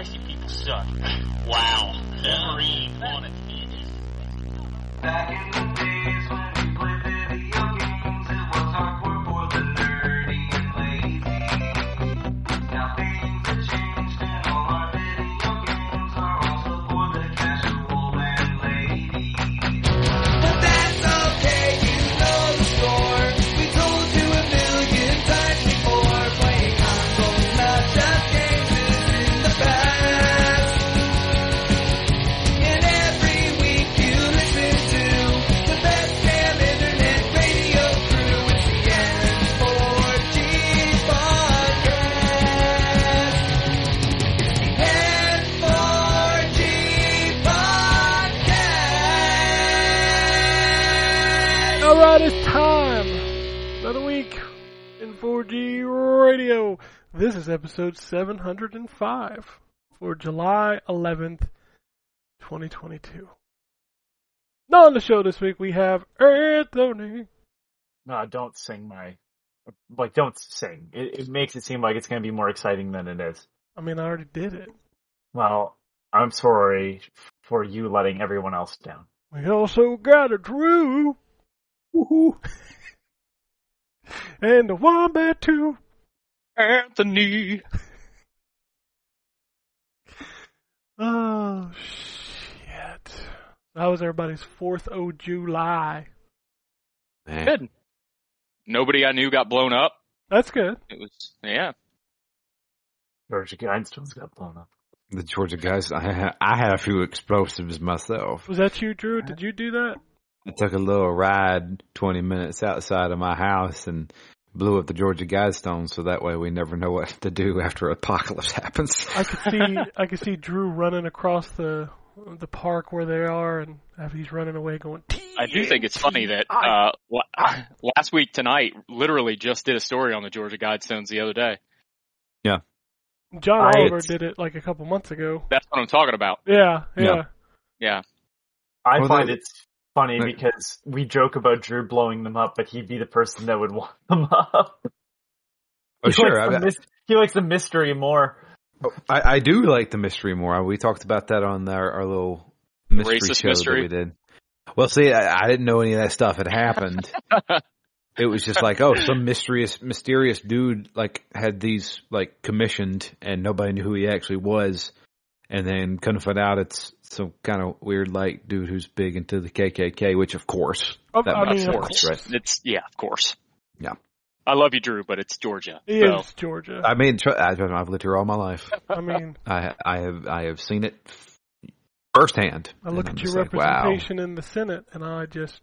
Christ, you people suck. wow. Wolverine wanted to be. Back in the days 4G Radio. This is episode 705 for July 11th, 2022. Now on the show this week we have Anthony. No, don't sing my, like, don't sing. It, it makes it seem like it's going to be more exciting than it is. I mean, I already did it. Well, I'm sorry for you letting everyone else down. We also got a Drew. Woohoo. and a Wombat too. Anthony. Oh shit. That was everybody's fourth of July. Good. Nobody I knew got blown up. That's good. It was, yeah. Georgia Guidestone's got blown up. the Georgia guys. I had, I had a few explosives myself. Was that you, Drew? Did you do that? I took a little ride, twenty minutes outside of my house, and blew up the Georgia Guidestone. So that way, we never know what to do after apocalypse happens. I could see I could see Drew running across the the park where they are, and as he's running away, going. I do think it's funny that uh, last week tonight, literally just did a story on the Georgia Guidestones the other day. Yeah. John I- Oliver did it like a couple months ago. That's what I'm talking about. Yeah, yeah. Yeah. Yeah. I Well, find that- it funny that- because we joke about Drew blowing them up, but he'd be the person that would want them up. Oh, He sure. likes I, mys- he likes the mystery more. Oh, I, I do like the mystery more. We talked about that on our, our little mystery Racist show mystery? that we did. Well, see, I, I didn't know any of that stuff had happened. it was just like, oh, some mysterious, mysterious dude like had these like commissioned, and nobody knew who he actually was. And then kind of find out it's some kind of weird like dude who's big into the KKK, which of course Of- that I mean, of course. right? It's, yeah, of course. Yeah. I love you, Drew, but it's Georgia. He so. is Georgia. I mean, I, I've lived here all my life. I mean, I I have I have seen it firsthand. I look at I'm your just like, wow. representation in the Senate, and I just,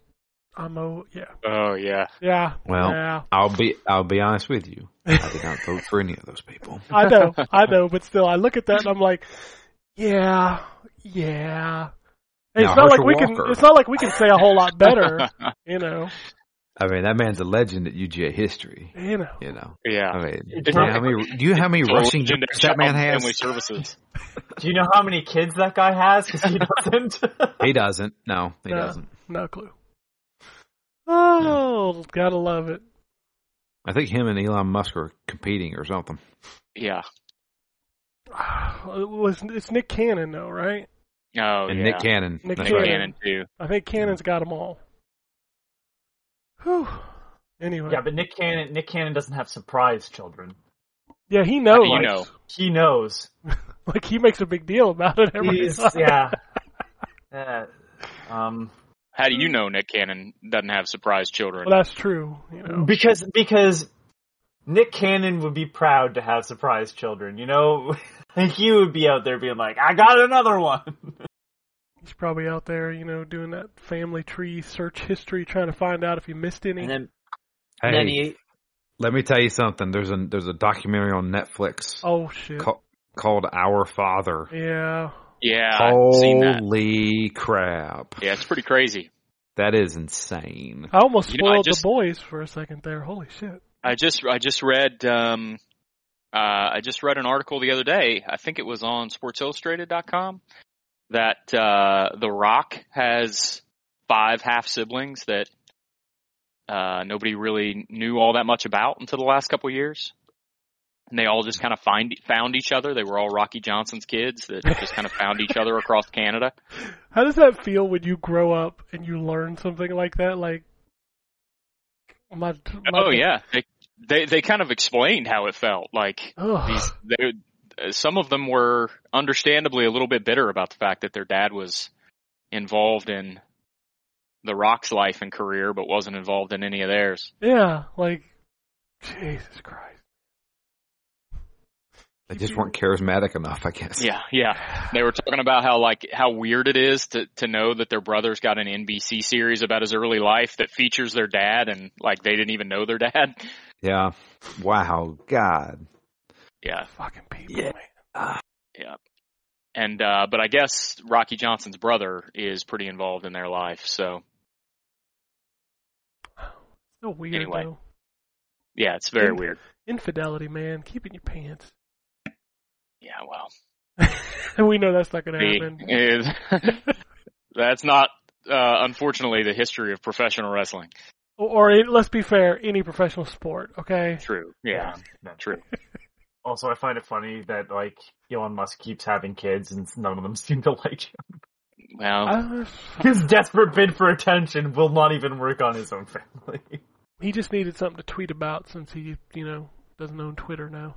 I'm oh yeah, Oh, yeah. yeah, Well, yeah. I'll be I'll be honest with you. I did not vote for any of those people. I know, I know, but still, I look at that and I'm like, yeah, yeah. Hey, Now, it's not like Herschel we can. It's not like we can say a whole lot better, you know. I mean, that man's a legend at UGA history. You know. You know, yeah. I mean, do you know how many? Do you know how many rushing jumps that man has? Family Services. Do you know how many kids that guy has? Because he doesn't. He doesn't. No, he No. doesn't. No clue. Oh, gotta love it. I think him and Elon Musk are competing or something. Yeah. It was it's Nick Cannon though, right? Oh, and yeah. Nick Cannon. Nick Nick Cannon. right. Cannon, too. I think Cannon's got them all. Whew. Anyway, yeah, but Nick Cannon, Nick Cannon doesn't have surprise children. yeah, he How knows. do you know? He knows. Like he makes a big deal about it every He's time. yeah. Uh, um, How do you know Nick Cannon doesn't have surprise children? Well, that's true. You know. because because Nick Cannon would be proud to have surprise children. You know, he would be out there being like, "I got another one." He's probably out there, you know, doing that family tree search history, trying to find out if he missed any. And then, Hey, and then he let me tell you something. There's a there's a documentary on Netflix oh shit! ca- called Our Father. yeah, Yeah, I've seen that. Holy crap! Yeah, it's pretty crazy. That is insane. I almost You know, I spoiled just- the boys for a second there. Holy shit! I just I just read um uh I just read an article the other day. I think it was on sportsillustrated.com that uh The Rock has five half siblings that uh nobody really knew all that much about until the last couple of years. and they all just kind of find found each other. They were all Rocky Johnson's kids that just kind of found each other across Canada. How does that feel when you grow up and you learn something like that? Like, my, my Oh yeah, they they kind of explained how it felt. Like these, they, some of them were understandably a little bit bitter about the fact that their dad was involved in the Rock's life and career, but wasn't involved in any of theirs. yeah, like, Jesus Christ. They just weren't charismatic enough, I guess. Yeah, yeah. They were talking about how like how weird it is to to know that their brother's got an NBC series about his early life that features their dad, and like they didn't even know their dad. Yeah. Wow. God. Yeah, Fucking people, Yeah. man. yeah. And uh but I guess Rocky Johnson's brother is pretty involved in their life, so So weird, Anyway. though. yeah, it's very In- weird. Infidelity, man. Keep it in your pants. Yeah, well, we know that's not going to happen. is that's not uh unfortunately the history of professional wrestling. Or, or let's be fair, any professional sport, okay? True. Yeah, No. true. Also, I find it funny that like Elon Musk keeps having kids and none of them seem to like him. Well, Uh, His desperate bid for attention will not even work on his own family. he just needed something to tweet about since he, you know, doesn't own Twitter now.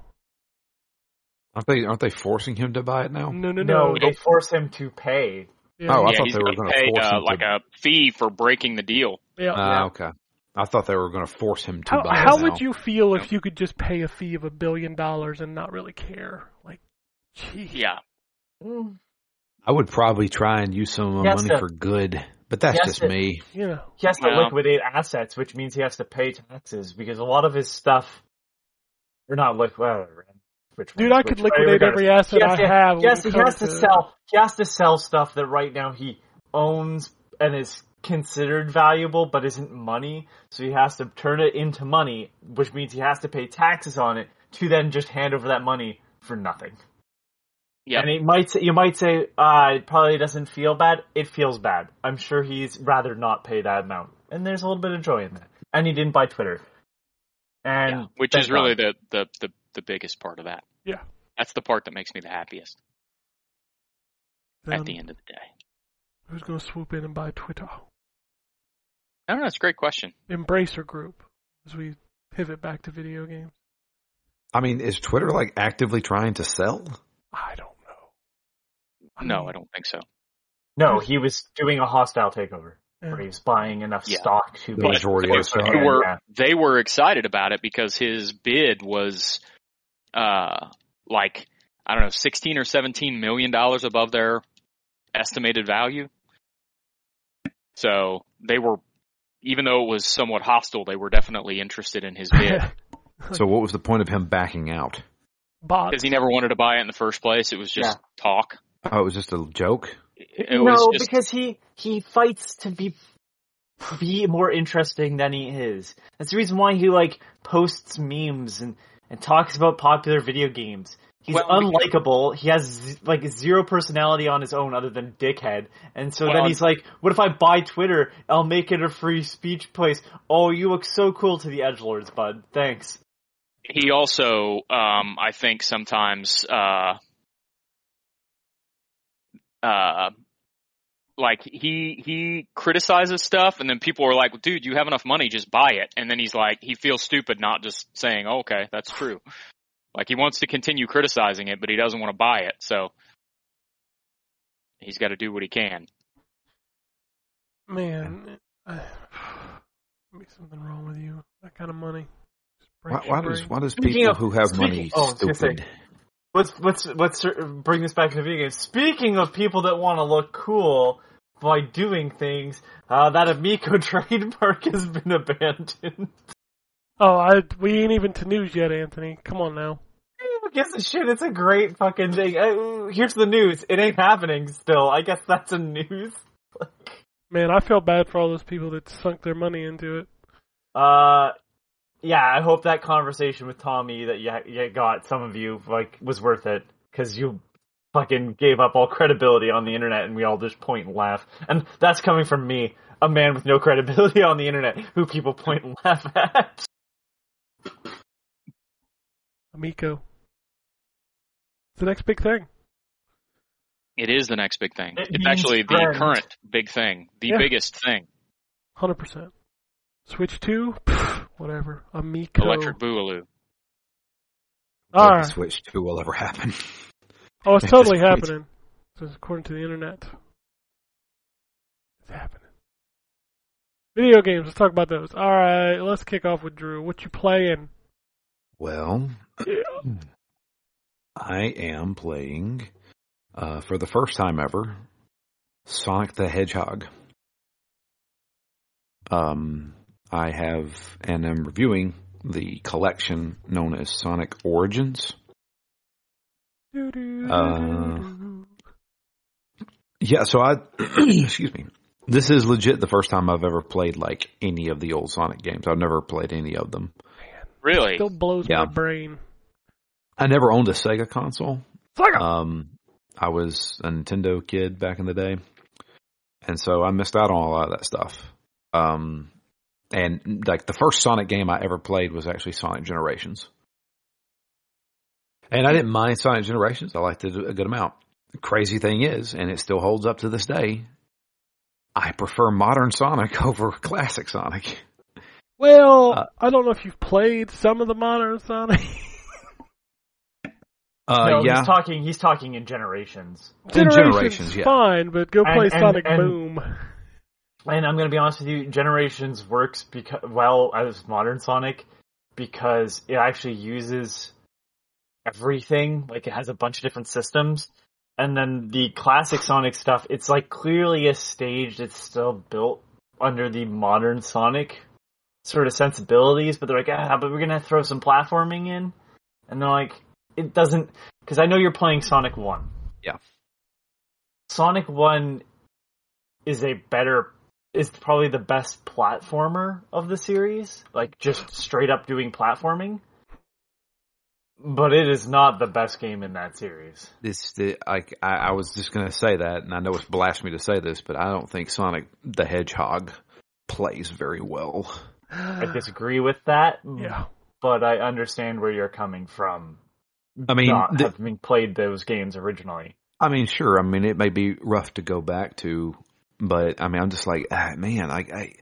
Aren't they aren't they forcing him to buy it now? No, no, No, no. they force him to pay. Yeah, Oh, I yeah, thought they were gonna gonna pay force uh, him to- like a fee for breaking the deal. yeah. Ah, okay. I thought they were going to force him to How, buy how it would you feel if you could just pay a fee of a billion dollars and not really care? Like, gee. Yeah. Mm. I would probably try and use some of my money sir. for good, but that's just sir. me. You know. He has to Well- liquidate assets, which means he has to pay taxes because a lot of his stuff, or not like. Which Dude, ones, I could liquidate whatever. every asset Yes, I yeah, have. Yes, he has comes to sell. He has to sell stuff that right now he owns and is considered valuable, but isn't money. So he has to turn it into money, which means he has to pay taxes on it to then just hand over that money for nothing. Yeah. And it might say, you might say, uh, it probably doesn't feel bad. It feels bad. I'm sure he's rather not pay that amount. And there's a little bit of joy in that. And he didn't buy Twitter. And Yeah, which is really the, the, the, the biggest part of that. Yeah. That's the part that makes me the happiest Then at the end of the day. Who's going to swoop in and buy Twitter? I don't know. It's a great question. Embracer Group, as we pivot back to video games. I mean, is Twitter like actively trying to sell? I don't know. I No, mean, I don't think so. No, he was doing a hostile takeover. yeah. Where he was buying enough Yeah. stock to The be majority of stock. They were yeah. they were excited about it because his bid was uh like I don't know, sixteen or seventeen million dollars above their estimated value. So they were even though it was somewhat hostile, they were definitely interested in his bid. So what was the point of him backing out? Bots. Because he never wanted to buy it in the first place. It was just talk. Oh, it was just a joke. It no, just because he he fights to be be more interesting than he is. That's the reason why he like posts memes and and talks about popular video games. He's Well, unlikable. He has like zero personality on his own other than dickhead. And so then he's like, "What if I buy Twitter? I'll make it a free speech place." Oh, you look so cool to the edge lords, bud. Thanks. he also um I think sometimes uh uh like he he criticizes stuff and then people are like dude you have enough money just buy it and then he's like he feels stupid not just saying oh, okay that's true like he wants to continue criticizing it but he doesn't want to buy it so he's got to do what he can Man, I, be something wrong with you. That kind of money. Just Why, why does why does Speaking people of- who have speaking- money oh, I was gonna say- stupid? Let's let's let's bring this back to the video games. Speaking of people that want to look cool by doing things, uh, that Amico trademark has been abandoned. Oh, I we ain't even to news yet, Anthony. Come on now. Gives a shit? It's a great fucking thing. Uh, here's the news. It ain't happening still. I guess that's a news. Man, I feel bad for all those people that sunk their money into it. Uh, yeah. I hope that conversation with Tommy that you, you got some of you like was worth it because you fucking gave up all credibility on the internet and we all just point and laugh. And that's coming from me, a man with no credibility on the internet who people point and laugh at. A Amico. It's the next big thing. It is the next big thing. It it's means actually the current big thing, the Yeah. biggest thing. Hundred percent. Switch two, pff, whatever. Amico. Electric Boogaloo. All What right. Switch 2 will ever happen. Oh, it's totally this point. happening. Just according to the internet. It's happening. Video games, let's talk about those. Alright, let's kick off with Drew. What you playing? Well, Yeah. I am playing, uh, for the first time ever, Sonic the Hedgehog. Um, I have and am reviewing the collection known as Sonic Origins. Uh, Yeah, so I, excuse me. This is legit the first time I've ever played like any of the old Sonic games. I've never played any of them. Really? Still blows Yeah. my brain. I never owned a Sega console. Sega! Um, I was a Nintendo kid back in the day, and so I missed out on a lot of that stuff. Um, and like the first Sonic game I ever played was actually Sonic Generations, and I didn't mind Sonic Generations. I liked it a good amount. The crazy thing is, and it still holds up to this day, I prefer modern Sonic over classic Sonic. Well, uh, I don't know if you've played some of the modern Sonic. Uh, no, yeah, he's talking. He's talking in generations. In Generations, yeah. fine, but go And- play and- Sonic and- Boom. And I'm going to be honest with you, Generations works because well as modern Sonic because it actually uses everything. Like it has a bunch of different systems. And then the classic Sonic stuff, it's like clearly a stage that's still built under the modern Sonic sort of sensibilities, but they're like, ah, but we're going to throw some platforming in. And they're like, it doesn't, because I know you're playing Sonic 1. Yeah. Sonic 1 is a better is probably the best platformer of the series, like just straight up doing platforming. But it is not the best game in that series. This, the, I, I I was just going to say that, and I know it's blasphemy to say this, but I don't think Sonic the Hedgehog plays very well. I disagree with that, yeah. but I understand where you're coming from. I mean, not the- having played those games originally. I mean, sure. I mean, it may be rough to go back to, but I mean, I'm just like, ah, man, I, I,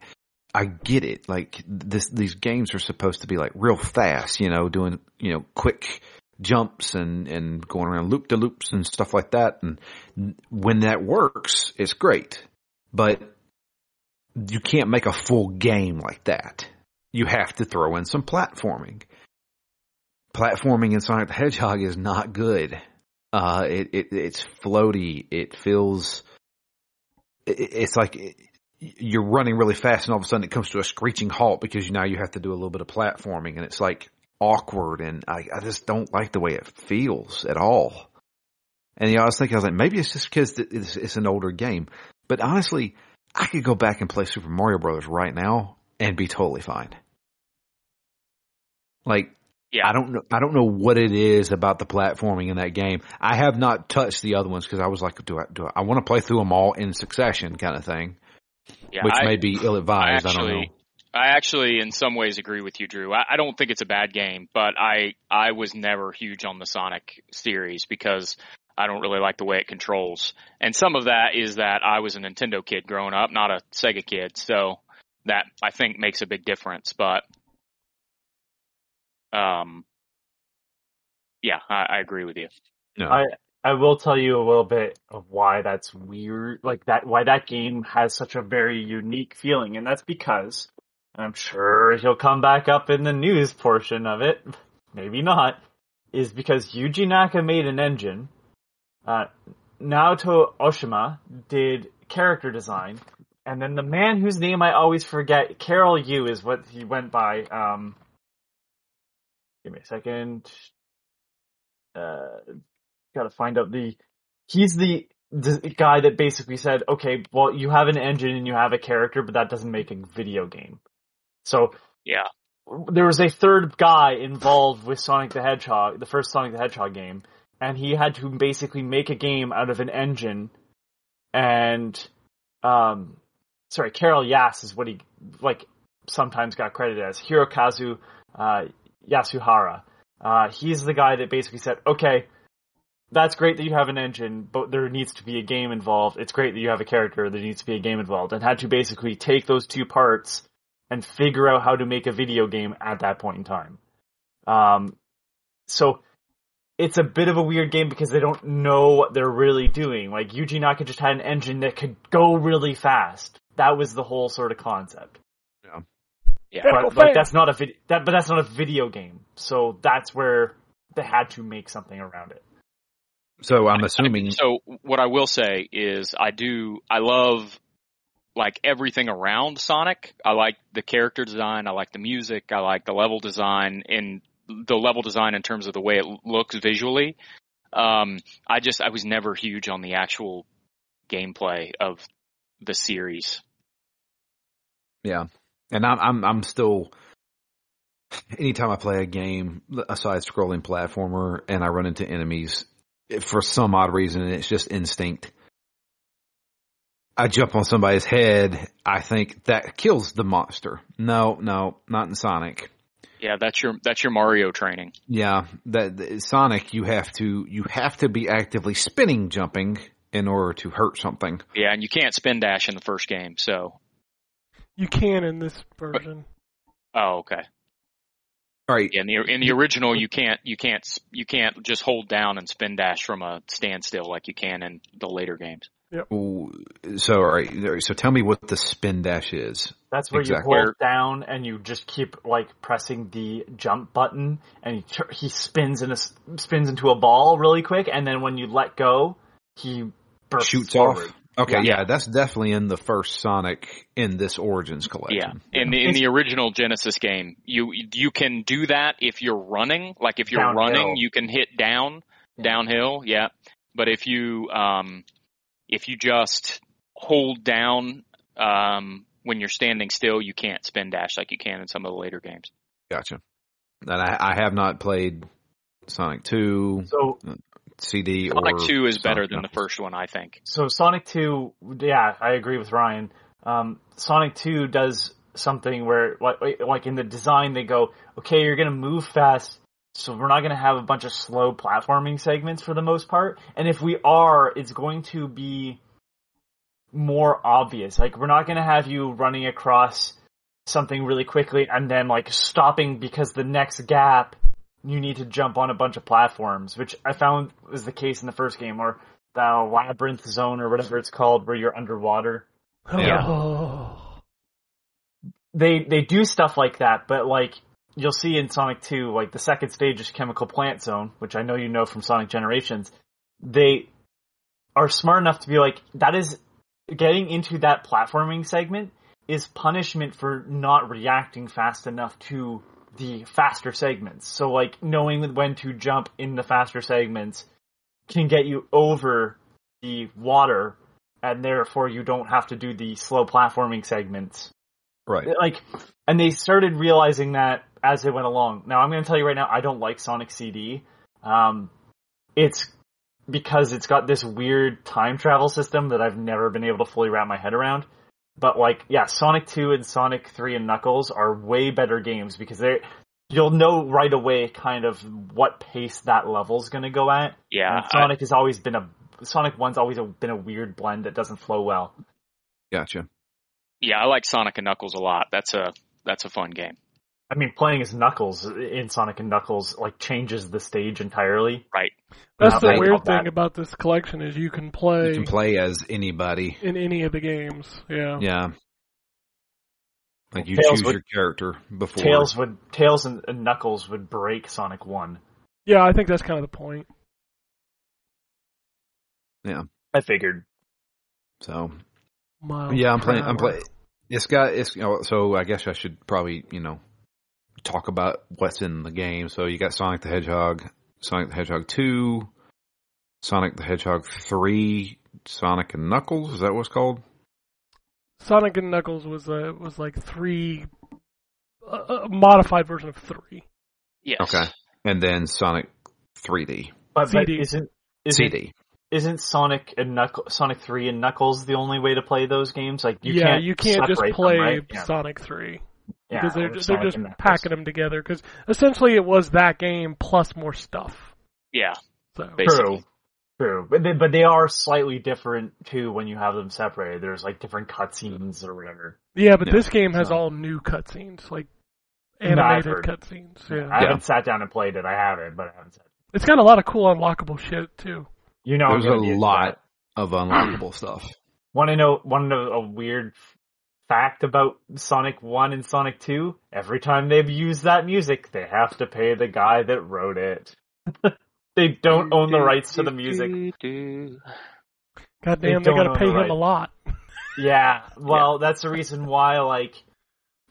I get it. Like this, these games are supposed to be like real fast, you know, doing, you know, quick jumps and, and going around loop to loops and stuff like that. And when that works, it's great, but you can't make a full game like that. You have to throw in some platforming. Platforming in Sonic the Hedgehog is not good. Uh, it, it it's floaty. It feels. It, it's like it, you're running really fast, and all of a sudden it comes to a screeching halt because now you have to do a little bit of platforming, and it's like awkward, and I, I just don't like the way it feels at all. And you know, I was thinking, I was like, maybe it's just because it's, it's an older game, but honestly, I could go back and play Super Mario Brothers right now and be totally fine. Like Yeah. I don't know. I don't know what it is about the platforming in that game. I have not touched the other ones because I was like, do I? Do I, I want to play through them all in succession, kind of thing, yeah, which I, may be ill advised. I, don't know. actually, I actually, in some ways, agree with you, Drew. I, I don't think it's a bad game, but I, I was never huge on the Sonic series because I don't really like the way it controls. And some of that is that I was a Nintendo kid growing up, not a Sega kid, so that I think makes a big difference. But, um, yeah, I, I agree with you. No. I I will tell you a little bit of why that's weird, like that why that game has such a very unique feeling, and that's because and I'm sure he'll come back up in the news portion of it, maybe not, is because Yuji Naka made an engine. Uh, Naoto Oshima did character design, and then the man whose name I always forget, Carol Yu is what he went by. Um, give me a second. Uh, gotta find out the he's the, the guy that basically said okay well you have an engine and you have a character but that doesn't make a video game so Yeah. there was a third guy involved with sonic the hedgehog the first sonic the hedgehog game and he had to basically make a game out of an engine and um sorry carol yas is what he like sometimes got credited as hirokazu uh, yasuhara Uh, he's the guy that basically said, okay, that's great that you have an engine, but there needs to be a game involved. It's great that you have a character, there needs to be a game involved, and had to basically take those two parts and figure out how to make a video game at that point in time. Um, so it's a bit of a weird game because they don't know what they're really doing. Like Yuji Naka just had an engine that could go really fast. That was the whole sort of concept. Yeah. Go But, but fast. that's not a vid- that but that's not a video game. So that's where they had to make something around it. So I'm assuming. So what I will say is I do I love like everything around Sonic. I like the character design, I like the music, I like the level design and the level design in terms of the way it looks visually. Um I just I was never huge on the actual gameplay of the series. Yeah, and I'm I'm I'm still. Anytime I play a game, a side-scrolling platformer, and I run into enemies, for some odd reason, it's just instinct. I jump on somebody's head. I think that kills the monster. No, no, not in Sonic. Yeah, that's your that's your Mario training. Yeah, that that- Sonic, you have to you have to be actively spinning jumping in order to hurt something. Yeah, and you can't spin dash in the first game, so You can in this version. oh okay. All right. Yeah, in the in the original, you can't you can't you can't just hold down and spin dash from a standstill like you can in the later games. Ooh, So, all right. So, tell me what the spin dash is. That's where Exactly. you hold down and you just keep like pressing the jump button, and he he spins in a s- spins into a ball really quick, and then when you let go, he bursts Shoots forward. off. Okay, Yeah. yeah. that's definitely in the first Sonic in this Origins collection. Yeah, collection. in the in the original Genesis game, you you can do that if you're running. Like if you're Downhill. running, you can hit down downhill. Yeah, but if you um if you just hold down um when you're standing still, you can't spin dash like you can in some of the later games. Gotcha. And I, I have not played Sonic Two So CD Sonic or Two is better Sonic than the first one, I think. So Sonic 2, yeah, I agree with Ryan. Um, Sonic 2 does something where, like, like in the design, they go, okay, you're gonna move fast, so we're not gonna have a bunch of slow platforming segments for the most part. And if we are, it's going to be more obvious. Like, we're not gonna have you running across something really quickly and then, like, stopping because the next gap you need to jump on a bunch of platforms, which I found was the case in the first game, or the labyrinth zone or whatever it's called, where you're underwater. Yeah. Oh. They they do stuff like that, but like you'll see in Sonic 2, like the second stage is Chemical Plant Zone, which I know you know from Sonic Generations. They are smart enough to be like that is getting into that platforming segment is punishment for not reacting fast enough to the faster segments. So like knowing when to jump in the faster segments can get you over the water and therefore you don't have to do the slow platforming segments. Right. Like and they started realizing that as they went along. Now I'm going to tell you right now I don't like Sonic CD. Um it's because it's got this weird time travel system that I've never been able to fully wrap my head around. But like, yeah, Sonic 2 and Sonic 3 and Knuckles are way better games because they you'll know right away kind of what pace that level's going to go at. Yeah, And Sonic has always been a Sonic 1's always a, been a weird blend that doesn't flow well. Gotcha. Yeah, I like Sonic and Knuckles a lot. That's a that's a fun game. I mean, playing as Knuckles in Sonic and Knuckles like changes the stage entirely. Right. That's Not the right weird about that. thing about this collection is you can play You can play as anybody. in any of the games. Yeah. Yeah. Like you Tails choose would- your character before. Tails would Tails and, and Knuckles would break Sonic 1. Yeah, I think that's kind of the point. Yeah. I figured. So Miles yeah, I'm playing. I'm playing. It's got. It's you know, so I guess I should probably you know talk about what's in the game. So you got Sonic the Hedgehog, Sonic the Hedgehog two, Sonic the Hedgehog three, Sonic and Knuckles. Is that what it's called? Sonic and Knuckles was uh, was like three, uh, a modified version of three. Yes. Okay, and then Sonic 3D, But, but CD. isn't isn't CD. Isn't Sonic and Knuckles, Sonic Three and Knuckles the only way to play those games? Like you yeah, can't you can't just play them, right? Yeah. Sonic three. Yeah, because they're it's they're not just packing them together. Because essentially, it was that game plus more stuff. Yeah, So basically. True. True. But they, but they are slightly different too when you have them separated. There's like different cutscenes or whatever. yeah, but Yeah, this game has so- all new cutscenes, like animated heard. cutscenes. Yeah. I haven't sat down and played it. I haven't, but I haven't sat. it's got a lot of cool unlockable shit too. You know, There's a be into lot of unlockable stuff. Want to know? Want to know a weird fact about Sonic One and Sonic Two? Every time they've used that music, they have to pay the guy that wrote it. they don't own the rights to the music. God They damn, they, don't gotta pay the him right. a lot. Yeah, well, that's the reason why, like,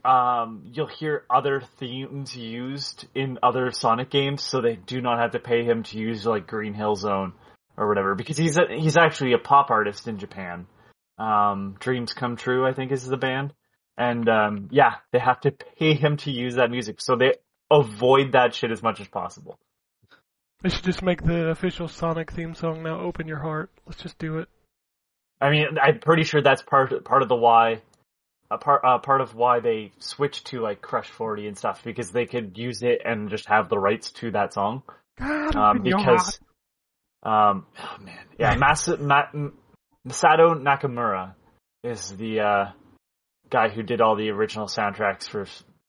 um, you'll hear other themes used in other Sonic games, so they do not have to pay him to use like Green Hill Zone or whatever, because he's a, he's actually a pop artist in Japan. Um, Dreams Come True, I think, is the band, and um, yeah, they have to pay him to use that music, so they avoid that shit as much as possible. They should just make the official Sonic theme song now. Open your heart. Let's just do it. I mean, I'm pretty sure that's part part of the why, a part uh, part of why they switched to like Crush Forty and stuff because they could use it and just have the rights to that song. God, Um, open your heart. because, um, oh man, yeah, Mas- Ma- Masato Nakamura is the uh, guy who did all the original soundtracks for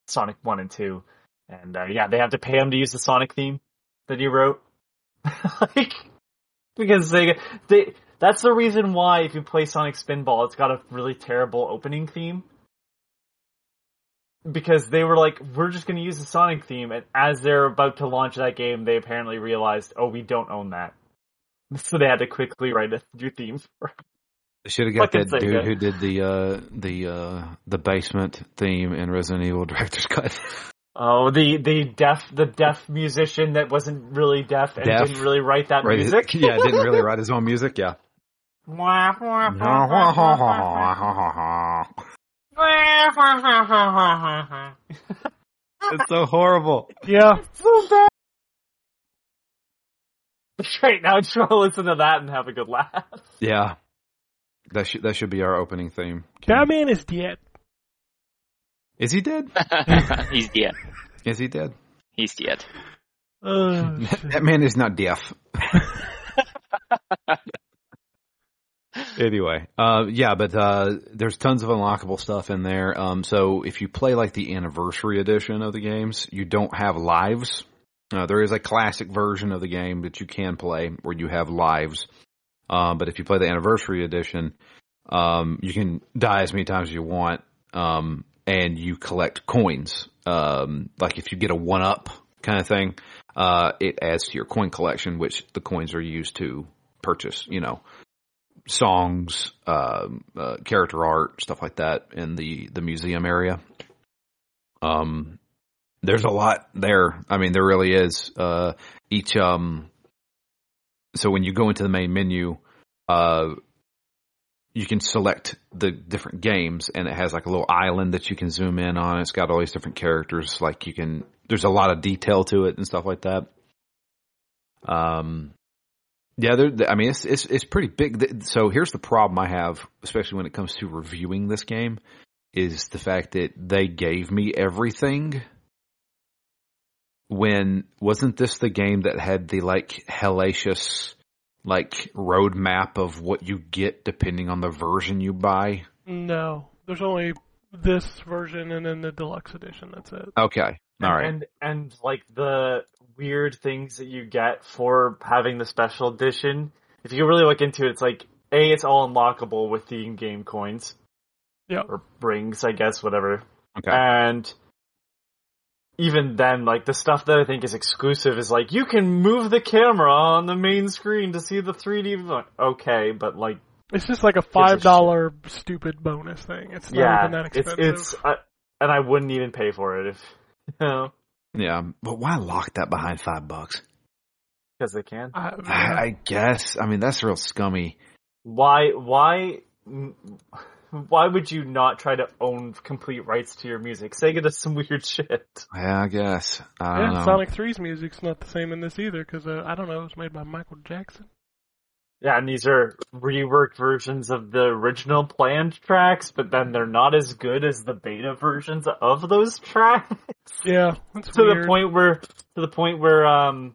Sonic One and Two, and uh, yeah, they have to pay him to use the Sonic theme that he wrote, like because they they that's the reason why if you play Sonic Spinball, it's got a really terrible opening theme. Because they were like, we're just going to use the Sonic theme, and as they're about to launch that game, they apparently realized, oh, we don't own that. So they had to quickly write a new theme for it. They should have got Fucking that dude Sega. who did the uh the uh the basement theme in Resident Evil Director's Cut. Oh, the the deaf the deaf musician that wasn't really deaf and Deaf. didn't really write that Right, music. yeah, didn't really write his own music. Yeah. it's so horrible. Yeah, so bad. Right now, I just want to listen to that and have a good laugh. Yeah. That should that should be our opening theme. that man is dead. Is he dead? He's dead. Is he dead? He's dead. Uh, that man is not deaf. anyway, uh, yeah, but uh, there's tons of unlockable stuff in there. Um, so if you play like the anniversary edition of the games, you don't have lives. Uh, there is a classic version of the game that you can play where you have lives. Um, but if you play the anniversary edition, um, you can die as many times as you want, um, and you collect coins. Um, like if you get a one up kind of thing, uh, it adds to your coin collection, which the coins are used to purchase, you know, songs, um, uh, character art, stuff like that in the, the museum area. Um, there's a lot there. I mean, there really is. Uh, each, um, so when you go into the main menu, uh, you can select the different games and it has like a little island that you can zoom in on. It's got all these different characters. Like you can, there's a lot of detail to it and stuff like that. Um, yeah, I mean, it's, it's, it's pretty big. So here's the problem I have, especially when it comes to reviewing this game is the fact that they gave me everything when wasn't this the game that had the like hellacious like roadmap of what you get depending on the version you buy? no, there's only this version and then the deluxe edition. That's it. Okay. All right. And and like the weird things that you get for having the special edition. If you really look into it, it's like a it's all unlockable with the in-game coins Yeah. or rings, I guess, whatever. Okay. And even then, like the stuff that I think is exclusive is like you can move the camera on the main screen to see the 3D. Like, Okay, but like It's just like a five dollar stupid bonus thing. It's not yeah, even that it's expensive. it's uh, and I wouldn't even pay for it if you know yeah. But why lock that behind five bucks? because they can. I, I, I guess. I mean, that's real scummy. Why why why would you not try to own complete rights to your music? Sega does some weird shit. Yeah, I guess. I don't yeah, know. Sonic 3's music's not the same in this either because uh, I don't know. It was made by Michael Jackson. Yeah, and these are reworked versions of the original planned tracks, but then they're not as good as the beta versions of those tracks. Yeah, that's to weird. the point where, to the point where, um,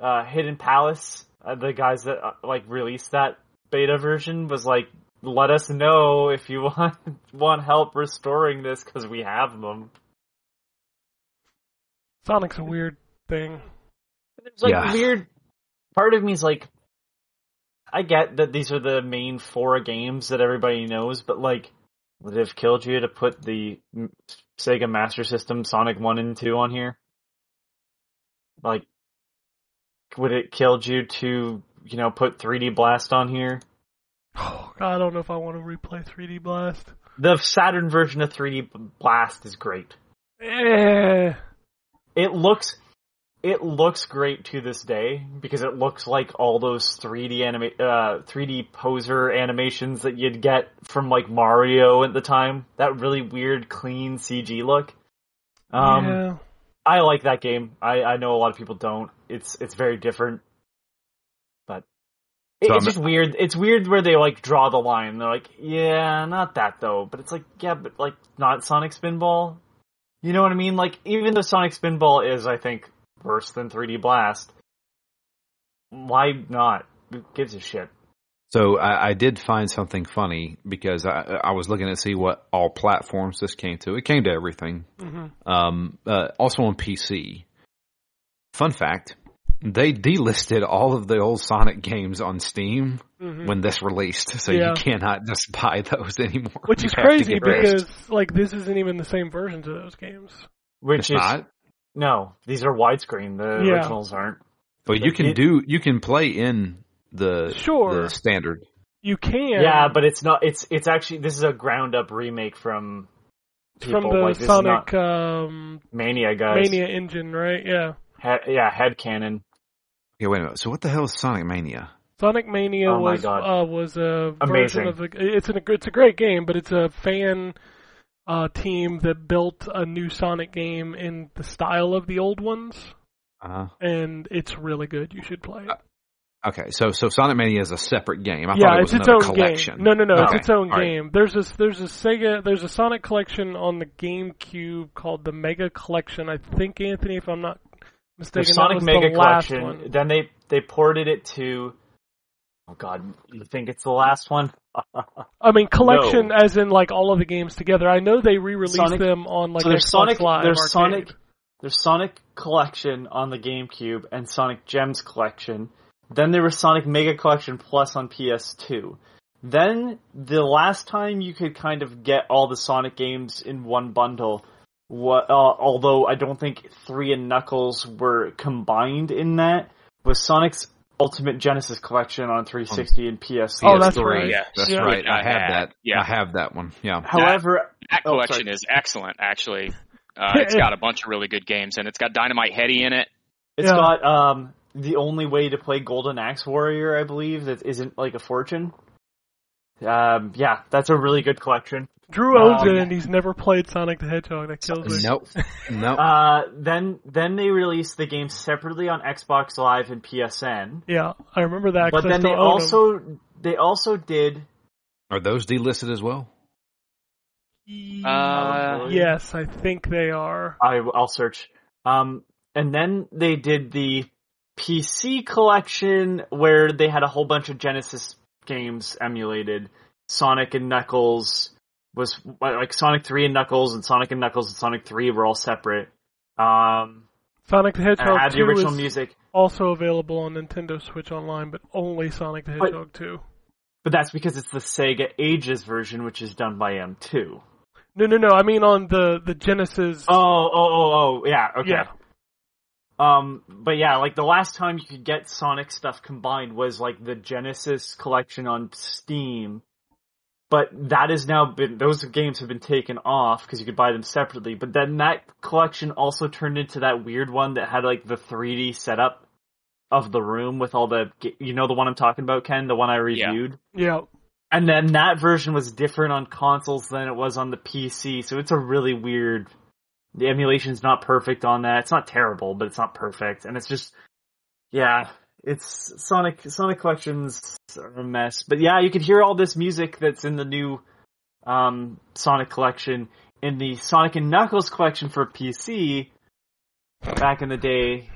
uh, Hidden Palace, uh, the guys that uh, like released that beta version, was like, "Let us know if you want want help restoring this because we have them." Sonic's a weird thing. There's like Yeah. weird. Part of me is like, I get that these are the main four games that everybody knows, but like, would it have killed you to put the Sega Master System Sonic One and Two on here? Like, would it killed you to you know put 3D Blast on here? I don't know if I want to replay 3D Blast. The Saturn version of 3D Blast is great. Eh. it looks it looks great to this day because it looks like all those 3D anima- uh 3D poser animations that you'd get from like Mario at the time. That really weird clean CG look. Um yeah. I like that game. I I know a lot of people don't. It's it's very different. But it- So it's I'm- just weird. It's weird where they like draw the line. They're like, "Yeah, not that though." But it's like, "Yeah, but like not Sonic Spinball." You know what I mean? Like even though Sonic Spinball is I think worse than 3D Blast, why not? Who gives a shit? So I, I did find something funny because I, I was looking to see what all platforms this came to. It came to everything. hmm Um, uh, also on PC. Fun fact: they delisted all of the old Sonic games on Steam hmm when this released, so Yeah. you cannot just buy those anymore. Which You is crazy get rid. because like this isn't even the same versions of those games. Which it's is not. no, these are widescreen. The Yeah. originals aren't. But you can It- do you can play in the Sure. the standard. You can. Yeah, but it's not. It's it's actually this is a ground up remake from from the like, Sonic not um, Mania guys. Mania engine, right? Yeah. He- yeah, head cannon. Yeah, wait a minute. So what the hell is Sonic Mania? Sonic Mania Oh was uh, was a Amazing. version of the. It's an it's a great game, but it's a fan uh, team that built a new Sonic game in the style of the old ones, Uh, and it's really good. You should play it. okay, so so Sonic Mania is a separate game. I yeah, thought it it's was its another own collection. game. No, no, no, Okay, it's its own all right. game. There's a there's a Sega there's a Sonic collection on the GameCube called the Mega Collection. I think Anthony, if I'm not The mistaken, that Sonic Mega the Collection. one. Then they they ported it to. Oh God, you think it's the last one? I mean, collection as in like all of the games together. I know they re-released them on like so there's Xbox Sonic. Live there's Arcade. Sonic. There's Sonic Collection on the GameCube and Sonic Gems Collection. Then there was Sonic Mega Collection Plus on PS2. Then the last time you could kind of get all the Sonic games in one bundle, what, uh, although I don't think Three and Knuckles were combined in that, was Sonic's Ultimate Genesis Collection on 360 and PS2. Oh, that's PS3. right. Yes. That's Yeah. right. I I have that. Yeah. I have that one. Yeah. However, That Oh, collection sorry. is excellent, actually. Uh, it's got a bunch of really good games, and it's got Dynamite Headdy in it. It's Yeah. got um the only way to play Golden Axe Warrior, I believe, that isn't like a fortune. Um, yeah, that's a really good collection. Drew owns Um, it, and he's never played Sonic the Hedgehog. That kills me. Nope. Nope. Uh, then then they released the game separately on Xbox Live and PSN. Yeah, I remember that. But then they still own 'em. also they also did Are those delisted as well? Uh, yes, I think they are. I I'll search. Um, and then they did the PC collection where they had a whole bunch of Genesis games emulated. Sonic and Knuckles was like Sonic Three and Knuckles, and Sonic and Knuckles and Sonic Three were all separate. Um, Sonic the Hedgehog had the 2 original is music, also available on Nintendo Switch Online, but only Sonic the But- Hedgehog 2. but that's because it's the Sega Ages version, which is done by M2. No, no, no. I mean on the the Genesis. Oh, oh, oh, oh, yeah, okay. Yeah. Um, but yeah, like the last time you could get Sonic stuff combined was like the Genesis collection on Steam. But that has now been, those games have been taken off because you could buy them separately. But then that collection also turned into that weird one that had like the 3D setup of the room with all the, you know the one I'm talking about, Ken? The one I reviewed? Yeah. And then that version was different on consoles than it was on the PC, so it's a really weird. The emulation's not perfect on that. It's not terrible, but it's not perfect, and it's just, yeah, it's Sonic Sonic Collections are a mess. But yeah, you could hear all this music that's in the new um, Sonic Collection in the Sonic and Knuckles collection for PC back in the day.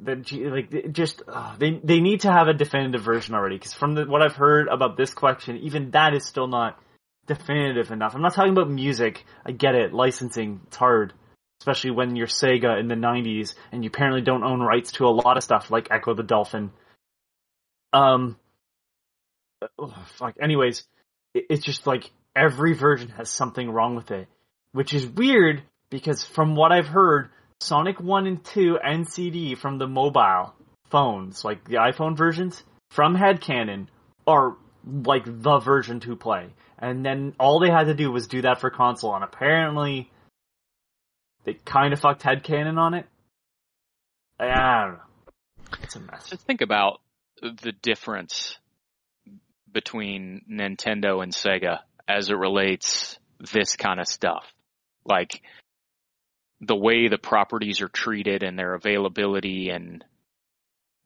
That like just uh, they they need to have a definitive version already because from the, what I've heard about this collection, even that is still not definitive enough. I'm not talking about music. I get it, licensing it's hard, especially when you're Sega in the '90s and you apparently don't own rights to a lot of stuff like Ecco the Dolphin. Um, oh, fuck. Anyways, it, it's just like every version has something wrong with it, which is weird because from what I've heard, Sonic 1 and 2 and CD from the mobile phones, like the iPhone versions, from Headcannon, are like the version to play. And then all they had to do was do that for console, and apparently they kind of fucked head Headcannon on it. I don't know. It's a mess. Just think about the difference between Nintendo and Sega as it relates this kind of stuff. Like the way the properties are treated and their availability and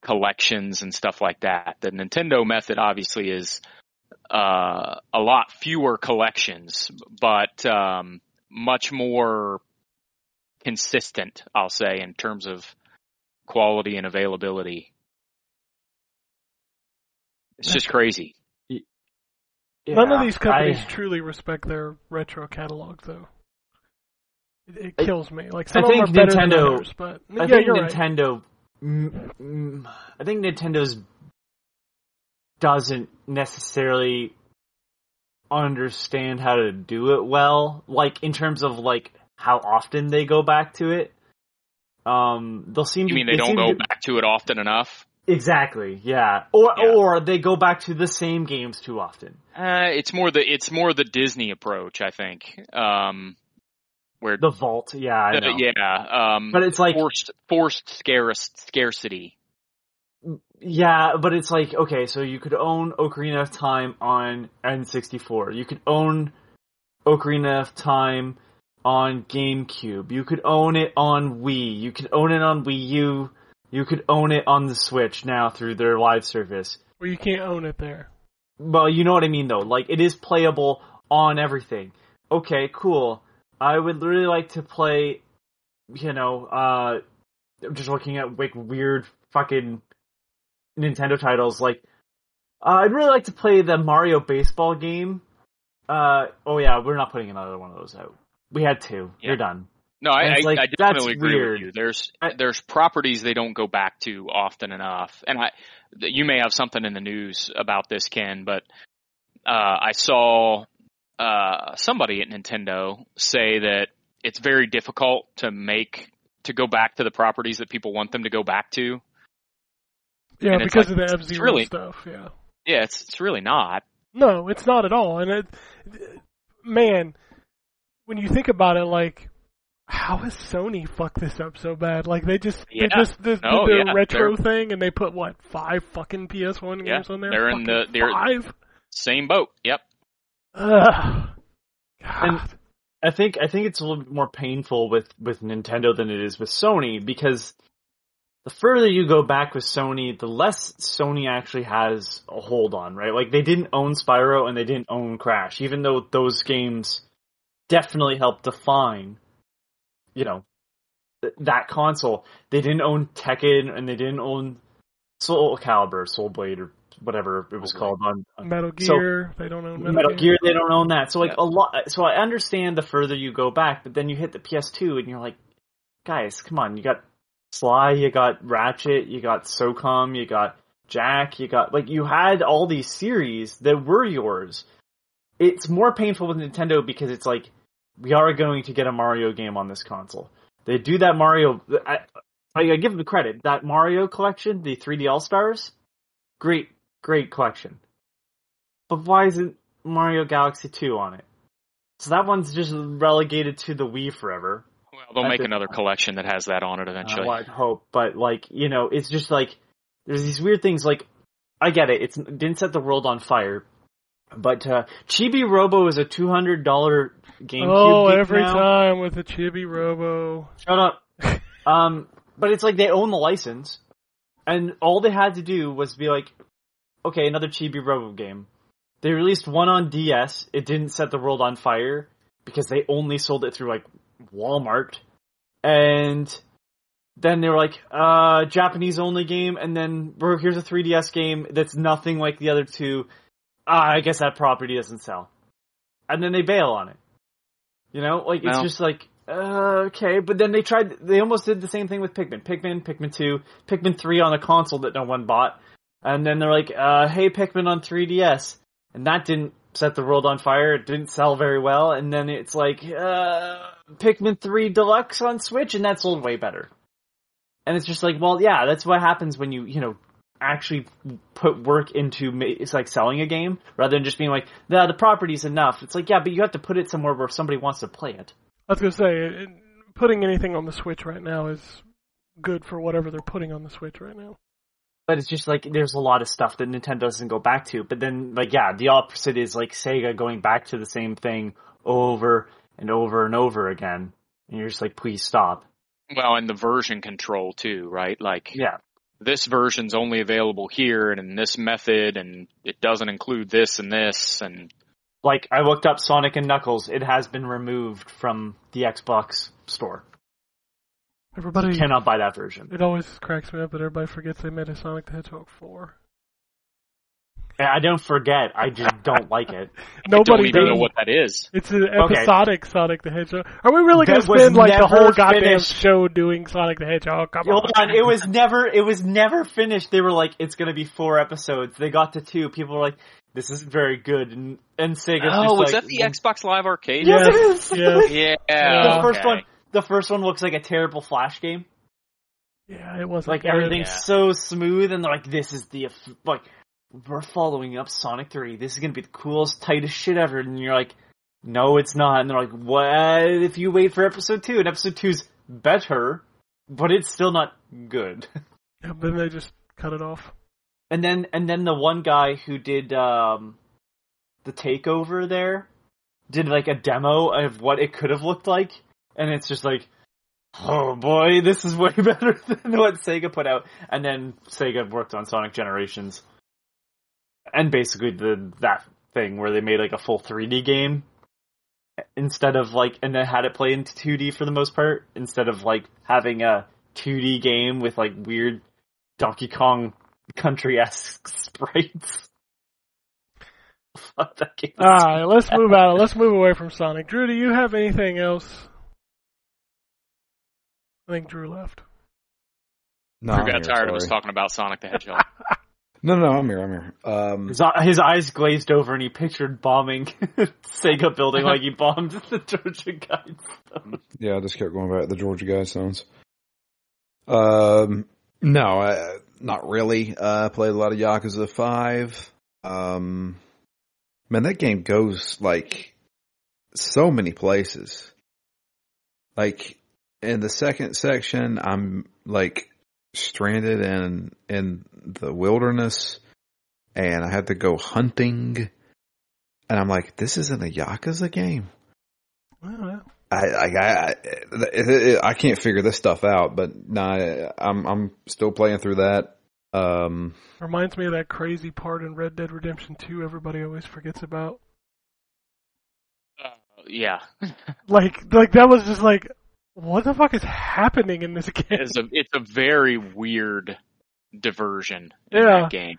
collections and stuff like that. The Nintendo method obviously is uh, a lot fewer collections, but um, much more consistent, I'll say, in terms of quality and availability. It's just crazy. None of these companies I- truly respect their retro catalog, though. It, it I- kills me. Like some I of them think are better than Nintendo- others, but I yeah, think you're right. Nintendo. mm, mm, I think Nintendo's doesn't necessarily understand how to do it well. Like in terms of like how often they go back to it. Um, they'll seem. You to, mean they don't go to- back to it often enough? Exactly. Yeah. Or Yeah. or they go back to the same games too often. Uh, it's more the it's more the Disney approach, I think. Um, where The vault. Yeah. I yeah, um, But it's like forced forced scarce, scarcity. Yeah, but it's like okay, so you could own Ocarina of Time on N64. You could own Ocarina of Time on GameCube. You could own it on Wii. You could own it on Wii U. You could own it on the Switch now through their live service. Where you can't own it there. Well, you know what I mean though. Like it is playable on everything. Okay, cool. I would really like to play, you know, uh, I'm just looking at like weird fucking Nintendo titles. Like, uh, I'd really like to play the Mario baseball game. Uh, oh yeah, we're not putting another one of those out. We had two. Yeah. You're done. No, I, And I, it's like, I that's definitely agree weird. with you. There's there's properties they don't go back to often enough, and I you may have something in the news about this, Ken, but uh, I saw uh, somebody at Nintendo say that it's very difficult to make to go back to the properties that people want them to go back to. Yeah, And because like- of the F Zero really- stuff. Yeah. Yeah, it's it's really not. No, it's not at all. And it, man, when you think about it, like, how has Sony fucked this up so bad? Like they just Yeah. they just did, No, did their yeah, retro they're- thing and they put what five fucking PS1 Yeah, games on there. they're in the- they're- five. Same boat. Yep. Ugh. God. And- I think I think it's a little bit more painful with with Nintendo than it is with Sony because the further you go back with Sony, the less Sony actually has a hold on, right? Like they didn't own Spyro and they didn't own Crash, even though those games definitely helped define, you know, th- that console. They didn't own Tekken and they didn't own Soul Calibur, Soul Blade, or whatever it was Soul called on, on Metal so- Gear, they don't own Metal, Metal Gear, they don't own that. So like Yeah. a lot. So I understand the further you go back, but then you hit the PS2 and you're like, guys, come on, you got Sly, you got Ratchet, you got SOCOM, you got Jak, you got like you had all these series that were yours. It's more painful with Nintendo because it's like we are going to get a Mario game on this console. They do that Mario. I, I give them credit. That Mario collection, the 3D All Stars, great, great collection. But why isn't Mario Galaxy 2 on it? So that one's just relegated to the Wii forever. Well, they'll make another point. collection that has that on it eventually. Uh, I'd hope, but like you know, it's just like there's these weird things. Like I get it, it didn't set the world on fire, but uh, Chibi Robo is a two hundred dollar GameCube. oh, every now. time with a Chibi Robo. Shut up. um, but it's like they own the license. and all they had to do was be like, okay, another Chibi Robo game. They released one on DS. It didn't set the world on fire because they only sold it through like Walmart, and then they were like, uh, Japanese only game, and then bro, here's a 3DS game that's nothing like the other two. Ah, I guess that property doesn't sell, and then they bail on it. You know, like it's Well. just like uh, okay, but then they tried. They almost did the same thing with Pikmin, Pikmin, Pikmin two, Pikmin three on a console that no one bought, and then they're like, uh, hey, Pikmin on 3DS, and that didn't set the world on fire. It didn't sell very well, and then it's like uh, Pikmin three Deluxe on Switch, and that sold way better. And it's just like, well, yeah, that's what happens when you, you know, actually put work into it's like selling a game rather than just being like, the the property's enough. It's like, yeah, but you have to put it somewhere where somebody wants to play it. I was gonna say, it, putting anything on the Switch right now is good for whatever they're putting on the Switch right now. But it's just like there's a lot of stuff that Nintendo doesn't go back to. But then, like, yeah, the opposite is like Sega going back to the same thing over and over and over again. And you're just like, please stop. Well, and the version control too, right? Like Yeah this version's only available here and in this method and it doesn't include this and this and like I looked up Sonic and Knuckles, it has been removed from the Xbox store. Everybody you cannot buy that version. It always cracks me up that everybody forgets they made a Sonic the Hedgehog 4. I don't forget. I just don't like it. I don't Nobody even does. know what that is. It's an episodic Sonic the Hedgehog. Are we really going to spend like the whole goddamn finished. show doing Sonic the Hedgehog? Come Hold on. on, it was never it was never finished. They were like, it's gonna be four episodes. They got to two. People were like, this isn't very good. And and Sega's Oh, just was like, that the Xbox Live Arcade? Yes, Yes, is. yes. Yeah. the first okay. one, the first one looks like a terrible Flash game. Yeah, it wasn't Like good. everything's Yeah. so smooth, and they're like, this is the like we're following up Sonic Three. This is gonna be the coolest, tightest shit ever. And you're like, no, it's not. And they're like, what if you wait for episode two? And episode two's better, but it's still not good. Yeah, then they just cut it off. And then and then the one guy who did um the takeover there did like a demo of what it could have looked like and it's just like oh boy this is way better than what Sega put out and then Sega worked on Sonic Generations and basically the that thing where they made like a full 3D game instead of like and then had it play into 2D for the most part instead of like having a 2D game with like weird Donkey Kong country esque sprites. Fuck. Alright, let's move out. Let's move away from Sonic. Drew, do you have anything else? I think Drew left. No, Drew I'm got here, tired of us talking about Sonic the Hedgehog. No, no, I'm here. I'm here. Um, His, his eyes glazed over and he pictured bombing Sega building like he bombed the Georgia Guides. yeah, I just kept going back to the Georgia Guidestones. Um, no, I, not really. Uh, I played a lot of Yakuza Five. Um, man, that game goes like so many places. Like in the second section, I'm like stranded in in the wilderness, and I had to go hunting. And I'm like, this isn't a Yakuza game. Well, I I I, it, it, I can't figure this stuff out, but nah, I'm I'm still playing through that. Um, reminds me of that crazy part in Red Dead Redemption 2 everybody always forgets about. Uh, yeah, Like, like that was just like, what the fuck is happening in this game? it's a it's a very weird diversion in Yeah. that game.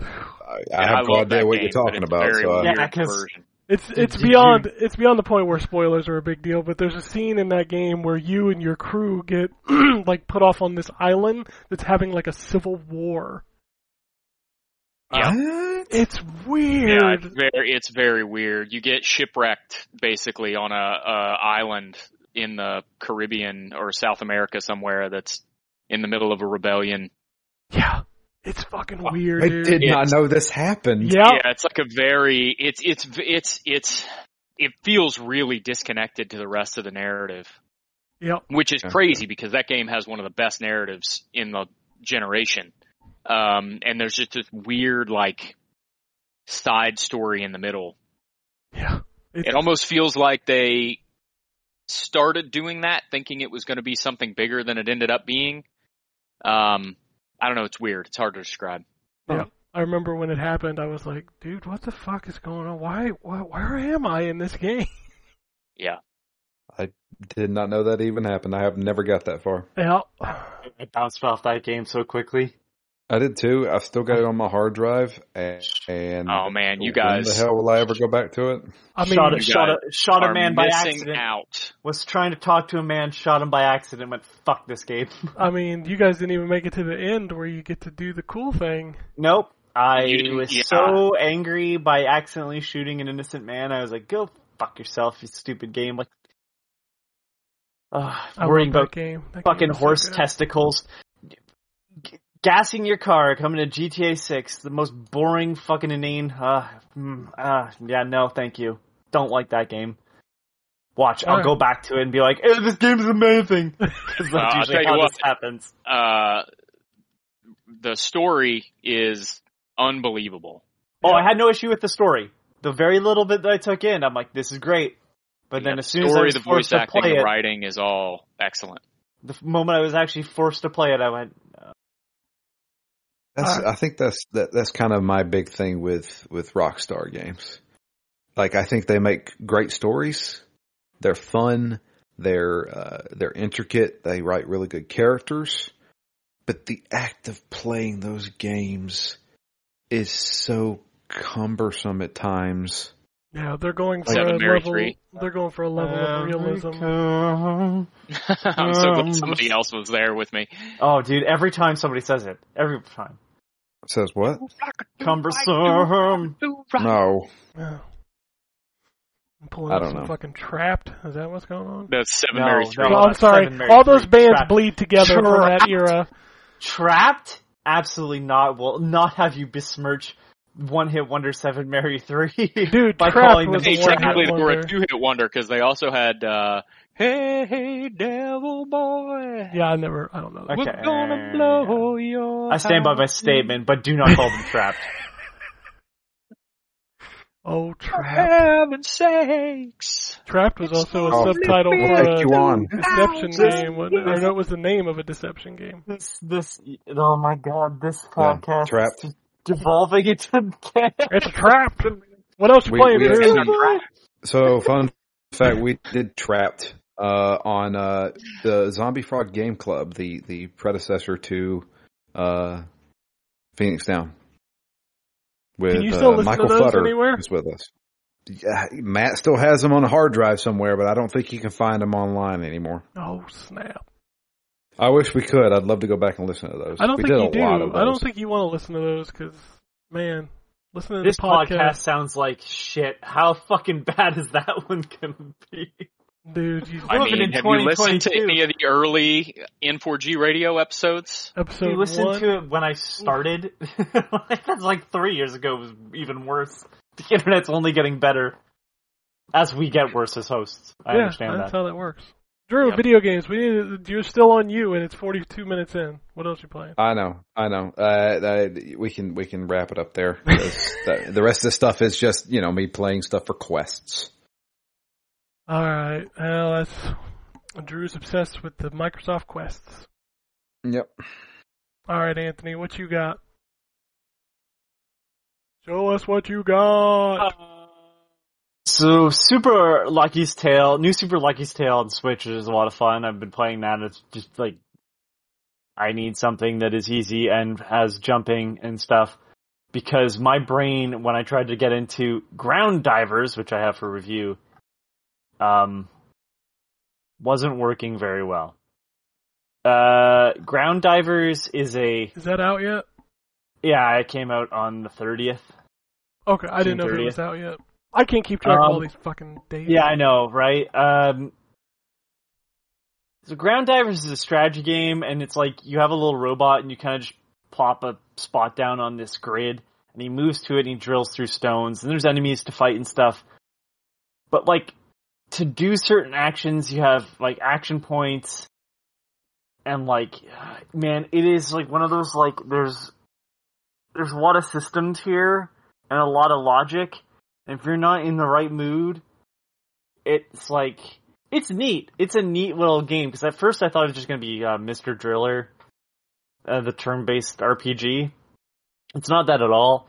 I, I have no idea what game, you're talking about. So I, weird Yeah, 'cause- It's Did- it's did beyond it's beyond the point where spoilers are a big deal, but there's a scene in that game where you and your crew get like put off on this island that's having like a civil war. Yeah. What? It's Yeah, weird. it's very it's very weird. You get shipwrecked basically on a, a island in the Caribbean or South America somewhere that's in the middle of a rebellion. Yeah. It's fucking weird, I dude. did not It's- know this happened. Yeah. Yeah, it's like a very it's it's it's it's it feels really disconnected to the rest of the narrative, Yep. which is Yeah. crazy because that game has one of the best narratives in the generation. Um, and there's just this weird like side story in the middle. Yeah. It's, It almost feels like they started doing that thinking it was going to be something bigger than it ended up being. Um, I don't know. It's weird. It's hard to describe. Yeah. I remember when it happened, I was like, dude, what the fuck is going on? Why, why where am I in this game? Yeah. I did not know that even happened. I have never got that far. Yeah. I bounced off that game so quickly. I did too. I've still got it on my hard drive, and, and Oh man, you guys. when the hell will I ever go back to it? I mean, shot a, shot a, shot a man by accident. out. Was trying to talk to a man, shot him by accident. Went fuck this game. I mean, you guys didn't even make it to the end where you get to do the cool thing. nope. I You was yeah. so angry by accidentally shooting an innocent man. I was like, "Go fuck yourself, you stupid game!" Like, uh, I worrying love about that game. That fucking game is so horse testicles. Gassing your car coming to GTA 6, the most boring fucking inane. Uh, mm, uh, yeah, no, thank you. Don't like that game. Watch, I'll Alright. go back to it and be like, hey, this game is amazing. Because Uh, that's tell usually how what. this happens. Uh, the story is unbelievable. Oh, I had no issue with the story. The very little bit that I took in, I'm like, this is great. But then as the soon as I story, was the voice forced to acting, play the it, writing is all excellent. the moment I was actually forced to play it, I went, That's, Uh, I think that's that, that's kind of my big thing with with Rockstar games. Like I think they make great stories. They're fun. They're uh, they're intricate. They write really good characters. But the act of playing those games is so cumbersome at times. Yeah, they're going for Seven a Mary level. three. They're going for a level of realism. realism. I'm so glad somebody else was there with me. Oh, dude, every time somebody says it, every time. Says what? Cumbersome. No. Yeah. I'm pulling I up don't some know. fucking Trapt. Is that what's going on? That's Seven No, Mary no. Three. Oh, I'm sorry. All those bands Trapt. bleed together from that Trapt. era. Trapt? Absolutely not. Will not have you besmirch One Hit Wonder Seven Mary Three. Dude, by Trapt calling was them Hey, the one Trapt. technically hit they were a wonder. two-hit wonder because they also had uh, "Hey, hey, Devil Boy." Yeah, I never. I don't know. That. Okay. We're gonna blow your I stand by my statement, but do not call them Trapt. Oh, For Trapt. heaven's sakes. Trapt was also a Oh, subtitle for a you deception Just- game, wasn't or no, it was the name of a deception game. This, this, oh my god, this Yeah, podcast Trapt. Is devolving into It's Trapt. What else you We- playing, we dude? So fun fact, we did Trapt uh, on uh, the Zombie Frog Game Club, the the predecessor to uh, Phoenix Down. With Can you still uh, listen to Michael those Futter anywhere? is with us. Yeah, Matt still has them on a hard drive somewhere, but I don't think you can find them online anymore. Oh snap! I wish we could. I'd love to go back and listen to those. I don't we think did you a do. lot of I don't think you want to listen to those because, man, listening to This the podcast. podcast, sounds like shit. How fucking bad is that one gonna be? dude. You, I mean, in have you listened to any of the early N4G radio episodes? episode you listened one. to it when I started. That's like three years ago. It was even worse. The internet's only getting better as we get worse as hosts. I yeah, understand that's that. how that works. Drew, Yep. video games. We need. You're still on you, and it's 42 minutes in. What else you playing? I know, I know. Uh, uh, we can we can wrap it up there. the, the rest of the stuff is just you know me playing stuff for quests. All right. Well, that's Drew's obsessed with the Microsoft Quests. Yep. All right, Anthony, what you got? Show us what you got. So Super Lucky's Tale, new Super Lucky's Tale on Switch is a lot of fun. I've been playing that. It's just like I need something that is easy and has jumping and stuff because my brain, when I tried to get into Ground Divers, which I have for review, um, wasn't working very well. Uh, Ground Divers is a Is that out yet? yeah, it came out on the thirtieth. Okay, I didn't know if it was out yet. I can't keep track of all Um, these fucking dates. Yeah, I know, right? Um, so Ground Divers is a strategy game, and it's like you have a little robot, and you kind of just plop a spot down on this grid, and he moves to it, and he drills through stones, and there's enemies to fight and stuff. But like to do certain actions, you have like action points, and like, man, it is like one of those like there's there's a lot of systems here and a lot of logic. If you're not in the right mood, it's like it's neat. It's a neat little game because at first I thought it was just gonna be uh, Mr. Driller, uh, the turn-based RPG. It's not that at all.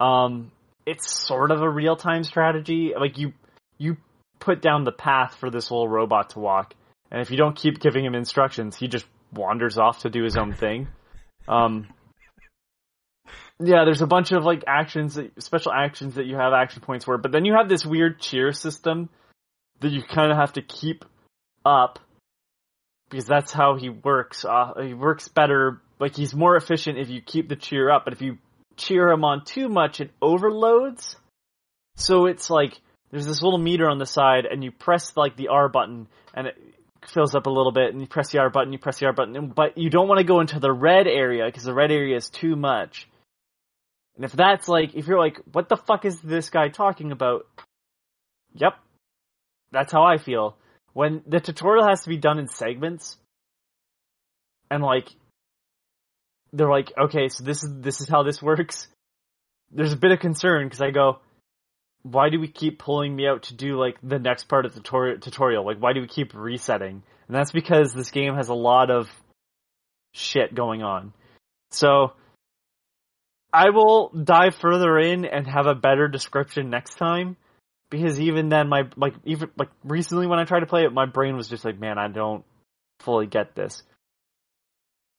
Um, it's sort of a real-time strategy. Like you, you put down the path for this little robot to walk, and if you don't keep giving him instructions, he just wanders off to do his own thing. Um, yeah, there's a bunch of like actions, that, special actions that you have action points for, but then you have this weird cheer system that you kind of have to keep up because that's how he works. Uh, he works better, like he's more efficient if you keep the cheer up, but if you cheer him on too much, it overloads. So it's like there's this little meter on the side, and you press like the R button, and it fills up a little bit, and you press the R button, you press the R button, but you don't want to go into the red area because the red area is too much. And if that's like, if you're like, what the fuck is this guy talking about? Yep, that's how I feel. When the tutorial has to be done in segments, and like, they're like, okay, so this is this is how this works. There's a bit of concern because I go, why do we keep pulling me out to do like the next part of the tutorial? tutorial? Like, why do we keep resetting? And that's because this game has a lot of shit going on. So, I will dive further in and have a better description next time. Because even then, my like even like recently when I tried to play it, my brain was just like, man, I don't fully get this.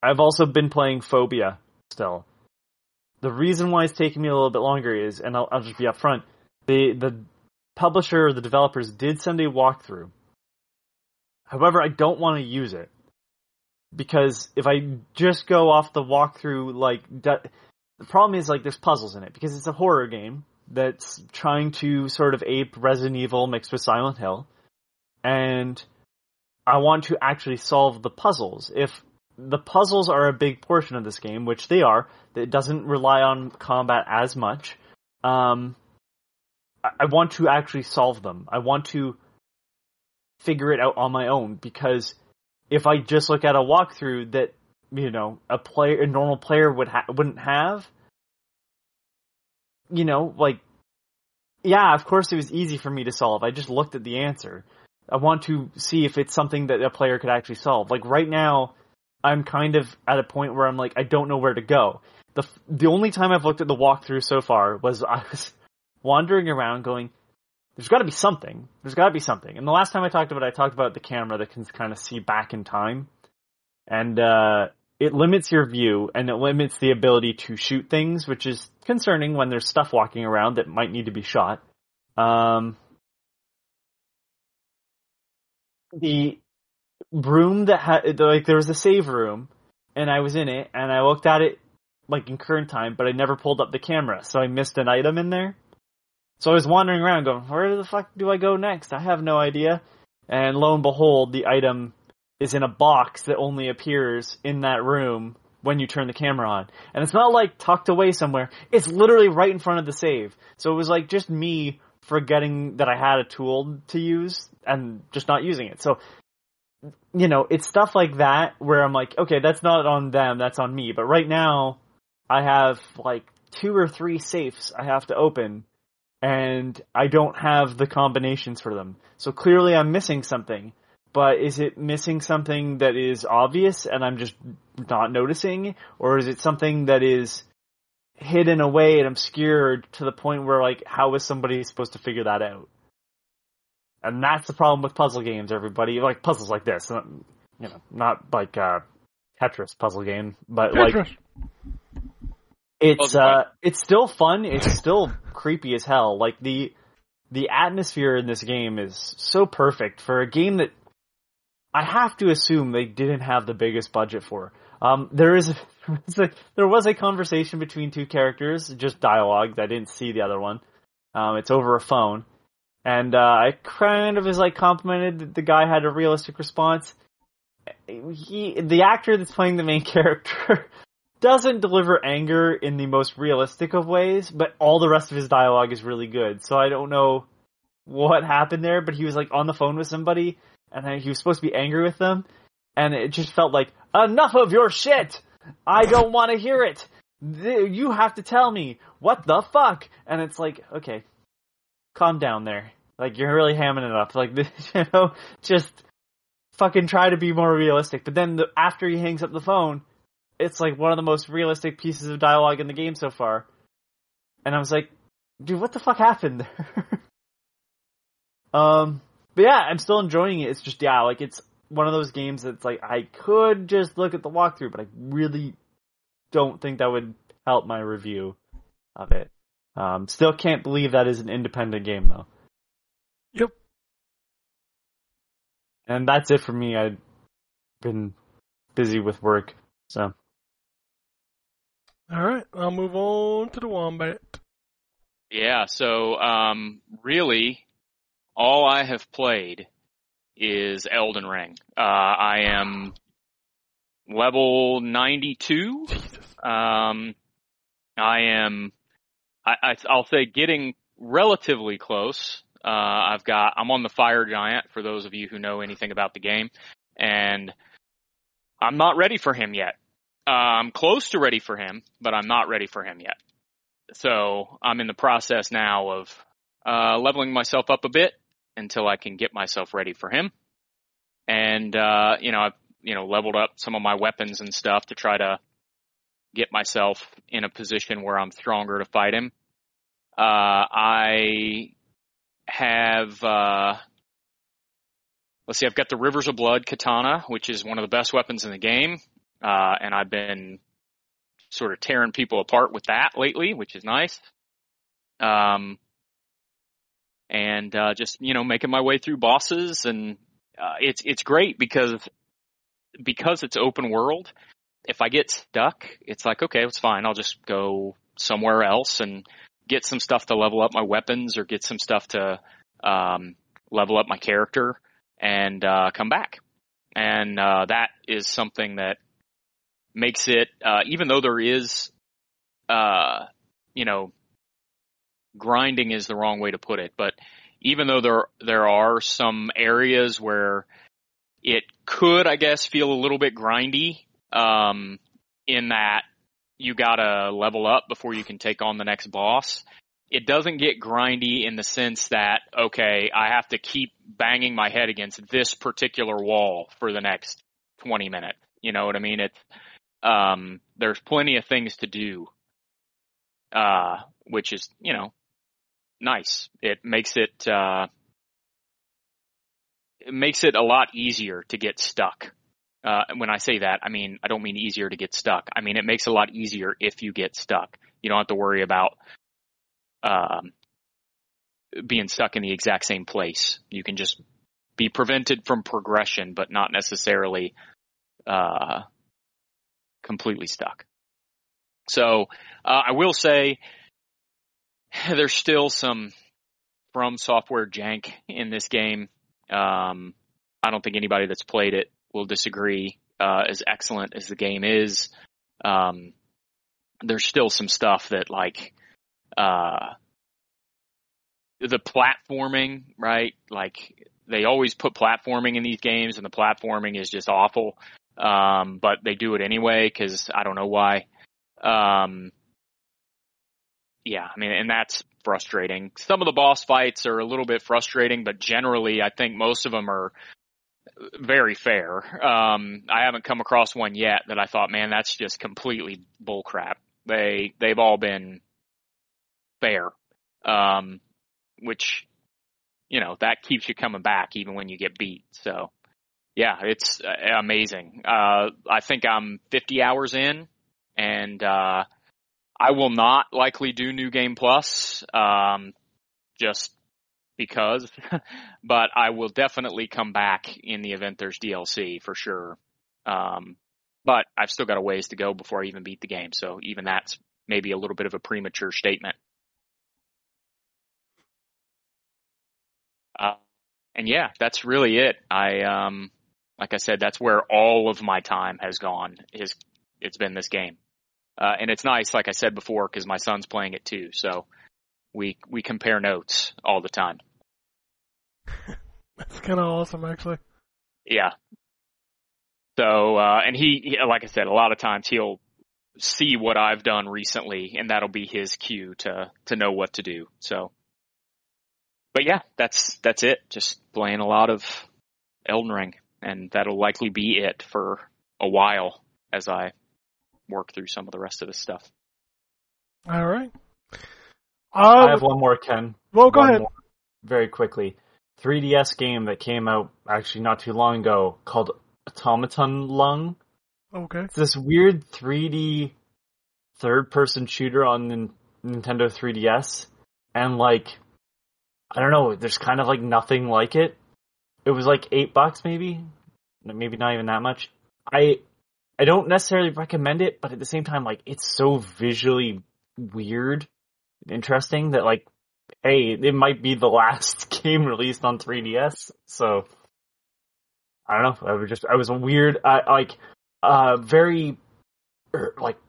I've also been playing Fobia still. The reason why it's taking me a little bit longer is, and I'll, I'll just be upfront, the the publisher or the developers did send a walkthrough. However, I don't want to use it because if I just go off the walkthrough, like the problem is like there's puzzles in it because it's a horror game that's trying to sort of ape Resident Evil mixed with Silent Hill, and I want to actually solve the puzzles. If the puzzles are a big portion of this game, which they are, it doesn't rely on combat as much. Um, I, I want to actually solve them. I want to figure it out on my own because if I just look at a walkthrough that you know a player, a normal player would ha- wouldn't have, you know, like yeah, of course it was easy for me to solve. I just looked at the answer. I want to see if it's something that a player could actually solve. Like right now, I'm kind of at a point where I'm like, I don't know where to go. The the only time I've looked at the walkthrough so far was I was wandering around going, there's got to be something. There's got to be something. And the last time I talked about it, I talked about the camera that can kind of see back in time. And uh, it limits your view and it limits the ability to shoot things, which is concerning when there's stuff walking around that might need to be shot. Um, the room that had like there was a save room and I was in it and I looked at it like in current time, but I never pulled up the camera, so I missed an item in there. So I was wandering around going, where the fuck do I go next? I have no idea. And lo and behold, the item is in a box that only appears in that room when you turn the camera on. And it's not like tucked away somewhere. It's literally right in front of the save. So it was like just me forgetting that I had a tool to use and just not using it. So you know, it's stuff like that where I'm like, okay, that's not on them, that's on me. But right now, I have like two or three safes I have to open, and I don't have the combinations for them. So clearly I'm missing something. But is it missing something that is obvious and I'm just not noticing? Or is it something that is hidden away and obscured to the point where like, how is somebody supposed to figure that out? And that's the problem with puzzle games, everybody. Like puzzles like this, you know, not like uh, Tetris puzzle game, but like it's uh, it's still fun. It's still creepy as hell. Like the the atmosphere in this game is so perfect for a game that I have to assume they didn't have the biggest budget for. Um, there is a, there was a conversation between two characters, just dialogue. I didn't see the other one. Um, it's over a phone, and uh, I kind of was like complimented that the guy had a realistic response. He, the actor that's playing the main character, doesn't deliver anger in the most realistic of ways, but all the rest of his dialogue is really good. So I don't know what happened there, but he was like on the phone with somebody, and he was supposed to be angry with them, and it just felt like enough of your shit. I don't want to hear it. You have to tell me what the fuck, and it's like okay, calm down there. Like you're really hamming it up. Like you know, just fucking try to be more realistic. But then the, after he hangs up the phone, it's like one of the most realistic pieces of dialogue in the game so far. And I was like, dude, what the fuck happened there? um, but yeah, I'm still enjoying it. It's just yeah, like it's one of those games that's like I could just look at the walkthrough, but I really don't think that would help my review of it. Um, still can't believe that is an independent game though. Yep. And that's it for me. I've been busy with work, so All right, I'll move on to the wombat. Yeah, so um, really, all I have played is Elden Ring. Uh, I am level 92. Um, I am, I, I, I'll say getting relatively close. Uh, I've got, I'm on the fire giant for those of you who know anything about the game and I'm not ready for him yet. Uh, I'm close to ready for him, but I'm not ready for him yet. So I'm in the process now of, uh, leveling myself up a bit until I can get myself ready for him. And, uh, you know, I've, you know, leveled up some of my weapons and stuff to try to get myself in a position where I'm stronger to fight him. Uh, I have, uh, let's see, I've got the Rivers of Blood katana, which is one of the best weapons in the game. Uh, and I've been sort of tearing people apart with that lately, which is nice. Um, and, uh, just, you know, making my way through bosses and, uh, it's, it's great because, because it's open world, if I get stuck, it's like, okay, it's fine. I'll just go somewhere else and get some stuff to level up my weapons or get some stuff to, um, level up my character and, uh, come back. And, uh, that is something that makes it, uh, even though there is, uh, you know, grinding is the wrong way to put it, but even though there, there are some areas where it could, I guess, feel a little bit grindy, um, in that you gotta level up before you can take on the next boss. It doesn't get grindy in the sense that, okay, I have to keep banging my head against this particular wall for the next 20 minutes. You know what I mean? It's, um, there's plenty of things to do, uh, which is, you know, nice. It makes it, uh, it makes it a lot easier to get stuck. Uh, when I say that, I mean, I don't mean easier to get stuck. I mean, it makes it a lot easier if you get stuck. You don't have to worry about, um, being stuck in the exact same place. You can just be prevented from progression, but not necessarily, uh, completely stuck. So, uh, I will say there's still some FromSoftware jank in this game. Um, I don't think anybody that's played it will disagree. Uh, as excellent as the game is, um, there's still some stuff that like, uh, the platforming, right? Like they always put platforming in these games and the platforming is just awful. Um, but they do it anyway because I don't know why. Um, yeah, I mean, and that's frustrating. Some of the boss fights are a little bit frustrating, but generally I think most of them are very fair. Um, I haven't come across one yet that I thought, man, that's just completely bullcrap. They, they've all been fair. Um, which, you know, that keeps you coming back even when you get beat. So yeah, it's uh, amazing. Uh, I think I'm 50 hours in and, uh, I will not likely do New Game Plus, um, just because, but I will definitely come back in the event there's DLC for sure. Um, but I've still got a ways to go before I even beat the game, so even that's maybe a little bit of a premature statement. Uh, and yeah, that's really it. I, um, like I said, that's where all of my time has gone. Is it's been this game, uh, and it's nice, like I said before, because my son's playing it too. So we we compare notes all the time. That's kind of awesome, actually. Yeah. So, uh, and he, he, like I said, a lot of times he'll see what I've done recently and that'll be his cue to, to know what to do. So, but yeah, that's, that's it. Just playing a lot of Elden Ring and that'll likely be it for a while as I work through some of the rest of his stuff. All right. I Uh, have one more, Ken. well, go One ahead. more, very quickly. 3DS game that came out actually not too long ago called Automaton Lung. Okay. It's this weird 3D third person shooter on Nin- Nintendo 3DS. And like, I don't know, there's kind of like nothing like it. It was like eight bucks maybe? Maybe not even that much. I, I don't necessarily recommend it, but at the same time, like, it's so visually weird and interesting that like, hey, it might be the last game released on 3DS. So, I don't know. I was just, I was a weird, I like, uh, very, er, like,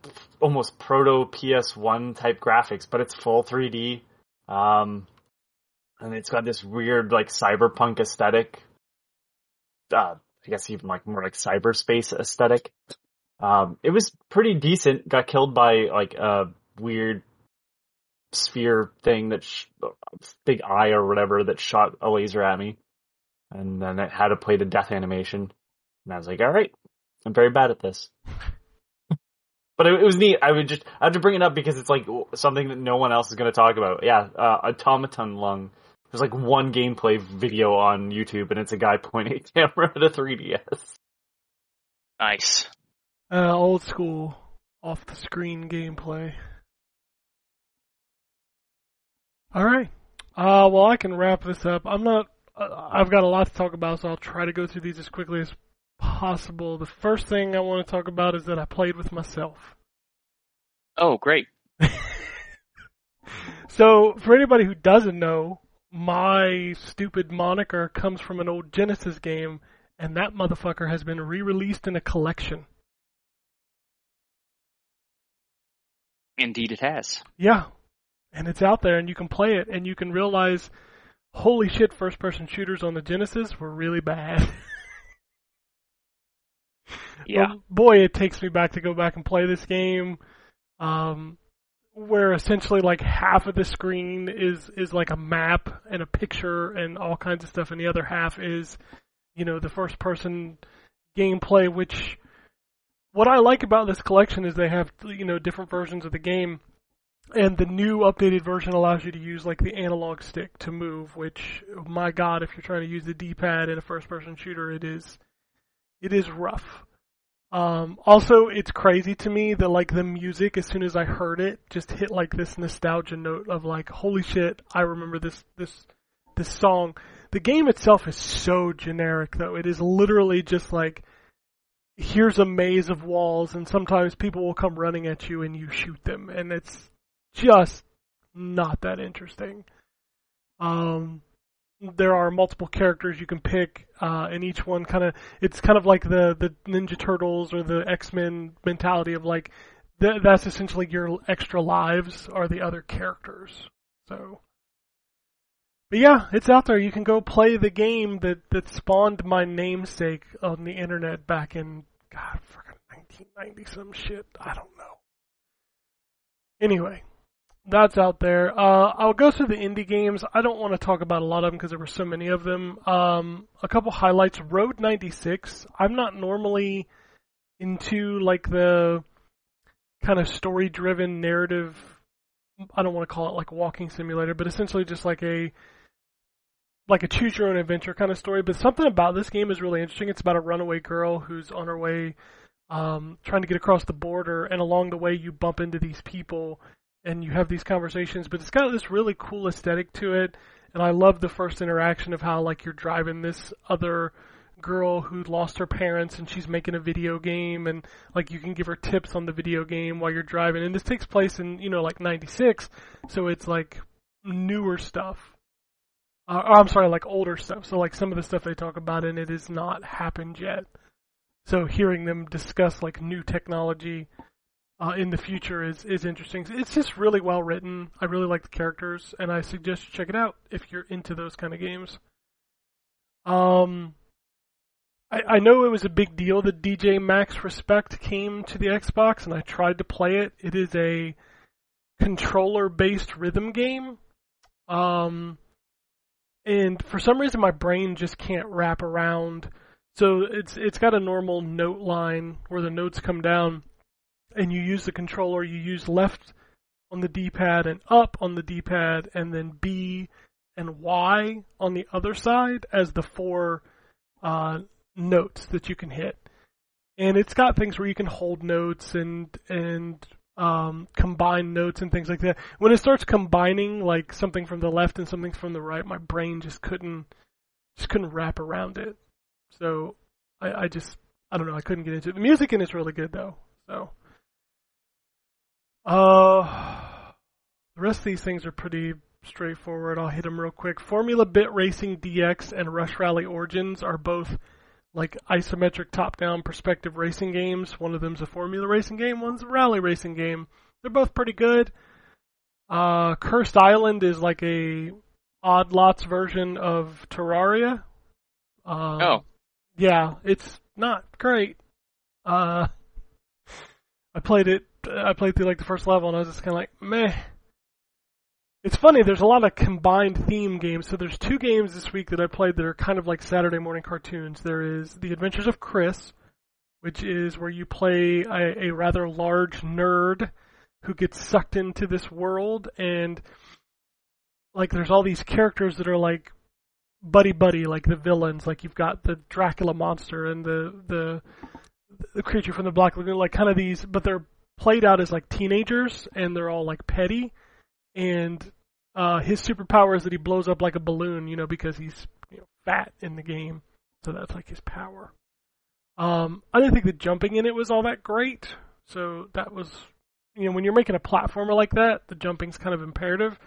almost proto PS1 type graphics, but it's full 3D. Um, and it's got this weird, like, cyberpunk aesthetic. Uh, I guess even like more like cyberspace aesthetic. Um, it was pretty decent. Got killed by like a weird sphere thing that sh- big eye or whatever that shot a laser at me, and then it had to play the death animation. And I was like, all right, I'm very bad at this. but it, it was neat. I would just I have to bring it up because it's like something that no one else is going to talk about. Yeah, uh, automaton lung. There's like one gameplay video on YouTube, and it's a guy pointing a camera at a 3DS. Nice. Uh, old school, off the screen gameplay. All right. Uh, well, I can wrap this up. I'm not. Uh, I've got a lot to talk about, so I'll try to go through these as quickly as possible. The first thing I want to talk about is that I played with myself. Oh, great. So, for anybody who doesn't know, my stupid moniker comes from an old Genesis game, and that motherfucker has been re-released in a collection. Indeed, it has. Yeah. And it's out there and you can play it and you can realize holy shit first person shooters on the Genesis were really bad. Yeah. But boy, it takes me back to go back and play this game. Um where essentially like half of the screen is is like a map and a picture and all kinds of stuff and the other half is you know the first person gameplay which what I like about this collection is they have you know different versions of the game and the new updated version allows you to use like the analog stick to move which my god if you're trying to use the d-pad in a first person shooter it is it is rough. Um also it's crazy to me that like the music as soon as i heard it just hit like this nostalgia note of like holy shit i remember this this this song. The game itself is so generic though. It is literally just like here's a maze of walls and sometimes people will come running at you and you shoot them and it's just not that interesting. Um, there are multiple characters you can pick, uh, and each one kind of it's kind of like the the Ninja Turtles or the X Men mentality of like th- that's essentially your extra lives are the other characters. So, but yeah, it's out there. You can go play the game that that spawned my namesake on the internet back in God, fucking 1990 some shit. I don't know. Anyway, that's out there. Uh, I'll go through the indie games. I don't want to talk about a lot of them because there were so many of them. Um, a couple highlights. Road 96. I'm not normally into like the kind of story-driven narrative. I don't want to call it like a walking simulator, but essentially just like a like a choose your own adventure kind of story. But something about this game is really interesting. It's about a runaway girl who's on her way um, trying to get across the border, and along the way you bump into these people and you have these conversations. But it's got this really cool aesthetic to it, and I love the first interaction of how like you're driving this other girl who lost her parents and she's making a video game and like you can give her tips on the video game while you're driving and this takes place in you know like 96 so it's like newer stuff uh, I'm sorry, like older stuff. So like some of the stuff they talk about in has not happened yet. So hearing them discuss like new technology uh, in the future is is interesting. It's just really well written. I really like the characters, and I suggest you check it out if you're into those kind of games. Um, I, I know it was a big deal that DJ Max Respect came to the Xbox, and I tried to play it. It is a controller-based rhythm game. Um, and for some reason my brain just can't wrap around so it's it's got a normal note line where the notes come down and you use the controller, you use left on the D-pad and up on the D-pad, and then B and Y on the other side as the four uh, notes that you can hit. And it's got things where you can hold notes and and um, combine notes and things like that. When it starts combining like something from the left and something from the right, my brain just couldn't just couldn't wrap around it. So I, I just I don't know, I couldn't get into it. The music in it's really good though. So uh the rest of these things are pretty straightforward. I'll hit them real quick. Formula Bit Racing DX and Rush Rally Origins are both like isometric top-down perspective racing games. One of them's a formula racing game, one's a rally racing game. They're both pretty good. Uh, Cursed Island is like a odd lots version of Terraria. Um, Oh. yeah, it's not great. Uh, I played it. I played through like the first level, and I was just kind of like, meh. It's funny. There's a lot of combined theme games. So there's two games this week that I played that are kind of like Saturday morning cartoons. There is The Adventures of Chris, which is where you play a, a rather large nerd who gets sucked into this world, and like there's all these characters that are like buddy buddy, like the villains. Like you've got the Dracula monster and the the the creature from the Black Lagoon, like kind of these, but they're played out as like teenagers, and they're all like petty and uh, his superpower is that he blows up like a balloon, you know, because he's you know, fat in the game. So that's like his power. Um, I didn't think the jumping in it was all that great. So that was, you know, when you're making a platformer like that, the jumping's kind of imperative.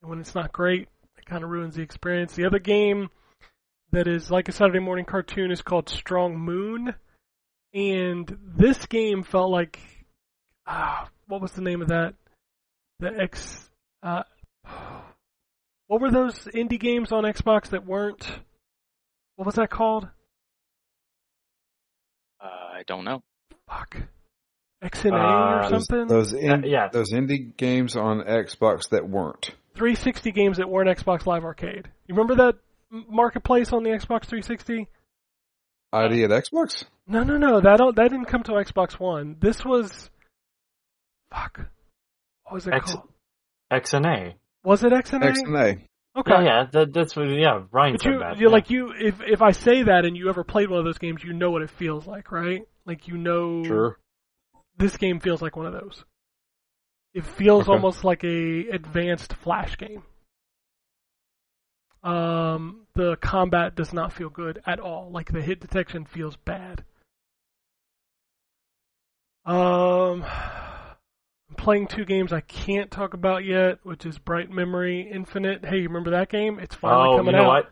And when it's not great, it kind of ruins the experience. The other game that is like a Saturday morning cartoon is called Strong Moon. And this game felt like, ah, what was the name of that? The X, uh, what were those indie games on Xbox that weren't? What was that called? Uh, I don't know. Fuck. X and A Uh, or something? those, in, Uh, yeah. those indie games on Xbox that weren't. 360 games that weren't Xbox Live Arcade. You remember that marketplace on the Xbox 360? ID at Xbox? No, no, no. That that didn't come to Xbox One. This was. Fuck. What was it X- called? X and A. Was it X and A? X and A. Okay. Yeah, yeah, that, that's what. Yeah, Ryan But said you, that. you're yeah. like you. If if I say that and you ever played one of those games, you know what it feels like, right? Like you know. Sure. This game feels like one of those. It feels Okay. almost like a advanced flash game. Um, the combat does not feel good at all. Like the hit detection feels bad. Um, I'm playing two games I can't talk about yet, which is Bright Memory Infinite. Hey, you remember that game? It's finally oh, coming you know out. what?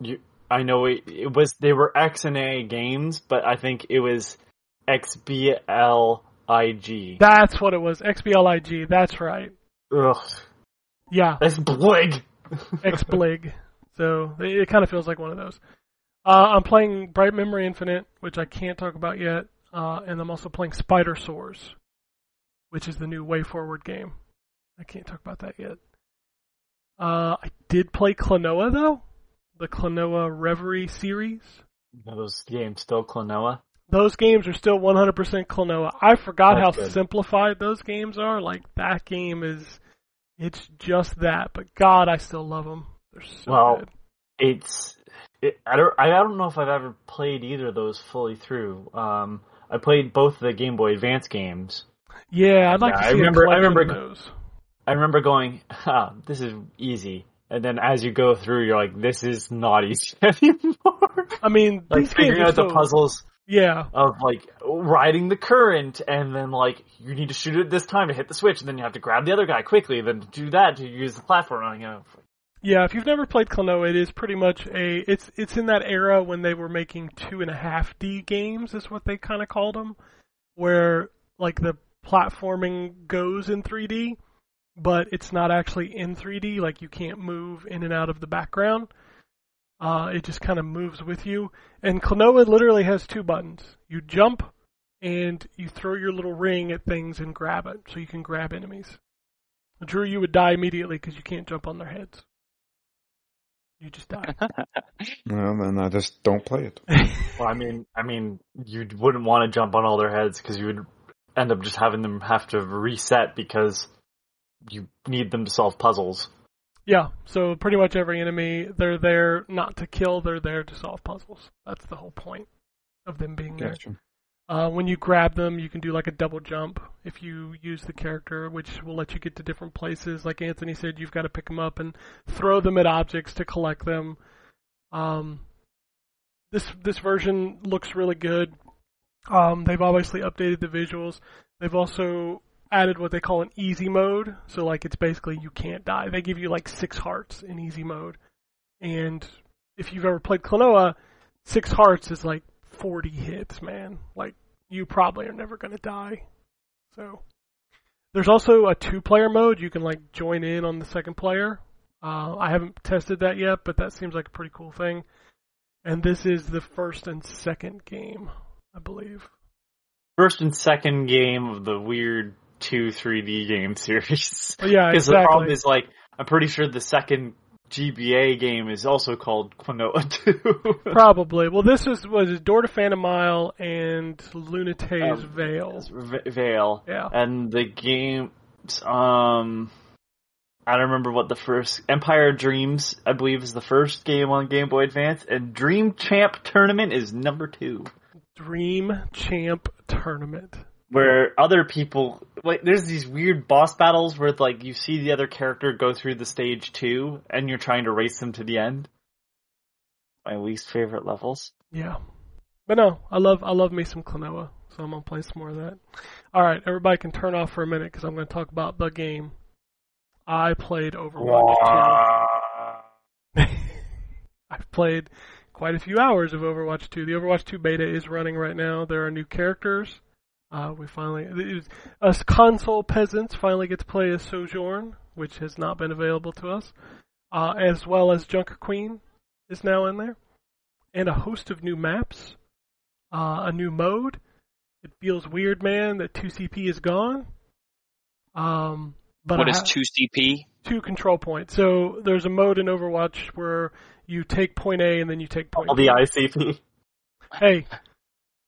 You, I know it, it was. They were X and A games, but I think it was XBLIG. That's what it was. XBLIG. That's right. Ugh, Yeah, that's blig. X Blig. So it, it kind of feels like one of those. Uh, I'm playing Bright Memory Infinite, which I can't talk about yet, uh, and I'm also playing Spidersaurs, which is the new WayForward game. I can't talk about that yet. Uh, I did play Klonoa though, the Klonoa Reverie series. Are those games still Klonoa? Those games are still 100% Klonoa. I forgot That's how good. simplified those games are. Like that game is, it's just that. But God, I still love them. They're so Well, good. It's. It, I don't. I don't know if I've ever played either of those fully through. Um, I played both the Game Boy Advance games. Yeah, I'd like Yeah, to I remember- I remember- those. I remember going, "Ah, this is easy," and then as you go through, you're like, "This is not easy anymore." I mean, like these games figuring out the puzzles Yeah, of like riding the current, and then like you need to shoot it this time to hit the switch, and then you have to grab the other guy quickly, then do that to use the platform. You know, yeah. If you've never played Klonoa, it is pretty much a. It's it's in that era when they were making two and a half D games, is what they kind of called them, where like the platforming goes in 3D, but it's not actually in 3D. Like you can't move in and out of the background. Uh, it just kind of moves with you. And Klonoa literally has two buttons. You jump, and you throw your little ring at things and grab it, so you can grab enemies. Drew, you would die immediately because you can't jump on their heads. You just die. Well, then I just don't play it. well, I mean, I mean, you wouldn't want to jump on all their heads because you would end up just having them have to reset because you need them to solve puzzles. Yeah, so pretty much every enemy, they're there not to kill, they're there to solve puzzles. That's the whole point of them being there. Gotcha. Uh, when you grab them, you can do like a double jump if you use the character, which will let you get to different places. Like Anthony said, you've got to pick them up and throw them at objects to collect them. Um, this this version looks really good. Um, they've obviously updated the visuals. They've also added what they call an easy mode. So like it's basically you can't die. They give you like six hearts in easy mode, and if you've ever played Klonoa, six hearts is like 40 hits, man. Like, you probably are never going to die. So, there's also a two player mode. You can, like, join in on the second player. Uh, I haven't tested that yet, but that seems like a pretty cool thing. And this is the first and second game, I believe. First and second game of the weird two 3D game series. But yeah, Because the problem is like I'm pretty sure the second GBA game is also called Klonoa 2. Probably. Well, this is was Door to Phantomile and Lunatea's Um, Veil. V- Veil. Yeah. And the game, um, I don't remember what the first Empire Dreams, I believe, is the first game on Game Boy Advance, and Dream Champ Tournament is number two, Dream Champ Tournament. where other people like there's these weird boss battles where like you see the other character go through the stage too, and you're trying to race them to the end. My least favorite levels. Yeah. But no, I love I love me some Klonoa, so I'm gonna play some more of that. All right, everybody can turn off for a minute because I'm gonna talk about the game. I played Overwatch 2. I've played quite a few hours of Overwatch 2. The Overwatch 2 beta is running right now. There are new characters. Uh, we finally, us console peasants finally get to play as Sojourn, which has not been available to us, uh, as well as Junker Queen is now in there, and a host of new maps, uh, a new mode. It feels weird, man, that 2CP is gone. Um, but what is 2CP? two control points. So there's a mode in Overwatch where you take point A and then you take point All B. the ICP. Hey,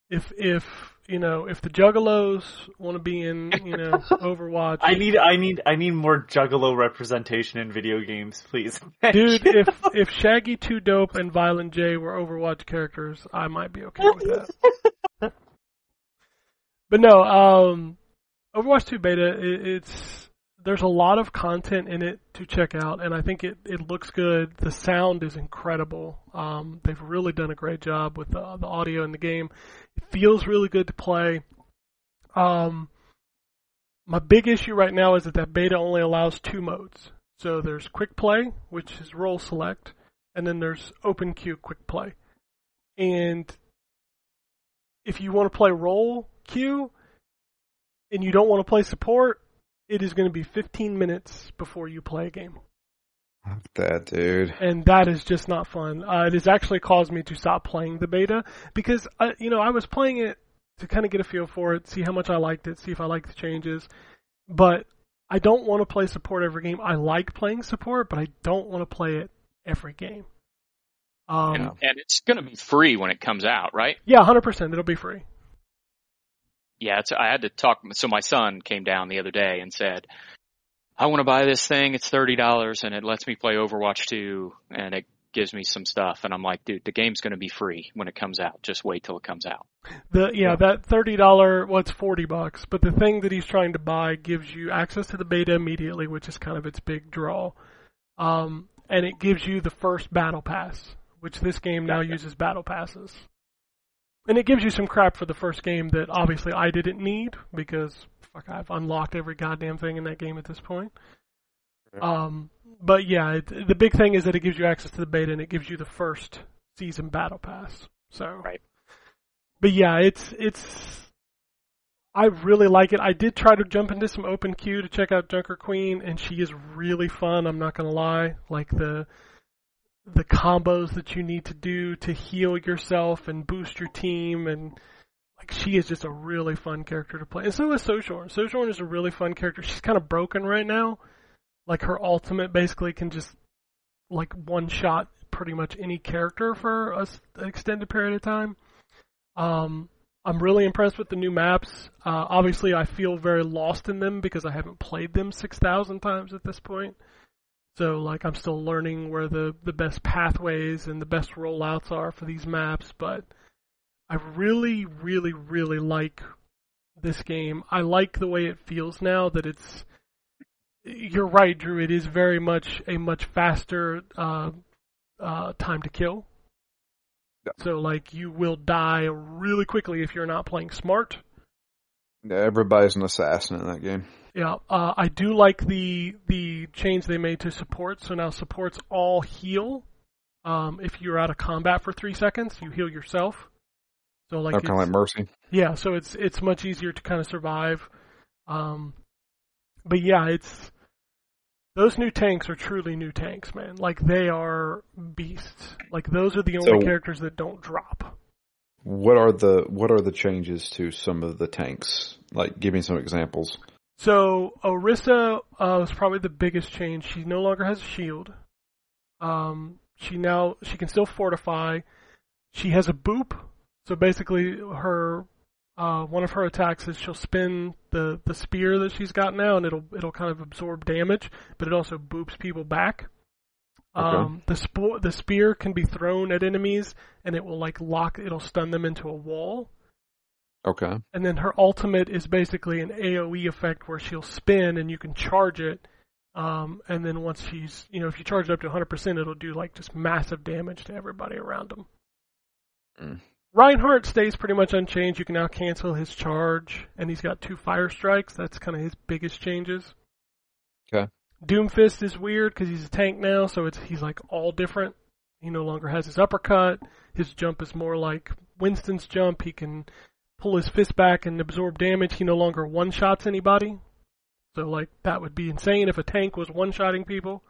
if if you know if the Juggalos want to be in you know Overwatch, I need, I need, I need more Juggalo representation in video games, please. dude, if if Shaggy Two Dope and Violent J were Overwatch characters, I might be okay with that. but no, um, Overwatch 2 beta, it, it's there's a lot of content in it to check out, and I think it, it looks good. The sound is incredible. Um, they've really done a great job with the, the audio in the game. It feels really good to play. Um, my big issue right now is that that beta only allows two modes. So there's quick play, which is role select, and then there's open queue quick play. And if you want to play role queue and you don't want to play support, it is going to be 15 minutes before you play a game. That dude. And that is just not fun. Uh, it has actually caused me to stop playing the beta because, uh, you know, I was playing it to kind of get a feel for it, see how much I liked it, see if I liked the changes. But I don't want to play support every game. I like playing support, but I don't want to play it every game. Um, And, and it's going to be free when it comes out, right? yeah, 100%. It'll be free. Yeah, it's, I had to talk. So my son came down the other day and said, "I want to buy this thing. It's thirty dollars, and it lets me play Overwatch 2, and it gives me some stuff." And I'm like, "Dude, the game's going to be free when it comes out. Just wait till it comes out." The yeah, that thirty dollar well it's forty bucks, but the thing that he's trying to buy gives you access to the beta immediately, which is kind of its big draw. Um, and it gives you the first battle pass, which this game now uses battle passes. And it gives you some crap for the first game that obviously I didn't need because fuck I've unlocked every goddamn thing in that game at this point. Um, but yeah, it, the big thing is that it gives you access to the beta and it gives you the first season battle pass. So Right. but yeah, it's it's. I really like it. I did try to jump into some open queue to check out Junker Queen, and she is really fun. I'm not gonna lie. Like the the combos that you need to do to heal yourself and boost your team, and like she is just a really fun character to play. And so is Sojourn. Sojourn is a really fun character. She's kind of broken right now. Like her ultimate basically can just like one shot pretty much any character for an extended period of time. Um, I'm really impressed with the new maps. Uh, obviously, I feel very lost in them because I haven't played them 6,000 times at this point. So, like, I'm still learning where the, the best pathways and the best rollouts are for these maps, but I really, really, really like this game. I like the way it feels now that it's. You're right, Drew. It is very much a much faster uh, uh, time to kill. So, like, you will die really quickly if you're not playing smart. Yeah, everybody's an assassin in that game. Yeah, uh, I do like the the change they made to support. So now supports all heal. Um, if you're out of combat for three seconds, you heal yourself. So like, kind of like Mercy. yeah, so it's it's much easier to kind of survive. Um, but yeah, it's those new tanks are truly new tanks, man. Like they are beasts. Like those are the only So- characters that don't drop. What are the what are the changes to some of the tanks? Like, give me some examples. So Orisa uh, was probably the biggest change. She no longer has a shield. Um, she now she can still fortify. She has a boop. So basically, her uh, one of her attacks is she'll spin the, the spear that she's got now, and it'll it'll kind of absorb damage, but it also boops people back. Okay. Um, the spo- the spear can be thrown at enemies, and it will like lock. It'll stun them into a wall. Okay. And then her ultimate is basically an AoE effect where she'll spin and you can charge it. Um, and then once she's, you know, if you charge it up to 100%, it'll do like just massive damage to everybody around him. Mm. Reinhardt stays pretty much unchanged. You can now cancel his charge, and he's got two fire strikes. That's kind of his biggest changes. Okay. Doomfist is weird because he's a tank now, so it's he's like all different. He no longer has his uppercut. His jump is more like Winston's jump. He can pull his fist back and absorb damage. He no longer one shots anybody. So like that would be insane if a tank was one shotting people.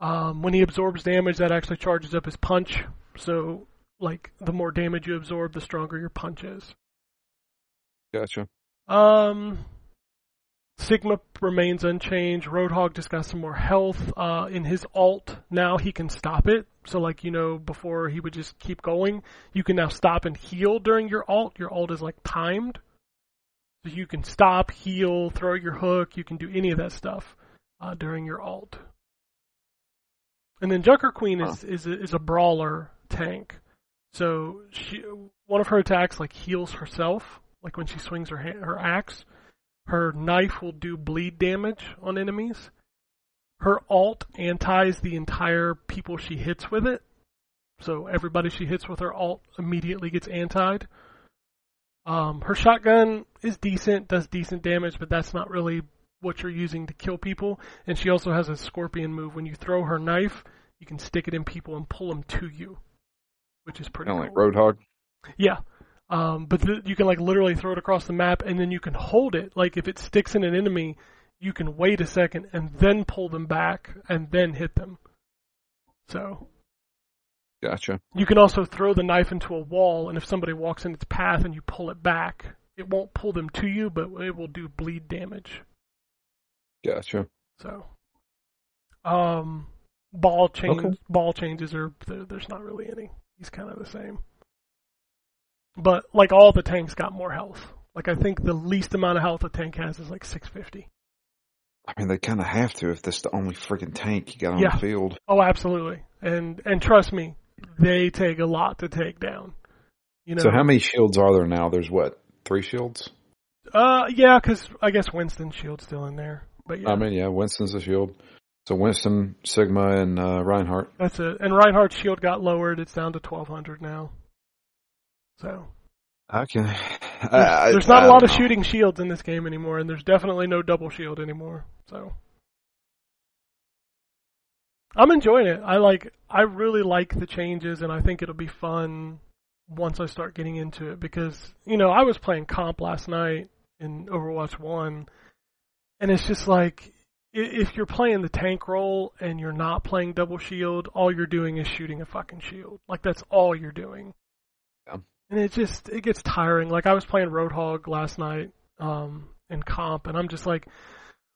Um, when he absorbs damage, that actually charges up his punch. So like the more damage you absorb, the stronger your punch is. Gotcha. Um, Sigma remains unchanged. Roadhog just got some more health. Uh, in his alt, now he can stop it. So, like, you know, before he would just keep going, you can now stop and heal during your alt. Your alt is like timed. So you can stop, heal, throw your hook. You can do any of that stuff uh, during your alt. And then Junker Queen is, is, a, is a brawler tank. So she, one of her attacks like heals herself, like when she swings her ha- her axe. Her knife will do bleed damage on enemies. Her alt antis the entire people she hits with it. So everybody she hits with her alt immediately gets antied. Um, her shotgun is decent, does decent damage, but that's not really what you're using to kill people. And she also has a scorpion move. When you throw her knife, you can stick it in people and pull them to you, which is pretty Kind of cool. like Roadhog. Yeah. Um, but th- you can like literally throw it across the map and then you can hold it. Like if it sticks in an enemy, you can wait a second and then pull them back and then hit them. So Gotcha. you can also throw the knife into a wall and if somebody walks in its path and you pull it back, it won't pull them to you, but it will do bleed damage. Gotcha. So, um, ball change, Okay. ball changes are there, there's not really any. He's kind of the same. But like all the tanks got more health. Like I think the least amount of health a tank has is like 650. I mean, they kind of have to if that's the only freaking tank you got on Yeah. the field. Oh, absolutely. And and trust me, they take a lot to take down. You know. So how many shields are there now? There's what? Three shields? Uh, yeah, because I guess Winston's shield's still in there. But yeah, I mean, yeah, Winston's a shield. So Winston, Sigma, and uh, Reinhardt. that's it. And Reinhardt's shield got lowered. It's down to 1200 now. So can. There's, I, there's not a a lot of shooting shields in this game anymore, and there's definitely no double shield anymore. So I'm enjoying it. I like. I really like the changes, and I think it'll be fun once I start getting into it because you know I was playing comp last night in Overwatch One, and it's just like if you're playing the tank role and you're not playing double shield, all you're doing is shooting a fucking shield. Like that's all you're doing. Yeah. And it just it gets tiring. Like I was playing Roadhog last night um in comp and I'm just like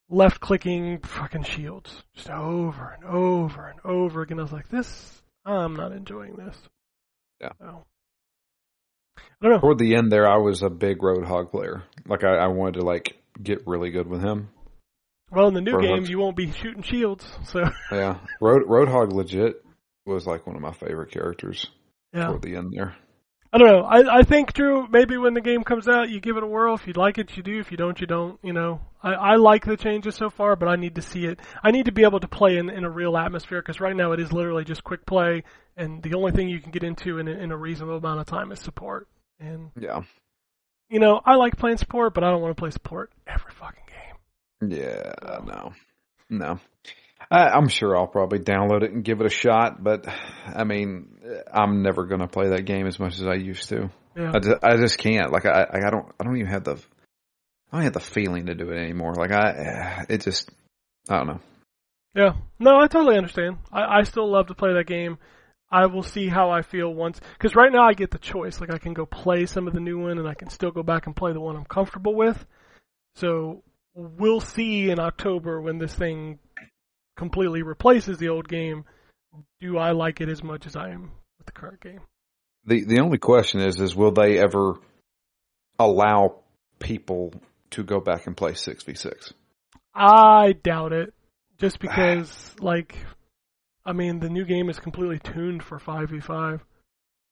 left clicking fucking shields just over and over and over again. I was like this I'm not enjoying this. Yeah. So. I don't know. Toward the end there, I was a big Roadhog player. Like I, I wanted to like get really good with him. Well, in the new Roadhogs. game, you won't be shooting shields, so Yeah, Road Roadhog legit was like one of my favorite characters yeah. toward the end there. I don't know. I I think Drew, maybe when the game comes out, you give it a whirl. If you like it, you do. If you don't, you don't. You know, I I like the changes so far, but I need to see it. I need to be able to play in in a real atmosphere because right now it is literally just quick play, and the only thing you can get into in in a reasonable amount of time is support. And Yeah, you know, I like playing support, but I don't want to play support every fucking game. yeah, no, no. I, I'm sure I'll probably download it and give it a shot, but I mean, I'm never gonna play that game as much as I used to. Yeah. I just, I just can't. Like I, I don't, I don't even have the, I don't have the feeling to do it anymore. Like I, it just, I don't know. Yeah. No, I totally understand. I, I still love to play that game. I will see how I feel once, because right now I get the choice. Like I can go play some of the new one, and I can still go back and play the one I'm comfortable with. So we'll see in October when this thing completely replaces the old game. Do I like it as much as I am with the current game? The the only question is is will they ever allow people to go back and play six v six? I doubt it. Just because, like, I mean, the new game is completely tuned for 5v5.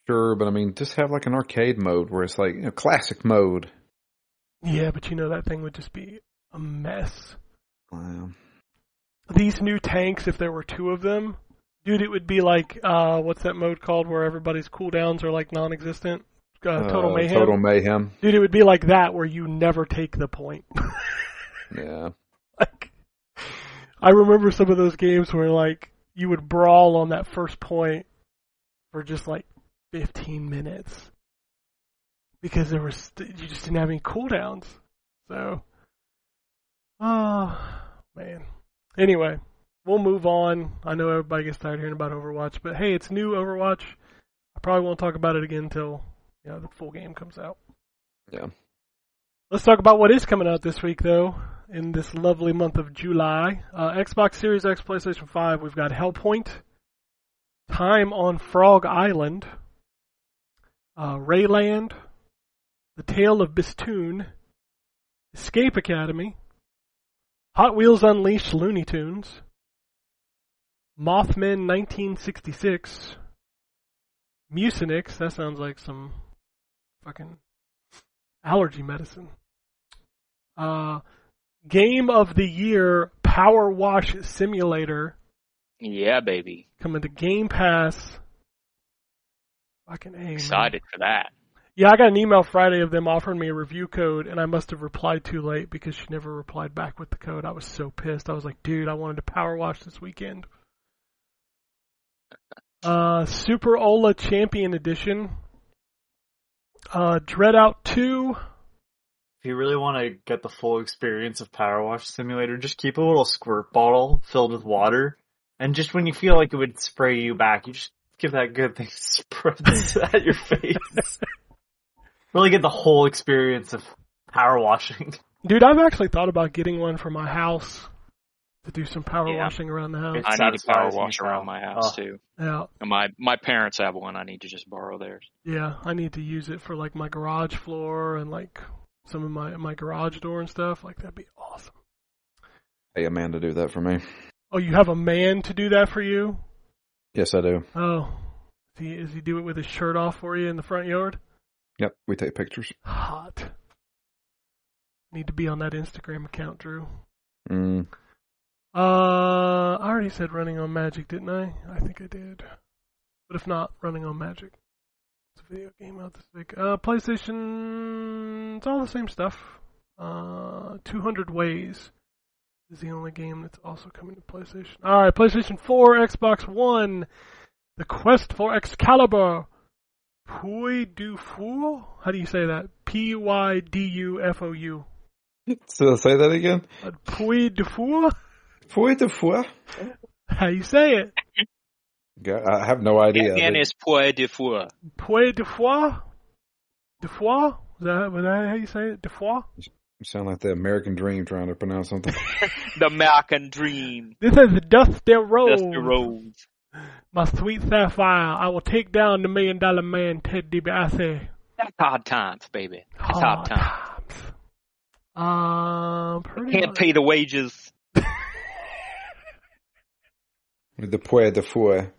Sure, but I mean, just have like an arcade mode where it's like you know, classic mode. Yeah, but you know that thing would just be a mess. Wow. These new tanks, if there were two of them, dude, it would be like uh, what's that mode called where everybody's cooldowns are like non-existent? Uh, Total Uh, Mayhem. Total mayhem. Dude, it would be like that where you never take the point. Yeah. like, I remember some of those games where like you would brawl on that first point for just like 15 minutes because there was you just didn't have any cooldowns. So, oh man. Anyway, we'll move on. I know everybody gets tired hearing about Overwatch, but hey, it's new Overwatch. I probably won't talk about it again until you know the full game comes out. Yeah. Let's talk about what is coming out this week, though, in this lovely month of July. Uh, Xbox Series X, PlayStation 5, we've got Hellpoint, Time on Frog Island, uh, Rayland, The Tale of Bistoon, Escape Academy, Hot Wheels Unleashed Looney Tunes, Mothman 1966, Mucinix, that sounds like some fucking allergy medicine. Uh, Game of the Year PowerWash Simulator Yeah, baby. coming to Game Pass. Fucking A. man. Excited for that. Yeah, I got an email Friday of them offering me a review code, and I must have replied too late because she never replied back with the code. I was so pissed. I was like, dude, I wanted to power wash this weekend. Uh, Super Ola Champion Edition. Uh, DreadOut 2. If you really want to get the full experience of PowerWash Simulator, just keep a little squirt bottle filled with water, and just when you feel like it would spray you back, you just give that good thing spritz at your face. Really get the whole experience of power washing. Dude, I've actually thought about getting one for my house to do some power Yeah. washing around the house. It I need to power satisfies wash around my house Oh. too. Yeah, And my my parents have one. I need to just borrow theirs. yeah. I need to use it for like my garage floor and like some of my my garage door and stuff. Like that'd be awesome. Hey, a man to do that for me. Oh, you have a man to do that for you? Yes, I do. Oh, does he, does he do it with his shirt off for you in the front yard? Yep, we take pictures. Hot. Need to be on that Instagram account, Drew. Mm, Uh, I already said running on Magic, didn't I? I think I did. But if not, running on Magic. It's a video game out this week. Uh, PlayStation, it's all the same stuff. Uh, 200 Ways is the only game that's also coming to PlayStation. Alright, PlayStation 4, Xbox One, The Quest for Excalibur, Puy du Fou? How do you say that? P-Y-D-U-F-O-U. so say that again. Uh, Puy du Fou? Foi de foi. How you say it? I have no idea. Bien They- is point de fois. Puy de foie? De foie? Is that, was that how you say it? De foie? You sound like the American Dream trying to pronounce something. The American Dream. This is Dusty Rhodes. Dusty Rhodes. My sweet sapphire. I will take down the million dollar man, Ted DiBiase. That's hard times, baby. That's hard times. times. Um, pretty Can't much. pay the wages. The Puy de Fouet.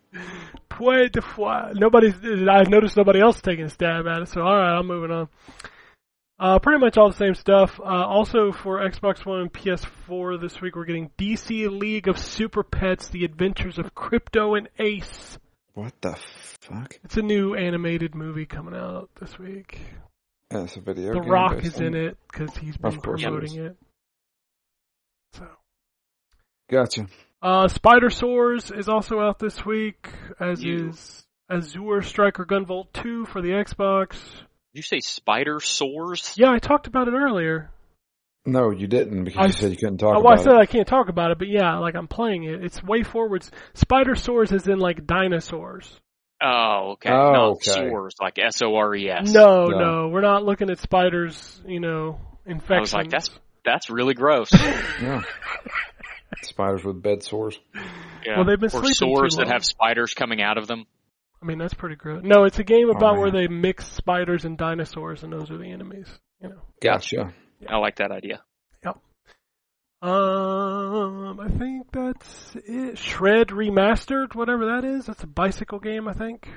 Puy de foi. Nobody's. I noticed nobody else taking a stab at it. So all right, I'm moving on. Uh, pretty much all the same stuff. Uh, also for Xbox One and PS4 this week, we're getting DC League of Super Pets: The Adventures of Krypto and Ace. What the fuck? It's a new animated movie coming out this week. That's a video The Rock is in it because he's been Of course it promoting it. So. Gotcha. Uh, Spidersaurs is also out this week, as You- is Azure Striker Gunvolt 2 for the Xbox. Did you say spider sores? Yeah, I talked about it earlier. No, you didn't because I- you said you couldn't talk Oh, well, I about said it. I can't talk about it, but yeah, like I'm playing it. It's way forwards. Spider sores is in like dinosaurs. Oh, okay. Oh, Not okay. soars, like S O R E S. No, No. no, we're not looking at spiders. You know, infections. I was like, that's that's really gross. Yeah. Spiders with bed sores. Yeah. Well, they've been or sleeping too sores that long. have spiders coming out of them. I mean, that's pretty gross. No, it's a game Oh, about where they mix spiders and dinosaurs, and those are the enemies. You know. Gotcha. I like that idea. Yep. Um, I think that's it. Shred Remastered, whatever that is. That's a bicycle game, I think.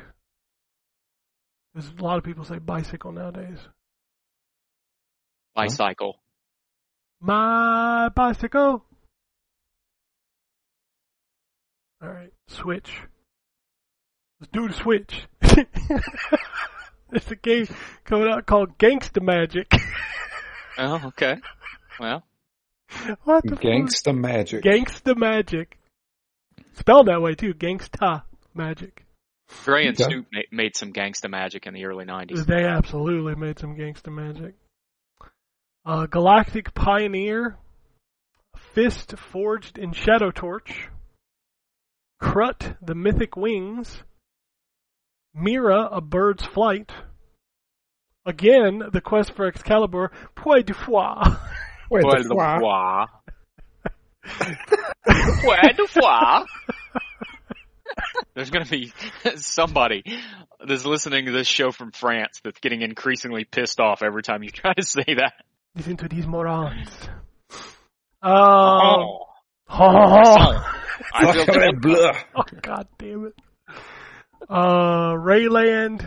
There's a lot of people say bicycle nowadays. Bicycle. My bicycle. All right, Switch. Let's do the Switch. There's a game coming out called Gangsta Magic. Oh, okay. Well, what the fuck? Gangsta magic. Gangsta Magic. Spelled that way too. Gangsta Magic. Dre and Okay. Snoop ma- made some gangsta magic in the early '90s. They absolutely made some gangsta magic. Uh, Galactic Pioneer, Fist Forged in Shadow Torch, Crut the Mythic Wings, Mira a Bird's Flight, again the quest for Excalibur, Puy du Foie. Wait, Poil the de fuck? foie. Poil de foie. There's going to be somebody that's listening to this show from France that's getting increasingly pissed off every time you try to say that. Listen to these morons. Um, Oh, oh, I feel Sacre bleu. Oh god damn it. Uh Rayland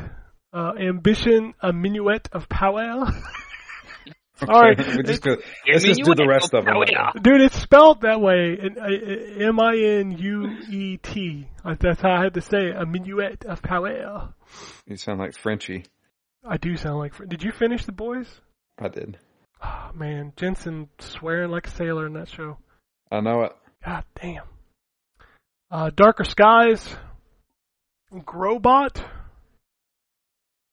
uh Ambition a Minuet of Powell. All right. Just go- let's just do the rest of them. Dude, it's spelled that way. M I N U E T. That's how I had to say it. A minuet of Powell. You sound like Frenchy. I do sound like. Did you finish the boys? I did. Oh, man, Jensen swearing like a sailor in that show. I know it. God damn. Uh, Darker Skies, Grobot,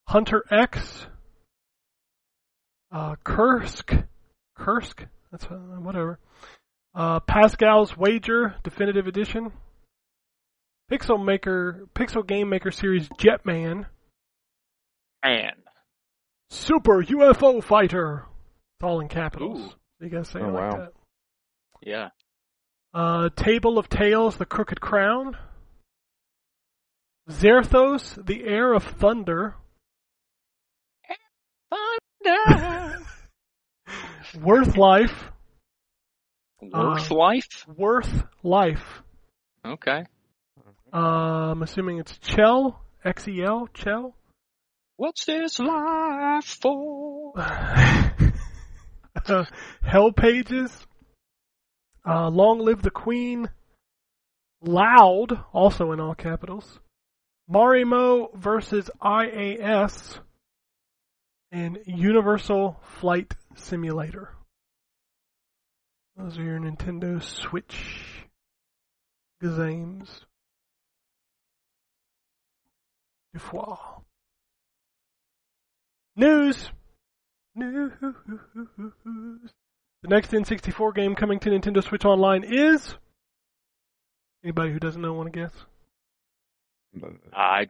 Hunter X, uh, Kursk, Kursk, that's uh, whatever. Uh, Pascal's Wager Definitive Edition, Pixel Maker, Pixel Game Maker Series Jetman, And Super UFO Fighter. It's all in capitals. Ooh. You gotta say Oh, it like wow. that. yeah, Uh, Table of Tales, The Crooked Crown. Zerthos, The Heir of Thunder. Worth Life. worth Uh, life. Worth Life. Okay. Uh, I'm assuming it's Chell. X-E-L. Chell. What's this life for? uh, Hell Pages. Uh, Long Live the Queen. Loud, also in all capitals. Marimo versus IAS. And Universal Flight Simulator. Those are your Nintendo Switch games. Du foie. News! News! The next N64 game coming to Nintendo Switch Online is. Anybody who doesn't know want to guess? I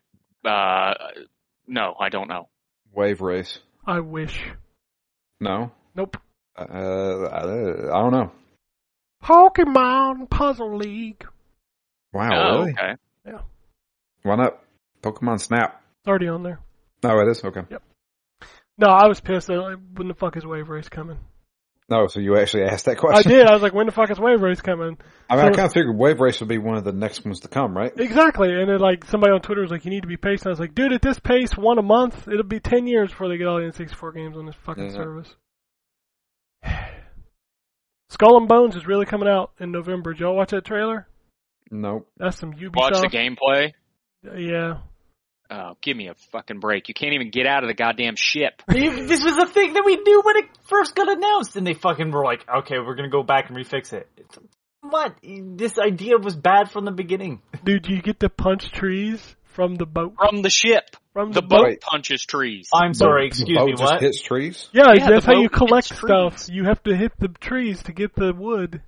uh no, I don't know. Wave race. I wish. No. Nope. Uh, I, I don't know. Pokemon Puzzle League. Wow, oh, really? okay. Yeah. Why not? Pokemon Snap. It's already on there. Oh, it is? Okay. Yep. No, I was pissed. When the fuck is Wave Race coming? No, so you actually asked that question? I did. I was like, when the fuck is Wave Race coming? I mean, I So- kind of figured Wave Race would be one of the next ones to come, right? Exactly. And then like somebody on Twitter was like, you need to be patient. I was like, dude, at this pace, one a month, it'll be ten years before they get all the N64 games on this fucking Yeah. service. Skull and Bones is really coming out in November. Did y'all watch that trailer? Nope. That's some Ubisoft. Watch the gameplay. Yeah. Oh, give me a fucking break. You can't even get out of the goddamn ship. this was the thing that we knew when it first got announced, and they fucking were like, "Okay, we're gonna go back and refix it." It's, what? This idea was bad from the beginning. Dude, you get to punch trees from the boat. From the ship. From The the, boat Right. punches trees. I'm sorry, The excuse boat me. just What? hits trees. Yeah, Yeah, that's how you collect hits stuff. trees. You have to hit the trees to get the wood.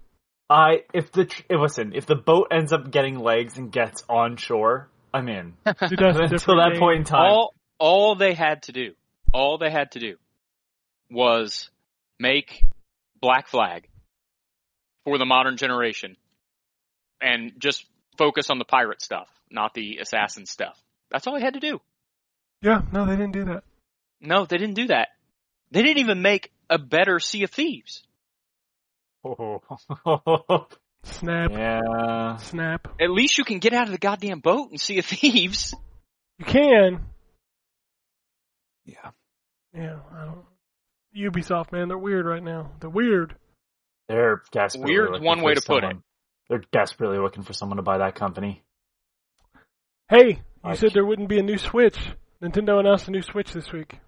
I if the tr- eh, listen, if the boat ends up getting legs and gets on shore, I'm in. Dude, that's a Until that game. point in time, all all they had to do, all they had to do was make Black Flag for the modern generation and just focus on the pirate stuff, not the assassin stuff. That's all they had to do. Yeah, no, they didn't do that. No, they didn't do that. They didn't even make a better Sea of Thieves. Oh, Snap, yeah. snap. At least you can get out of the goddamn boat and Sea of Thieves. You can. Yeah. Yeah, I don't. Ubisoft, man, they're weird right now. They're weird. They're desperately Weird's looking one for way to put it. They're desperately looking for someone to buy that company. Hey, you Like- said there wouldn't be a new Switch. Nintendo announced a new Switch this week.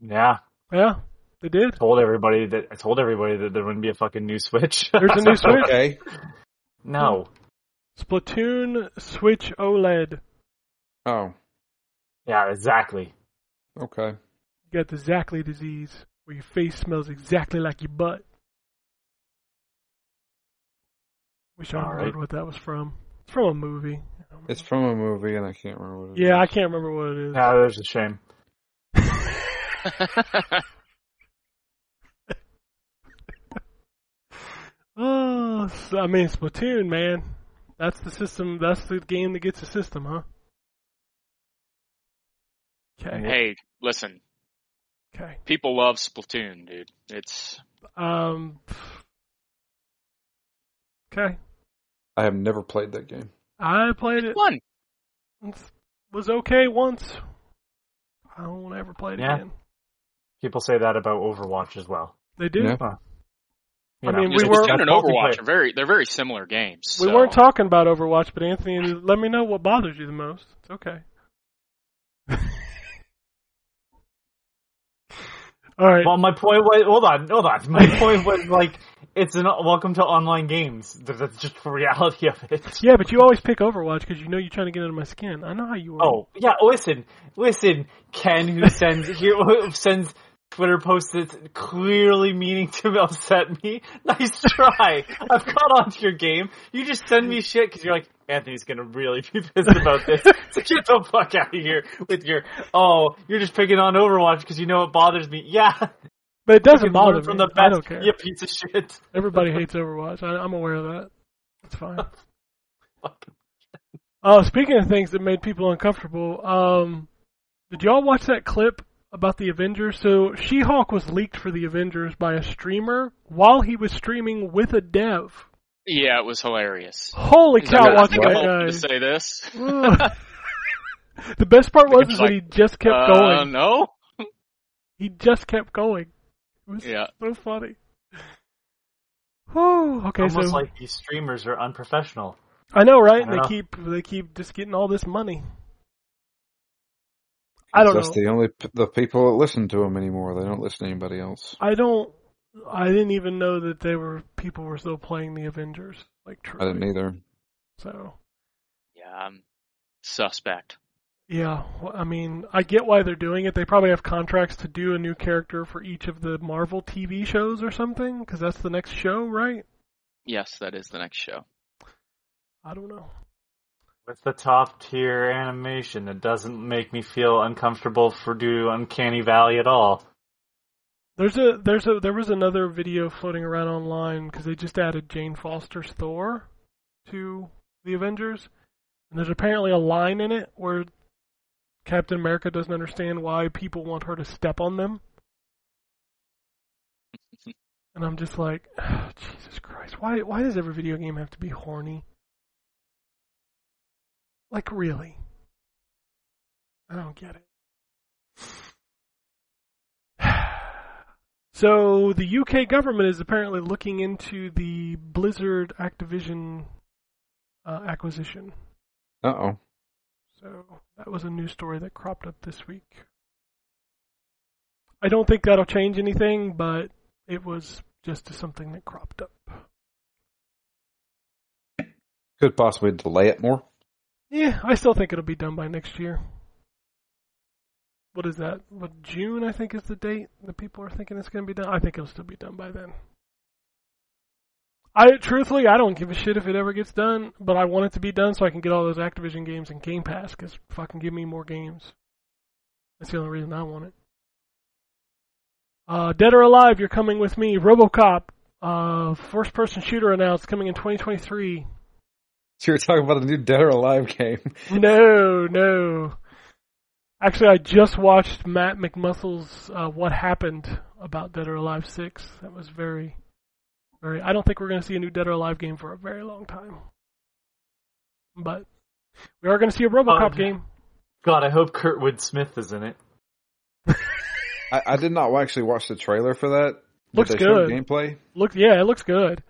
Yeah, Yeah, they did. told everybody that I told everybody that there wouldn't be a fucking new Switch. There's a new Switch. Okay. no. Splatoon Switch OLED. Oh. Yeah, exactly. Okay. You got the Zackley disease, where your face smells exactly like your butt. Wish I All remembered right. what that was from. It's from a movie. It's from a movie, and I can't remember what it is. Yeah, I can't remember what it is. Yeah, there's a shame. Oh, I mean Splatoon, man. That's the system. That's the game that gets the system, huh? Okay. hey, listen, Okay. people love Splatoon, dude. It's Um. Okay. I have never played that game. I played it. fun. It was okay once. I don't want to ever play it Yeah. again. People say that about Overwatch as well. They do. Yeah. You I know, mean, we were- Splatoon just and Overwatch are very they're very similar games. We so- weren't talking about Overwatch, but Anthony, let me know what bothers you the most. It's okay. All right. Well, my point was, hold on, hold on. My point was like, it's an welcome to online games. That's just the reality of it. Yeah, but you always pick Overwatch because you know you're trying to get under my skin. I know how you are. Oh, yeah, listen, listen, Ken who sends, here, who sends Twitter posts that's clearly meaning to upset me. Nice try. I've caught on to your game. You just send me shit because you're like, Anthony's gonna really be pissed about this. so get the fuck out of here with your, oh, you're just picking on Overwatch because you know it bothers me. Yeah. but it doesn't bother learn me. from the I best, don't care. you piece of shit. Everybody hates Overwatch. I, I'm aware of that. It's fine. Oh, speaking of things that made people uncomfortable, um, did y'all watch that clip about the Avengers? So She-Hulk was leaked for the Avengers by a streamer while he was streaming with a dev. Yeah, it was hilarious. Holy cow! like, I Watch think I'm that guy. to say this. The best part was is that he just kept Uh, going. no. He just kept going. It was Yeah. so funny. Whew. Okay, Almost so like these streamers are unprofessional. I know, right? I They know. keep they keep just getting all this money. I don't That's know. the only the people that listen to them anymore. They don't listen to anybody else. I don't. I didn't even know that they were people were still playing the Avengers like I truly. didn't either. So Yeah, I'm suspect. yeah, well, I mean, I get why they're doing it. They probably have contracts to do a new character for each of the Marvel TV shows or something, because that's the next show, right? Yes, that is the next show. I don't know. With the top tier animation, it doesn't make me feel uncomfortable for do Uncanny Valley at all. There's a there's a there was another video floating around online because they just added Jane Foster's Thor to the Avengers, and there's apparently a line in it where Captain America doesn't understand why people want her to step on them. And I'm just like, Jesus Christ, why why does every video game have to be horny? Like really? I don't get it. So the UK government is apparently looking into the Blizzard Activision uh, acquisition. Uh oh. So that was a news story that cropped up this week. I don't think that'll change anything, but it was just something that cropped up. Could possibly delay it more. Yeah, I still think it'll be done by next year. What is that? What June I think is the date that people are thinking it's going to be done. I think it'll still be done by then. I truthfully I don't give a shit if it ever gets done, but I want it to be done so I can get all those Activision games in Game Pass because fucking give me more games. That's the only reason I want it. Uh, Dead or Alive, you're coming with me. RoboCop, uh, first-person shooter announced coming in 2023. So you're talking about a new Dead or Alive game. No, no. Actually, I just watched Matt McMuscles' uh, "What Happened" about Dead or Alive Six. That was very, very. I don't think we're going to see a new Dead or Alive game for a very long time, but we are going to see a RoboCop Oh, game. God, I hope Kurtwood Smith is in it. I, I did not actually watch the trailer for that. Looks good. Gameplay. Look, yeah, it looks good.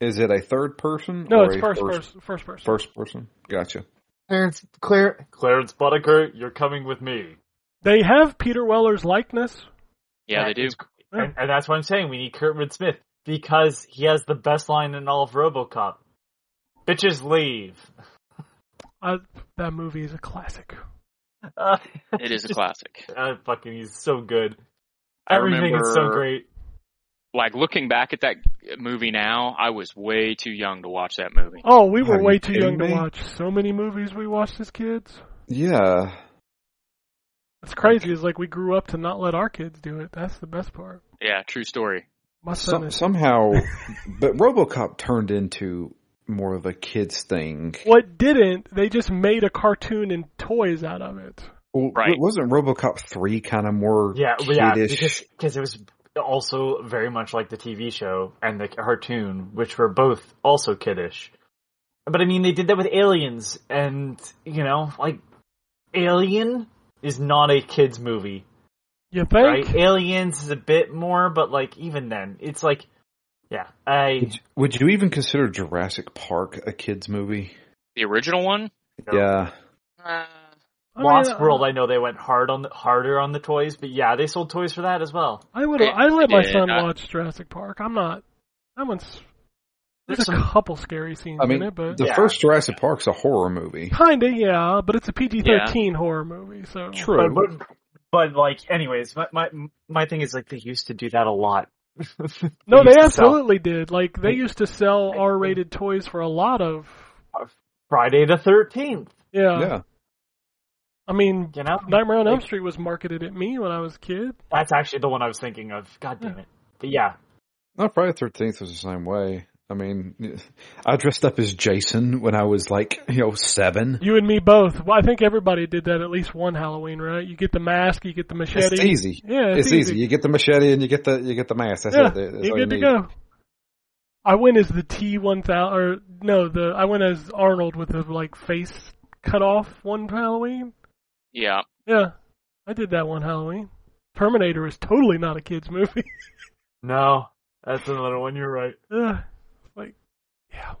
Is it a third person? No, or it's a first person. First person. First person. Gotcha. Clarence, Claire, Clarence Boddicker, you're coming with me. They have Peter Weller's likeness. Yeah, they do. And, and that's what I'm saying. We need Kurtwood Smith because he has the best line in all of RoboCop. Bitches leave. Uh, that movie is a classic. Uh, It is a just- classic. Uh, fucking, he's so good. I Everything is so great. Like looking back at that movie now, I was way too young to watch that movie. Oh, we were Are you way too kidding young to watch so many movies we watched as kids. Yeah. It's crazy. It's like we grew up to not let our kids do it. That's the best part. Yeah, true story. My son Some, is somehow, but RoboCop turned into more of a kids thing. What didn't, they just made a cartoon and toys out of it. Well, Right. Wasn't RoboCop three kind of more Yeah, well, yeah, kiddish? because because it was also very much like the TV show and the cartoon, which were both also kiddish. But I mean, they did that with Aliens, and you know, like Alien is not a kids movie, You think? right? Aliens is a bit more, but like even then, it's like, yeah, I Would you, would you even consider Jurassic Park a kids movie? The original one? No. Yeah. Uh, I Lost uh, World. I know they went hard on the harder on the toys, but yeah, they sold toys for that as well. I would. I let my son I- watch Jurassic Park. I'm not. That one's. There's, There's a some- couple scary scenes I mean, in it, but the Yeah. first Jurassic Park's a horror movie. kinda, yeah. But it's a PG-13 horror movie, so True. But, but, but like, anyways, my, my my thing is like they used to do that a lot. no, they to sell absolutely did. Like they used to sell R-rated toys for a lot of. Friday the Thirteenth. Yeah. yeah. I mean, You know, Nightmare on Elm Street was marketed at me when I was a kid. that's actually the one I was thinking of. God damn it! But yeah, No, Friday Thirteenth was the same way. I mean, I dressed up as Jason when I was like, you know, seven. You and me both. Well, I think everybody did that at least one Halloween, right? You get the mask, you get the machete. It's easy. Yeah, It's, it's, easy. You get the machete and you get the you get the mask. That's yeah, it. That's you're all you good to go. I went as the T one thousand, or no, the I went as Arnold with the like face cut off one Halloween. Yeah. Yeah, I did that one Halloween. Terminator is totally not a kids movie. no, that's another one. You're right. Ugh, like, yeah.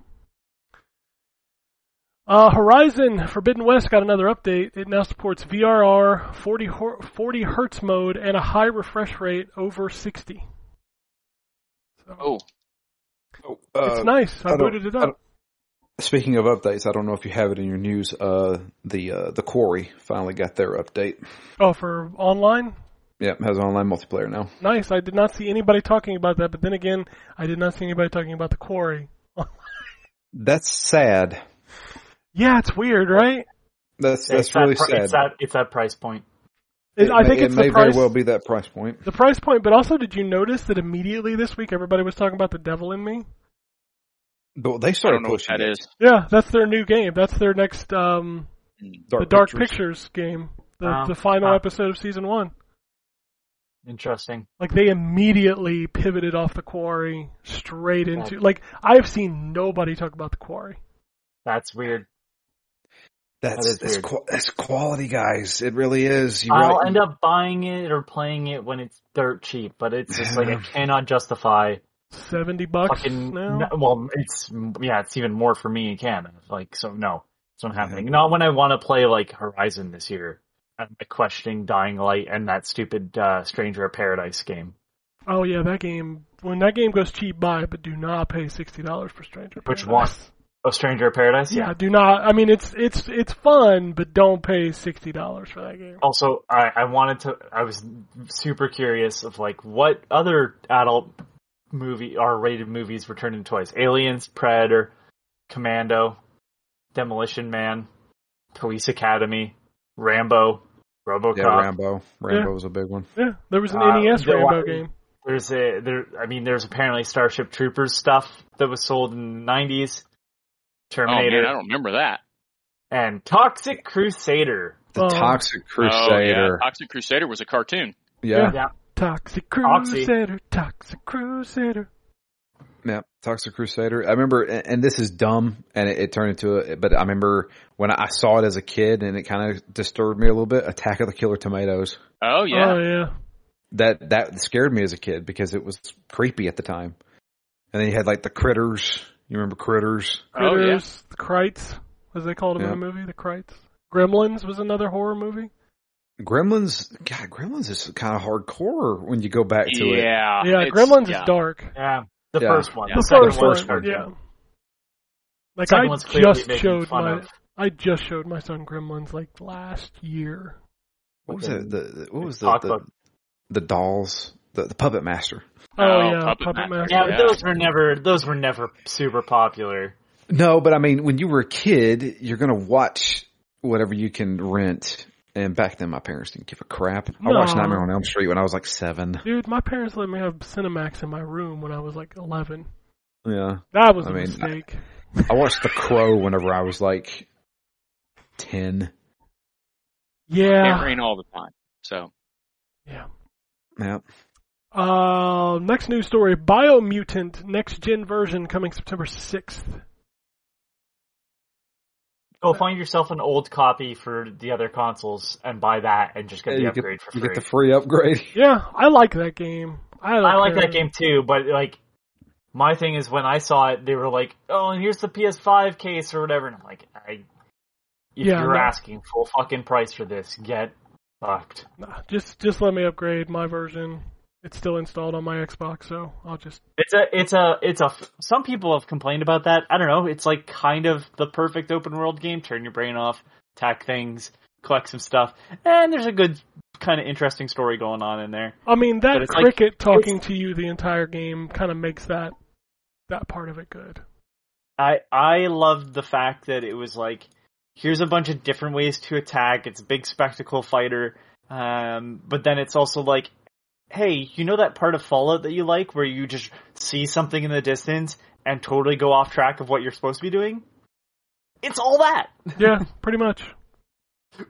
Uh, Horizon Forbidden West got another update. It now supports VRR, 40, 40 hertz mode, and a high refresh rate over 60. So, Oh, Oh, it's uh, nice. I, I don't- booted it I up. Don't- Speaking of updates, I don't know if you have it in your news. Uh, the uh, the Quarry finally got their update. Oh, for online? Yeah, it has online multiplayer now. Nice. I did not see anybody talking about that, but then again, I did not see anybody talking about the quarry. That's sad. Yeah, it's weird, right? That's It's that's that really pri- sad. It's that it's that price point. It- I may- think it it's may the price. very well be that price point. The price point, but also, did you notice that immediately this week everybody was talking about the devil in me? But they I started don't know what pushing that it. is. Yeah, that's their new game. That's their next um Dark the Dark Pictures. Pictures game. the Wow. the final Wow. episode of season one. Interesting. Like they immediately pivoted off the quarry straight into like I've seen nobody talk about the quarry. That's weird. That's That is that's, weird. qu- that's quality, guys. It really is. You I'll really- end up buying it or playing it when it's dirt cheap, but it's just like I cannot justify Seventy bucks fucking. now. no- well, it's yeah, it's even more for me in Canada. Like so, no, it's not happening. Not when I want to play like Horizon this year. I'm questioning Dying Light and that stupid uh, Stranger of Paradise game. Oh yeah, that game. When that game goes cheap, buy it, but do not pay sixty dollars for Stranger. Which Paradise. one? Oh, Stranger of Paradise. Yeah, do not. I mean, it's it's it's fun, but don't pay sixty dollars for that game. Also, I, I wanted to. I was super curious of like what other adult movie R-rated movies were turned into toys: Aliens, Predator, Commando, Demolition Man, Police Academy, Rambo, RoboCop. yeah, Rambo. Rambo was a big one. Yeah, there was an Uh, NES Rambo one- game. There's a there. I mean, there's apparently Starship Troopers stuff that was sold in the '90s. Oh Terminator man, I don't remember that. and Toxic Crusader. The Oh. Toxic Oh yeah, Crusader. Toxic Crusader was a cartoon. yeah. Yeah, Toxic Oxy. Crusader, Toxic Crusader. Yeah, Toxic Crusader. I remember, and and this is dumb, and it, it turned into a. But I remember when I saw it as a kid, and it kind of disturbed me a little bit. Attack of the Killer Tomatoes. Oh yeah. Oh yeah. That that scared me as a kid because it was creepy at the time. And then you had like the critters. You remember critters? Oh, yeah. Critters, the Krites, as they called them in the movie, the Krites. Gremlins was another horror movie. Gremlins. God, Gremlins is kind of hardcore when you go back to it. yeah. yeah, Gremlins yeah. is dark. yeah. The Yeah. first one. Yeah. The second first was one, yeah. Like I just showed my of- I just showed my son Gremlins like last year. What was it? The, the what was the the, the dolls? The, the Puppet Master. Oh, Oh, yeah, Puppet Puppet, Master. Master. Yeah, Yeah. those were never those were never super popular. No, but I mean, when you were a kid, you're gonna watch whatever you can rent. And back then, my parents didn't give a crap. I watched Nightmare on Elm Street when I was like seven. Dude, my parents let me have Cinemax in my room when I was like 11. Yeah, That was a I mean, mistake. I watched The Crow whenever I was like ten. Can't yeah. rain all the time. So Yeah. Yeah, Uh, next news story: Biomutant next gen version coming September 6th. Go find yourself an old copy for the other consoles and buy that and just get the upgrade get, for you free. get the free upgrade. Yeah, I like that game. I, I like that game too, but like my thing is when I saw it, they were like, "Oh, and here's the PS5 case or whatever," and I'm like, "I." If Yeah, you're no. asking full fucking price for this, get fucked. Nah, just just let me upgrade my version. It's still installed on my Xbox, so I'll just It's a, it's a, it's a. Some people have complained about that. I don't know. It's like kind of the perfect open world game. Turn your brain off, attack things, collect some stuff, and there's a good, kind of interesting story going on in there. I mean, that it's like- cricket talking to you the entire game kind of makes that that part of it good. I I loved the fact that it was like here's a bunch of different ways to attack. It's a big spectacle fighter, um, but then it's also like, hey, you know that part of Fallout that you like where you just see something in the distance and totally go off track of what you're supposed to be doing? It's all that. Yeah, pretty much.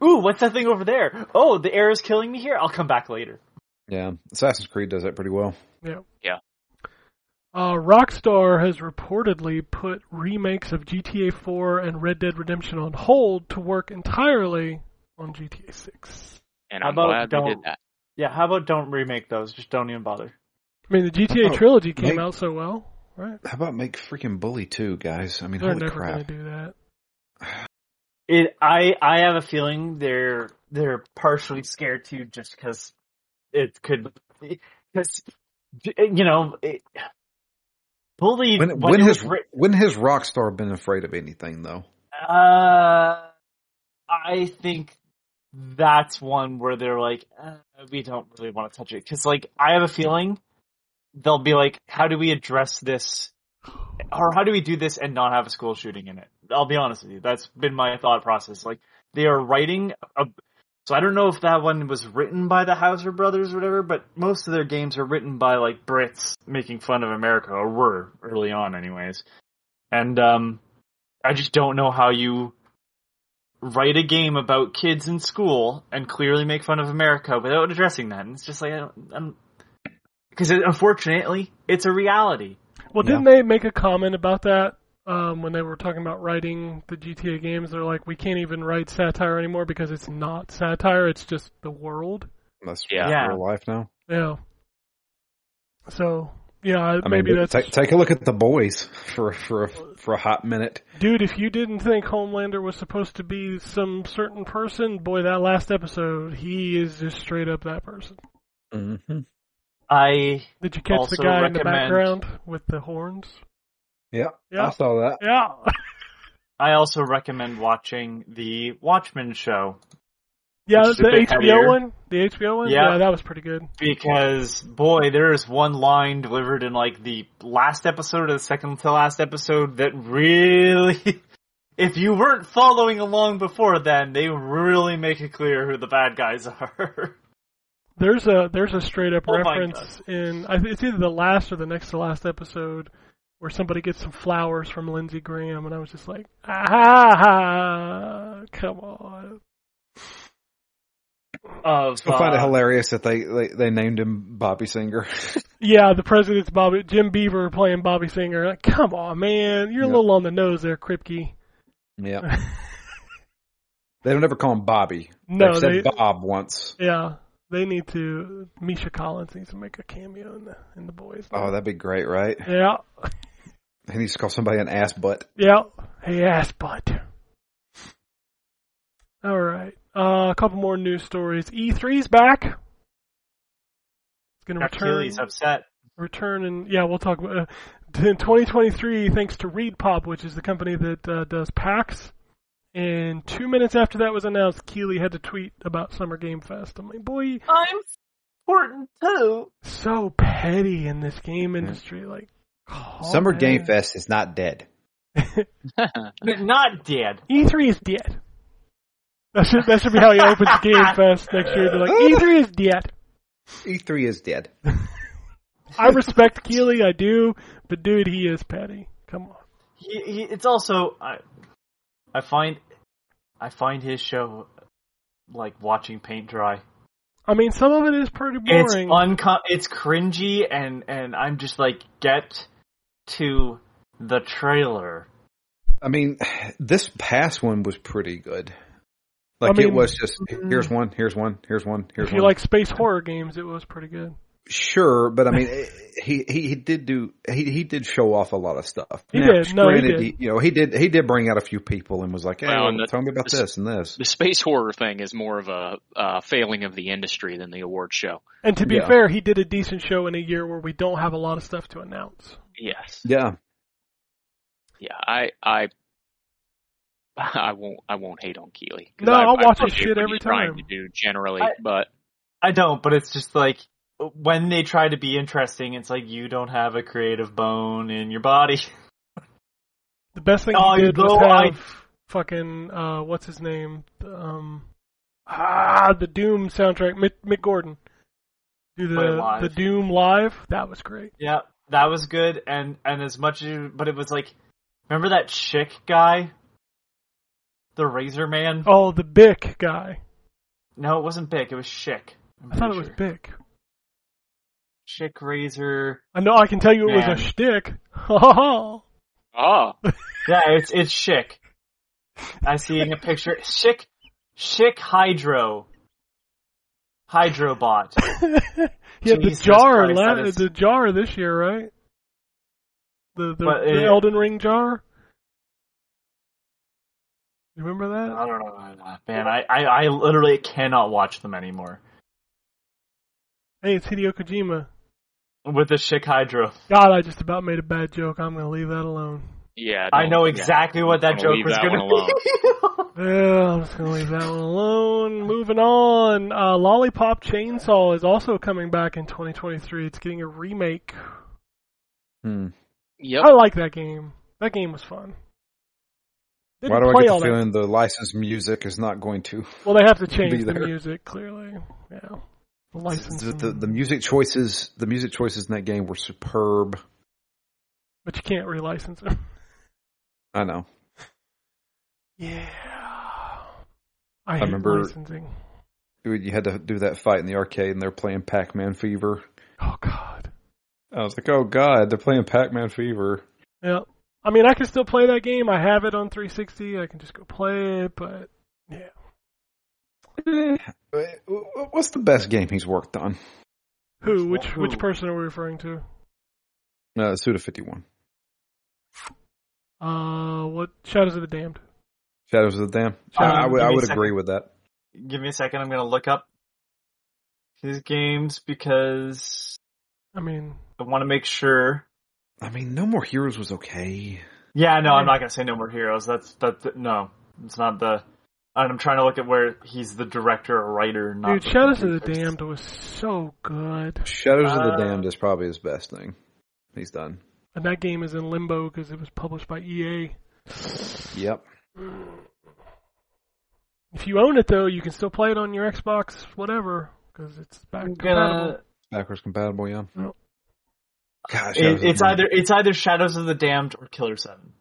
Ooh, what's that thing over there? Oh, the arrow's killing me here. I'll come back later. Yeah, Assassin's Creed does that pretty well. Yeah. Yeah. Uh, Rockstar has reportedly put remakes of GTA 4 and Red Dead Redemption on hold to work entirely on GTA 6. and I'm about glad we did that. Yeah, how about don't remake those? Just don't even bother. I mean, the GTA Oh, trilogy came make- out so well, right? How about make freaking Bully 2, guys? I mean, They're holy never crap. going to do that. It, I, I have a feeling they're they're partially scared too, just because it could, because you know, it, bully. When, when when has was when has Rockstar been afraid of anything though? uh, I think that's one where they're like, uh, we don't really want to touch it, because like I have a feeling they'll be like, how do we address this, or how do we do this and not have a school shooting in it? I'll be honest with you, that's been my thought process. Like they are writing a So I don't know if that one was written by the Houser brothers or whatever, but most of their games are written by like Brits making fun of America, or were early on, anyways. And um, I just don't know how you write a game about kids in school and clearly make fun of America without addressing that. And it's just like, I don't, because unfortunately, it's a reality. Well, didn't they make a comment about that um, when they were talking about writing the GTA games? They're like, we can't even write satire anymore because it's not satire; it's just the world. That's Yeah. Yeah. real life now. Yeah. So yeah, I mean, maybe that's take, take a look at the boys for for a, for a hot minute. dude. If you didn't think Homelander was supposed to be some certain person, boy, that last episode, he is just straight up that person. Mm-hmm. I Did you catch Also the guy in the background with the horns? Yeah, Yeah. I saw that. Yeah. I also recommend watching the Watchmen show Yeah, Which is a the HBO heavier. one, the HBO one. Yeah. that was pretty good. because boy, there is one line delivered in like the last episode or the second to last episode that really, if you weren't following along before then, they really make it clear who the bad guys are. There's a there's a straight up Oh reference in I think it's either the last or the next to last episode where somebody gets some flowers from Lindsey Graham, and I was just like, ah, come on. Of I find it uh, hilarious that they, they they named him Bobby Singer. Yeah, the president's Bobby Jim Beaver playing Bobby Singer. Like, come on, man, you're a little on the nose there, Kripke. yeah. They don't ever call him Bobby. No, They've said Bob once. Yeah, they need to. Misha Collins needs to make a cameo in the in the boys. Oh, that'd be great, right? yeah, He needs to call somebody an ass butt. yeah. Hey, ass butt. All right, uh, a couple more news stories. E3's back. It's gonna Jack return. Keighley's upset. return and yeah, we'll talk about uh, in 2023 thanks to ReedPop, which is the company that uh, does PAX. And two minutes after that was announced, Keighley had to tweet about Summer Game Fest. I'm like, boy, I'm important too. so petty in this game industry. Like, calm Summer down. Game Fest is not dead. Not dead. E3 is dead. That should that should be how he opens Game Fest next year. They're like, E3 is dead. E3 E is dead. I respect Keighley, I do, but dude, he is petty. Come on. He, he, it's also I, I find, I find his show like watching paint dry. I mean, some of it is pretty boring. It's boring. uncom- it's cringy, and and I'm just like, get to the trailer. I mean, this past one was pretty good. Like I mean, it was just here's one, here's one, here's one, here's one. if you one. like space horror games, it was pretty good. Sure, but I mean, eh, he, he he did do he he did show off a lot of stuff. He did. No, he granted, did. you know, he did he did bring out a few people and was like, "Hey, Well, well, the- tell me about the- this and this." the space horror thing is more of a uh, failing of the industry than the award show. And to be Yeah. fair, he did a decent show in a year where we don't have a lot of stuff to announce. Yes. Yeah, Yeah. I I I won't I won't hate on Keighley. 'cause No, I, I'll I watch his shit what every he's trying time. to do generally, I- but I don't, but it's just like when they try to be interesting, it's like you don't have a creative bone in your body. The best thing Oh, he did was although I- have fucking uh, what's his name? Um, ah, the Doom soundtrack. Mick, Mick Gordon do the the Doom live. That was great. Yeah, that was good, and and as much as, but it was like, remember that chick guy, the Razor Man? Oh, the Bic guy. No, it wasn't Bic. It was Schick. I'm I thought it pretty was sure. Bic. Schick Razor. I know. I can tell you it was a shtick. oh. ah, Yeah, it's it's Schick. I'm seeing a picture. Schick, Schick Hydro. Hydrobot. he had the jar, Christ, la- that is- the jar this year, right? The the, the it- Elden Ring jar. You remember that? I don't know, man. I, I I literally cannot watch them anymore Hey, it's Hideo Kojima. with the Schick Hydro. God, I just about made a bad joke. I'm gonna leave that alone. yeah. I don't- know yeah. exactly what that joke was that gonna be. Yeah, I'm just gonna leave that one alone. Moving on. Uh, Lollipop Chainsaw is also coming back in 2023. It's getting a remake. Hmm. Yep. I like that game. That game was fun. Didn't Why do I get the that feeling the licensed music is not going to? Well, they have to change the music clearly. Yeah, the The, the, music choices, the music choices in that game were superb. but you can't relicense them. I know. Yeah. I hate remember- licensing. You had to do that fight in the arcade, and they're playing Pac-Man Fever. Oh God. I was like, oh god, they're playing Pac-Man Fever. Yeah. I mean, I can still play that game. I have it on 360. I can just go play it, but yeah. Eh, What's the best game he's worked on? Who? Which Who? which person are we referring to? Uh, Suda 51. Uh, what? Shadows of the Damned. Shadows of the Damned. Um, I, I would, I would agree with that. Give me a second. I'm gonna look up his games because I mean, I want to make sure. I mean, No More Heroes was okay. Yeah, no, I'm not gonna say No More Heroes. That's that. no, it's not the. And I'm trying to look at where he's the director or writer. Not dude, the Shadows of the. Damned was so good, Shadows of the Uh, Damned is probably his best thing he's done. and that game is in limbo because it was published by EA. Yep. If you own it though, you can still play it on your Xbox, whatever, because it's back I'm compatible. gonna. Backwards compatible, yeah. Yep. Gosh, It, it's either it's either Shadows of the Damned or Killer Seven.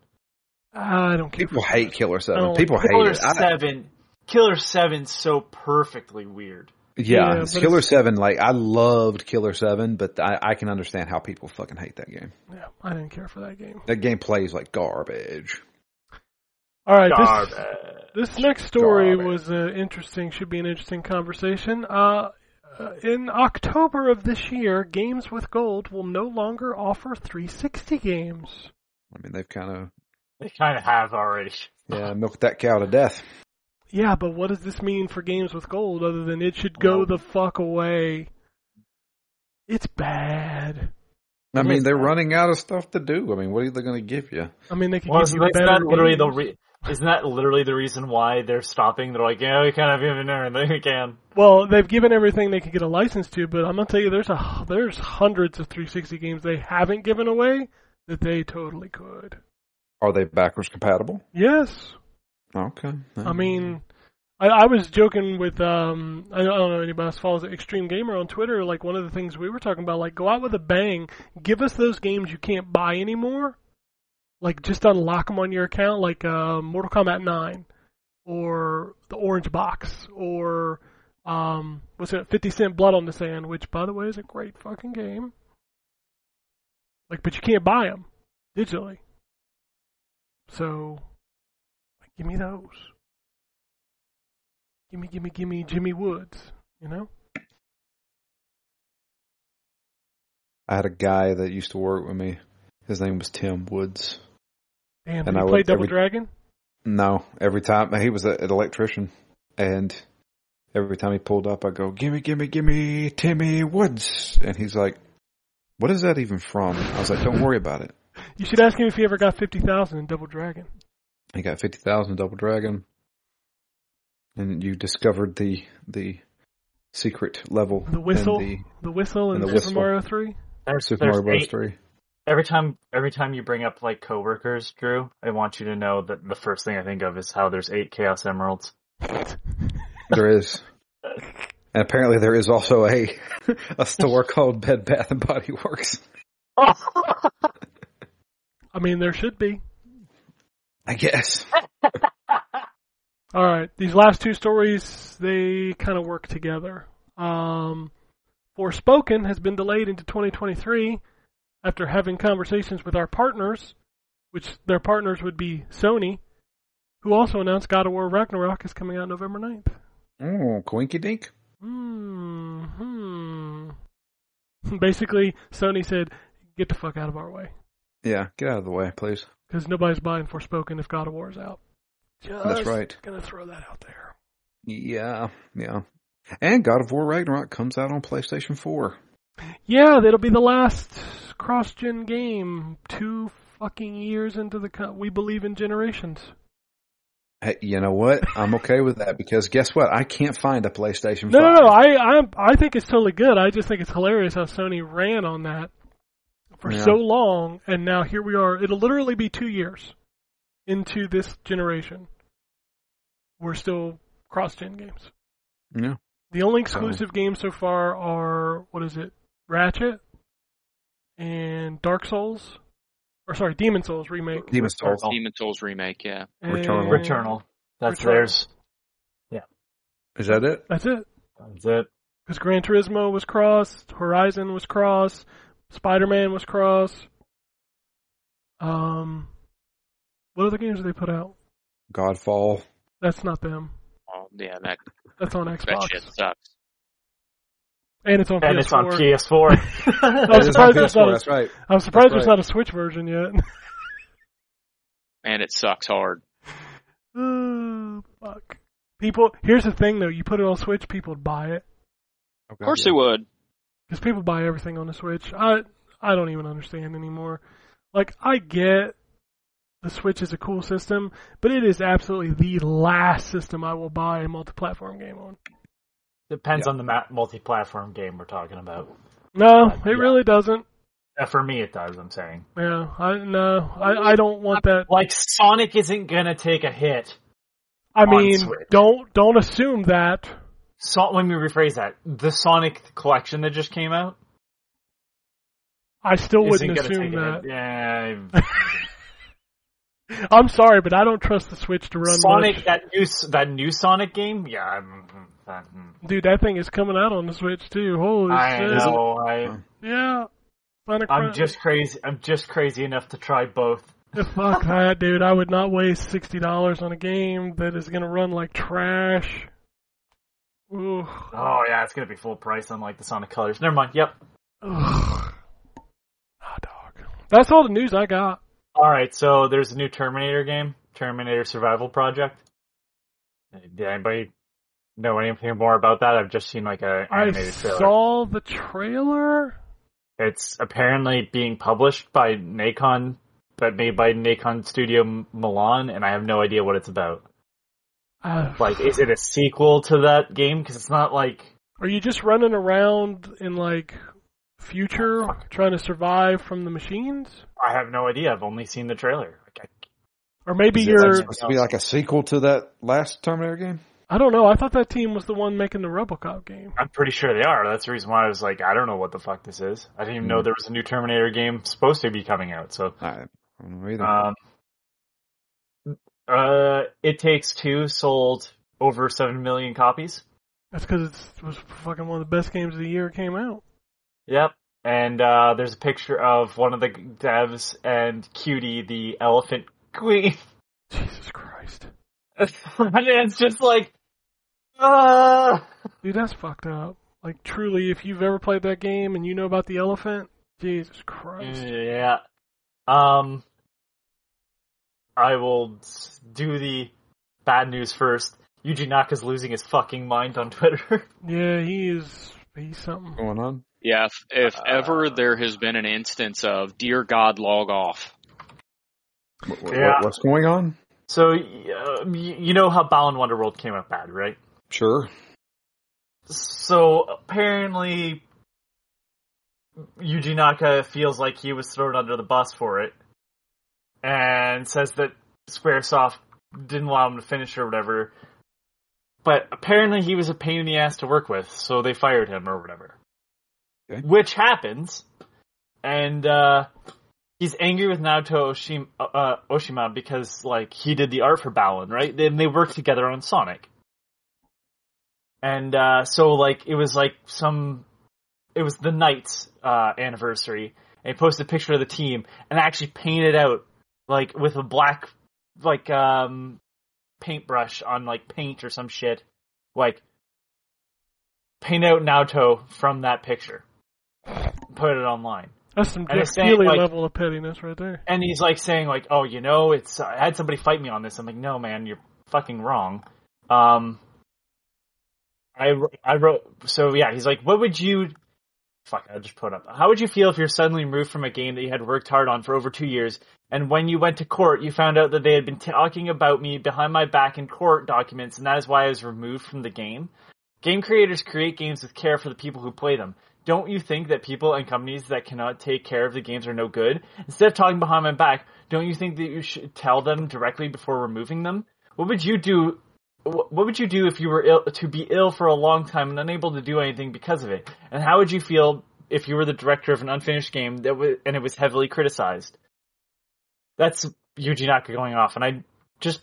I don't care. people hate Killer Seven. People hate Killer it. I- Seven. Killer Seven's so perfectly weird. yeah, Yeah, Killer it's- Seven. Like I loved Killer Seven, but I, I can understand how people fucking hate that game. Yeah, I didn't care for that game. That game plays like garbage. All right, this, This next story Garbage. was uh, interesting. Should be an interesting conversation. Uh, uh, in October of this year, Games with Gold will no longer offer 360 games. I mean, they've kind of They kind of have already. yeah milked that cow to death. Yeah, but what does this mean for Games with Gold other than it should go Well- the fuck away? It's bad. I mean, they're running out of stuff to do. I mean, what are they going to give you? I mean, they could Well, give isn't you that, better literally the re- isn't that literally the reason why they're stopping? They're like, yeah, we can't have even everything we can. Well, they've given everything they could get a license to, but I'm gonna tell you, there's a there's hundreds of 360 games they haven't given away that they totally could. Are they backwards compatible? Yes. Okay. I mean, I, I was joking with um I don't I don't know anybody else follows Extreme Gamer on Twitter. Like one of the things we were talking about, like go out with a bang, give us those games you can't buy anymore. Like just unlock them on your account, like uh, Mortal Kombat 9, or the Orange Box, or um what's it, 50 Cent Blood on the Sand, which by the way is a great fucking game. Like, but you can't buy them digitally. So, like, give me those. Gimme, gimme, gimme Jimmy Woods, you know? I had a guy that used to work with me. His name was Tim Woods. Damn, did And he I play would- Double every- Dragon? No, every time he was a, an electrician, and every time he pulled up, I go, "Gimme, gimme, gimme, Timmy Woods," and he's like, "What is that even from?" I was like, "Don't worry about it." You should ask him if he ever got 50,000 in Double Dragon. He got fifty thousand Double Dragon, and you discovered the the secret level, The whistle, and the, whistle in and the Super whistle. Mario 3. There's, the Super there's Mario Bros. eight- Three. Every time every time you bring up like coworkers, Drew, I want you to know that the first thing I think of is how there's eight Chaos Emeralds. There is, and apparently there is also a a store called Bed Bath and Body Works. I mean, there should be. I guess. All right, these last two stories they kind of work together. Um, Forspoken has been delayed into 2023 after having conversations with our partners, which their partners would be Sony, who also announced God of War Ragnarok is coming out November 9th. Oh, Quinky Dink. Hmm. Basically, Sony said, "Get the fuck out of our way," Yeah, get out of the way, please. because nobody's buying Forspoken if God of War is out. Just That's right. Gonna throw that out there. Yeah, yeah. And God of War Ragnarok comes out on PlayStation 4. Yeah, that'll be the last cross-gen game. Two fucking years into the co- we believe in generations. Hey, you know what? I'm okay with that because guess what? I can't find a PlayStation 5. No, no, no. I, I, I think it's totally good. I just think it's hilarious how Sony ran on that for Yeah. so long, and now here we are. It'll literally be two years into this generation. We're still cross-gen games. Yeah. The only exclusive games so far are what is it? Ratchet and Dark Souls, or sorry, Demon Souls remake. Demon Souls. Demon Souls remake, yeah. and- Returnal. Returnal. That's Returnal. theirs. Yeah. Is that it? That's it. That's it. Because Gran Turismo was cross, Horizon was cross, Spider Man was cross. Um, what other games did they put out? Godfall. That's not them. Oh, yeah, that That's on that Xbox, shit sucks. And it's on And PS4. it's on PS4. I'm It is on surprised there's PS4, not. A, That's right. I'm surprised That's there's right. not a Switch version yet. And it sucks hard. oh, fuck. People. Here's the thing, though. You put it on Switch, people would buy it Of course they would. because people buy everything on the Switch. I I don't even understand anymore. Like I get the Switch is a cool system, but it is absolutely the last system I will buy a multi-platform game on. Depends Yeah. on the ma- multi-platform game we're talking about. No, it Yeah. really doesn't. Uh, for me, it does. I'm saying. Yeah, I no, I I don't want that. Like Sonic isn't gonna take a hit. I mean, Switch. don't don't assume that. So let me rephrase that. The Sonic collection that just came out I still wouldn't assume that. Yeah. I'm sorry, but I don't trust the Switch to run Sonic much. that new that new Sonic game. Yeah, I'm- Dude, that thing is coming out on the Switch too. Holy I shit! know. I Yeah, Sonic. I'm just crazy. I'm just crazy enough to try both. fuck that, dude. I would not waste sixty dollars on a game that is gonna run like trash. Ooh. Oh yeah, it's gonna be full price unlike the Sonic Colors. Never mind. Yep. Ugh. Ah, dog. That's all the news I got. All right, so there's a new Terminator game, Terminator Survival Project. Did anybody know anything more about that? I've just seen like a I animated trailer. saw the trailer. It's apparently being published by Nacon, but made by Nacon Studio Milan, and I have no idea what it's about. Uh, Like, is it a sequel to that game? Because it's not like Are you just running around in like future trying to survive from the machines? I have no idea. I've only seen the trailer. Like, Or maybe Is you're supposed to be like a sequel to that last Terminator game? I don't know. I thought that team was the one making the RoboCop game. I, I'm pretty sure they are. That's the reason why I was like, I don't know what the fuck this is. I didn't even know there was a new Terminator game supposed to be coming out. So, I don't know either. um, uh, It Takes Two sold over seven million copies. That's because it was fucking one of the best games of the year it came out. Yep. And uh, there's a picture of one of the devs and Cutie, the elephant queen. Jesus Christ, and it's just like, uh, dude, that's fucked up. Like truly, if you've ever played that game and you know about the elephant, Jesus Christ. yeah. Um, I will do the bad news first. Yuji Naka's losing his fucking mind on Twitter. Yeah, he is. He's something. Going on? Yeah, if, if Uh, ever there has been an instance of dear God log off. What, what- Yeah. what's going on? so, uh, you know how Balan Wonderworld came out bad, right? Sure. So apparently, Yuji Naka feels like he was thrown under the bus for it, and says that SquareSoft didn't allow him to finish or whatever. But apparently, he was a pain in the ass to work with, so they fired him or whatever. Okay. Which happens, and uh, he's angry with Naoto Oshima, uh, Oshima because like he did the art for Balan, right? Then they worked together on Sonic. And uh, so like it was like some it was the NiGHTS uh, anniversary and he posted a picture of the team and actually painted out like with a black like um paintbrush on like paint or some shit like paint out Naoto from that picture put it online That's some And Geoff saying, Keighley like- level of pettiness right there. and he's like saying like, "Oh, you know, it's I had somebody fight me on this." I'm like, "No, man, you're fucking wrong." Um, I I wrote so yeah. He's like, "What would you?" Fuck, I just put up. How would you feel if you're suddenly removed from a game that you had worked hard on for over two years, and when you went to court, you found out that they had been talking about me behind my back in court documents, and that is why I was removed from the game? Game creators create games with care for the people who play them. Don't you think that people and companies that cannot take care of the games are no good? Instead of talking behind my back, don't you think that you should tell them directly before removing them? What would you do? Wh- What would you do if you were ill, to be ill for a long time and unable to do anything because of it? And how would you feel if you were the director of an unfinished game that was, and it was heavily criticized? That's Yuji Naka going off, and I just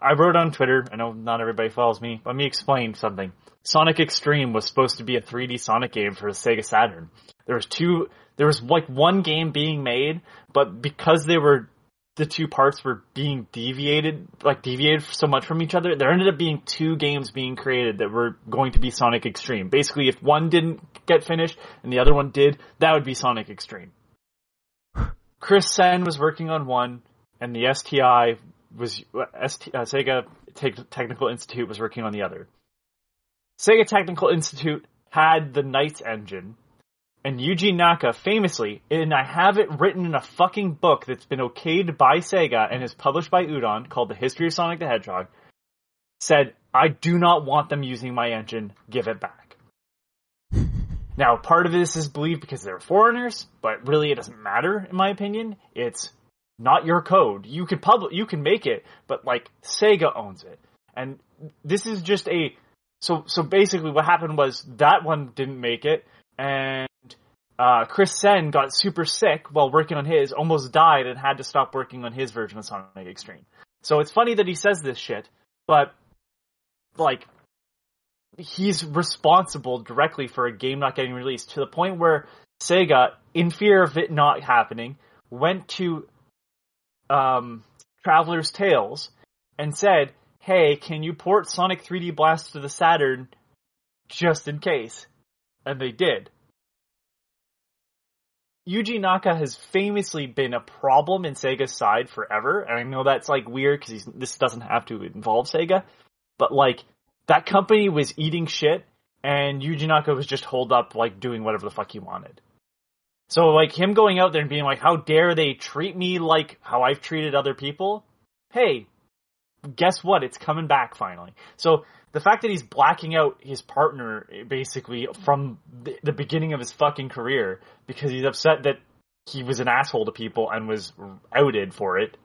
I wrote on Twitter. I know not everybody follows me. Let me explain something. Sonic X-treme was supposed to be a 3D Sonic game for the Sega Saturn. There was two. There was like one game being made, but because they were the two parts were being deviated, like deviated so much from each other, there ended up being two games being created that were going to be Sonic X-treme. Basically, if one didn't get finished and the other one did, that would be Sonic X-treme. Chris Senn was working on one, and the STI was ST, uh, Sega Tech- Technical Institute was working on the other. Sega Technical Institute had the NiGHTS engine, and Yuji Naka famously, and I have it written in a fucking book that's been okayed by Sega and is published by Udon called The History of Sonic the Hedgehog, said, I do not want them using my engine, give it back. Now, part of this is believed because they're foreigners, but really it doesn't matter, in my opinion. It's not your code. You can public, you can make it, but like Sega owns it. And this is just a, so, so basically what happened was that one didn't make it, and uh, Chris Senn got super sick while working on his, almost died, and had to stop working on his version of Sonic X-treme. So it's funny that he says this shit, but like he's responsible directly for a game not getting released to the point where Sega, in fear of it not happening, went to um, Traveller's Tales and said, "Hey, can you port Sonic 3D Blast to the Saturn just in case?" And they did. Yuji Naka has famously been a problem in Sega's side forever, and I know that's like weird because this doesn't have to involve Sega, but like that company was eating shit, and Yuji Naka was just holed up like doing whatever the fuck he wanted. So like him going out there and being like, "How dare they treat me like how I've treated other people?" Hey, guess what? It's coming back finally. So the fact that he's blacking out his partner basically from the, the beginning of his fucking career because he's upset that he was an asshole to people and was outed for it.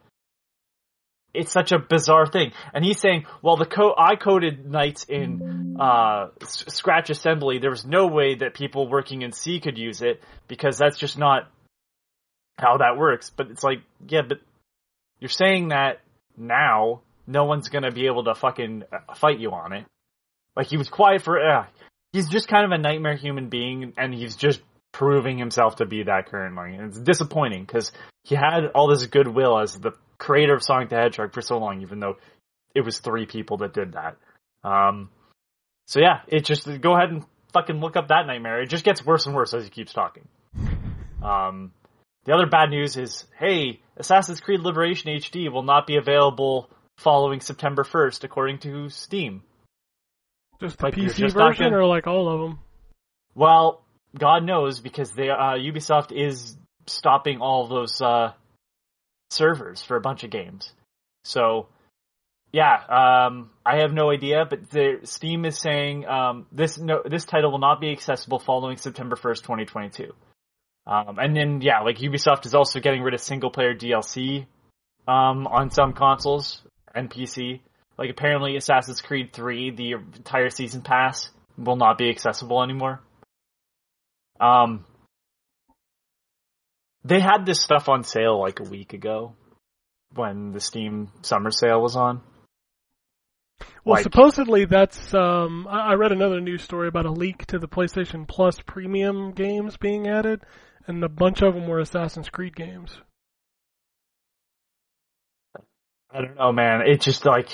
It's such a bizarre thing. And he's saying, well, the co- I coded NiGHTS in uh, S- Scratch Assembly. There was no way that people working in C could use it because that's just not how that works. But it's like, yeah, but you're saying that now no one's gonna be able to fucking uh, fight you on it. Like he was quiet for, uh, he's just kind of a nightmare human being, and he's just proving himself to be that currently. And it's disappointing because he had all this goodwill as the creator of Sonic the Hedgehog for so long, even though it was three people that did that. Um, so yeah, it just go ahead and fucking look up that nightmare. It just gets worse and worse as he keeps talking. Um, the other bad news is, hey, Assassin's Creed Liberation HD will not be available following September 1st, according to Steam. Just the Like, PC just version gonna- or like all of them? Well, God knows because they uh, Ubisoft is stopping all those uh, servers for a bunch of games. So, yeah, um, I have no idea, but the Steam is saying um, this no, this title will not be accessible following September first, twenty twenty two. Um, and then yeah, like Ubisoft is also getting rid of single player DLC um, on some consoles and PC. Like apparently Assassin's Creed 3, the entire season pass will not be accessible anymore. Um, they had this stuff on sale like a week ago when the Steam summer sale was on. Well, Like- supposedly that's. Um, I I read another news story about a leak to the PlayStation Plus premium games being added, and a bunch of them were Assassin's Creed games. I don't know, man. It's just like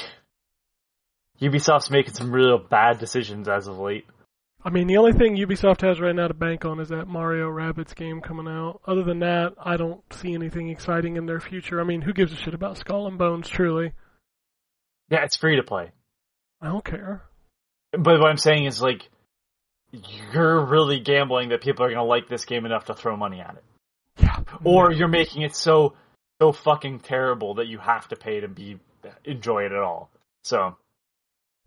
Ubisoft's making some real bad decisions as of late. I mean, the only thing Ubisoft has right now to bank on is that Mario Rabbids game coming out. Other than that, I don't see anything exciting in their future. I mean, who gives a shit about Skull and Bones? Truly, Yeah, it's free to play. I don't care. But what I'm saying is like you're really gambling that people are going to like this game enough to throw money at it. Yeah, Or you're making it so so fucking terrible that you have to pay to be enjoy it at all. So,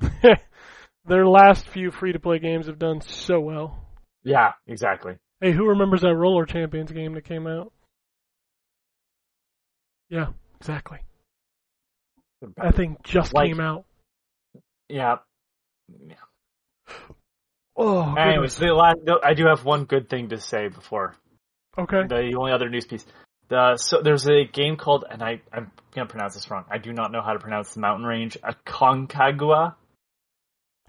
their last few free to play games have done so well. yeah, exactly. Hey, who remembers that Roller Champions game that came out? Yeah, exactly. That thing just Like- came out. Yeah. Oh, Anyways, goodness. the last, I do have one good thing to say before okay. the only other news piece. The, so there's a game called, and I, I'm gonna pronounce this wrong. I do not know how to pronounce the mountain range. Aconcagua,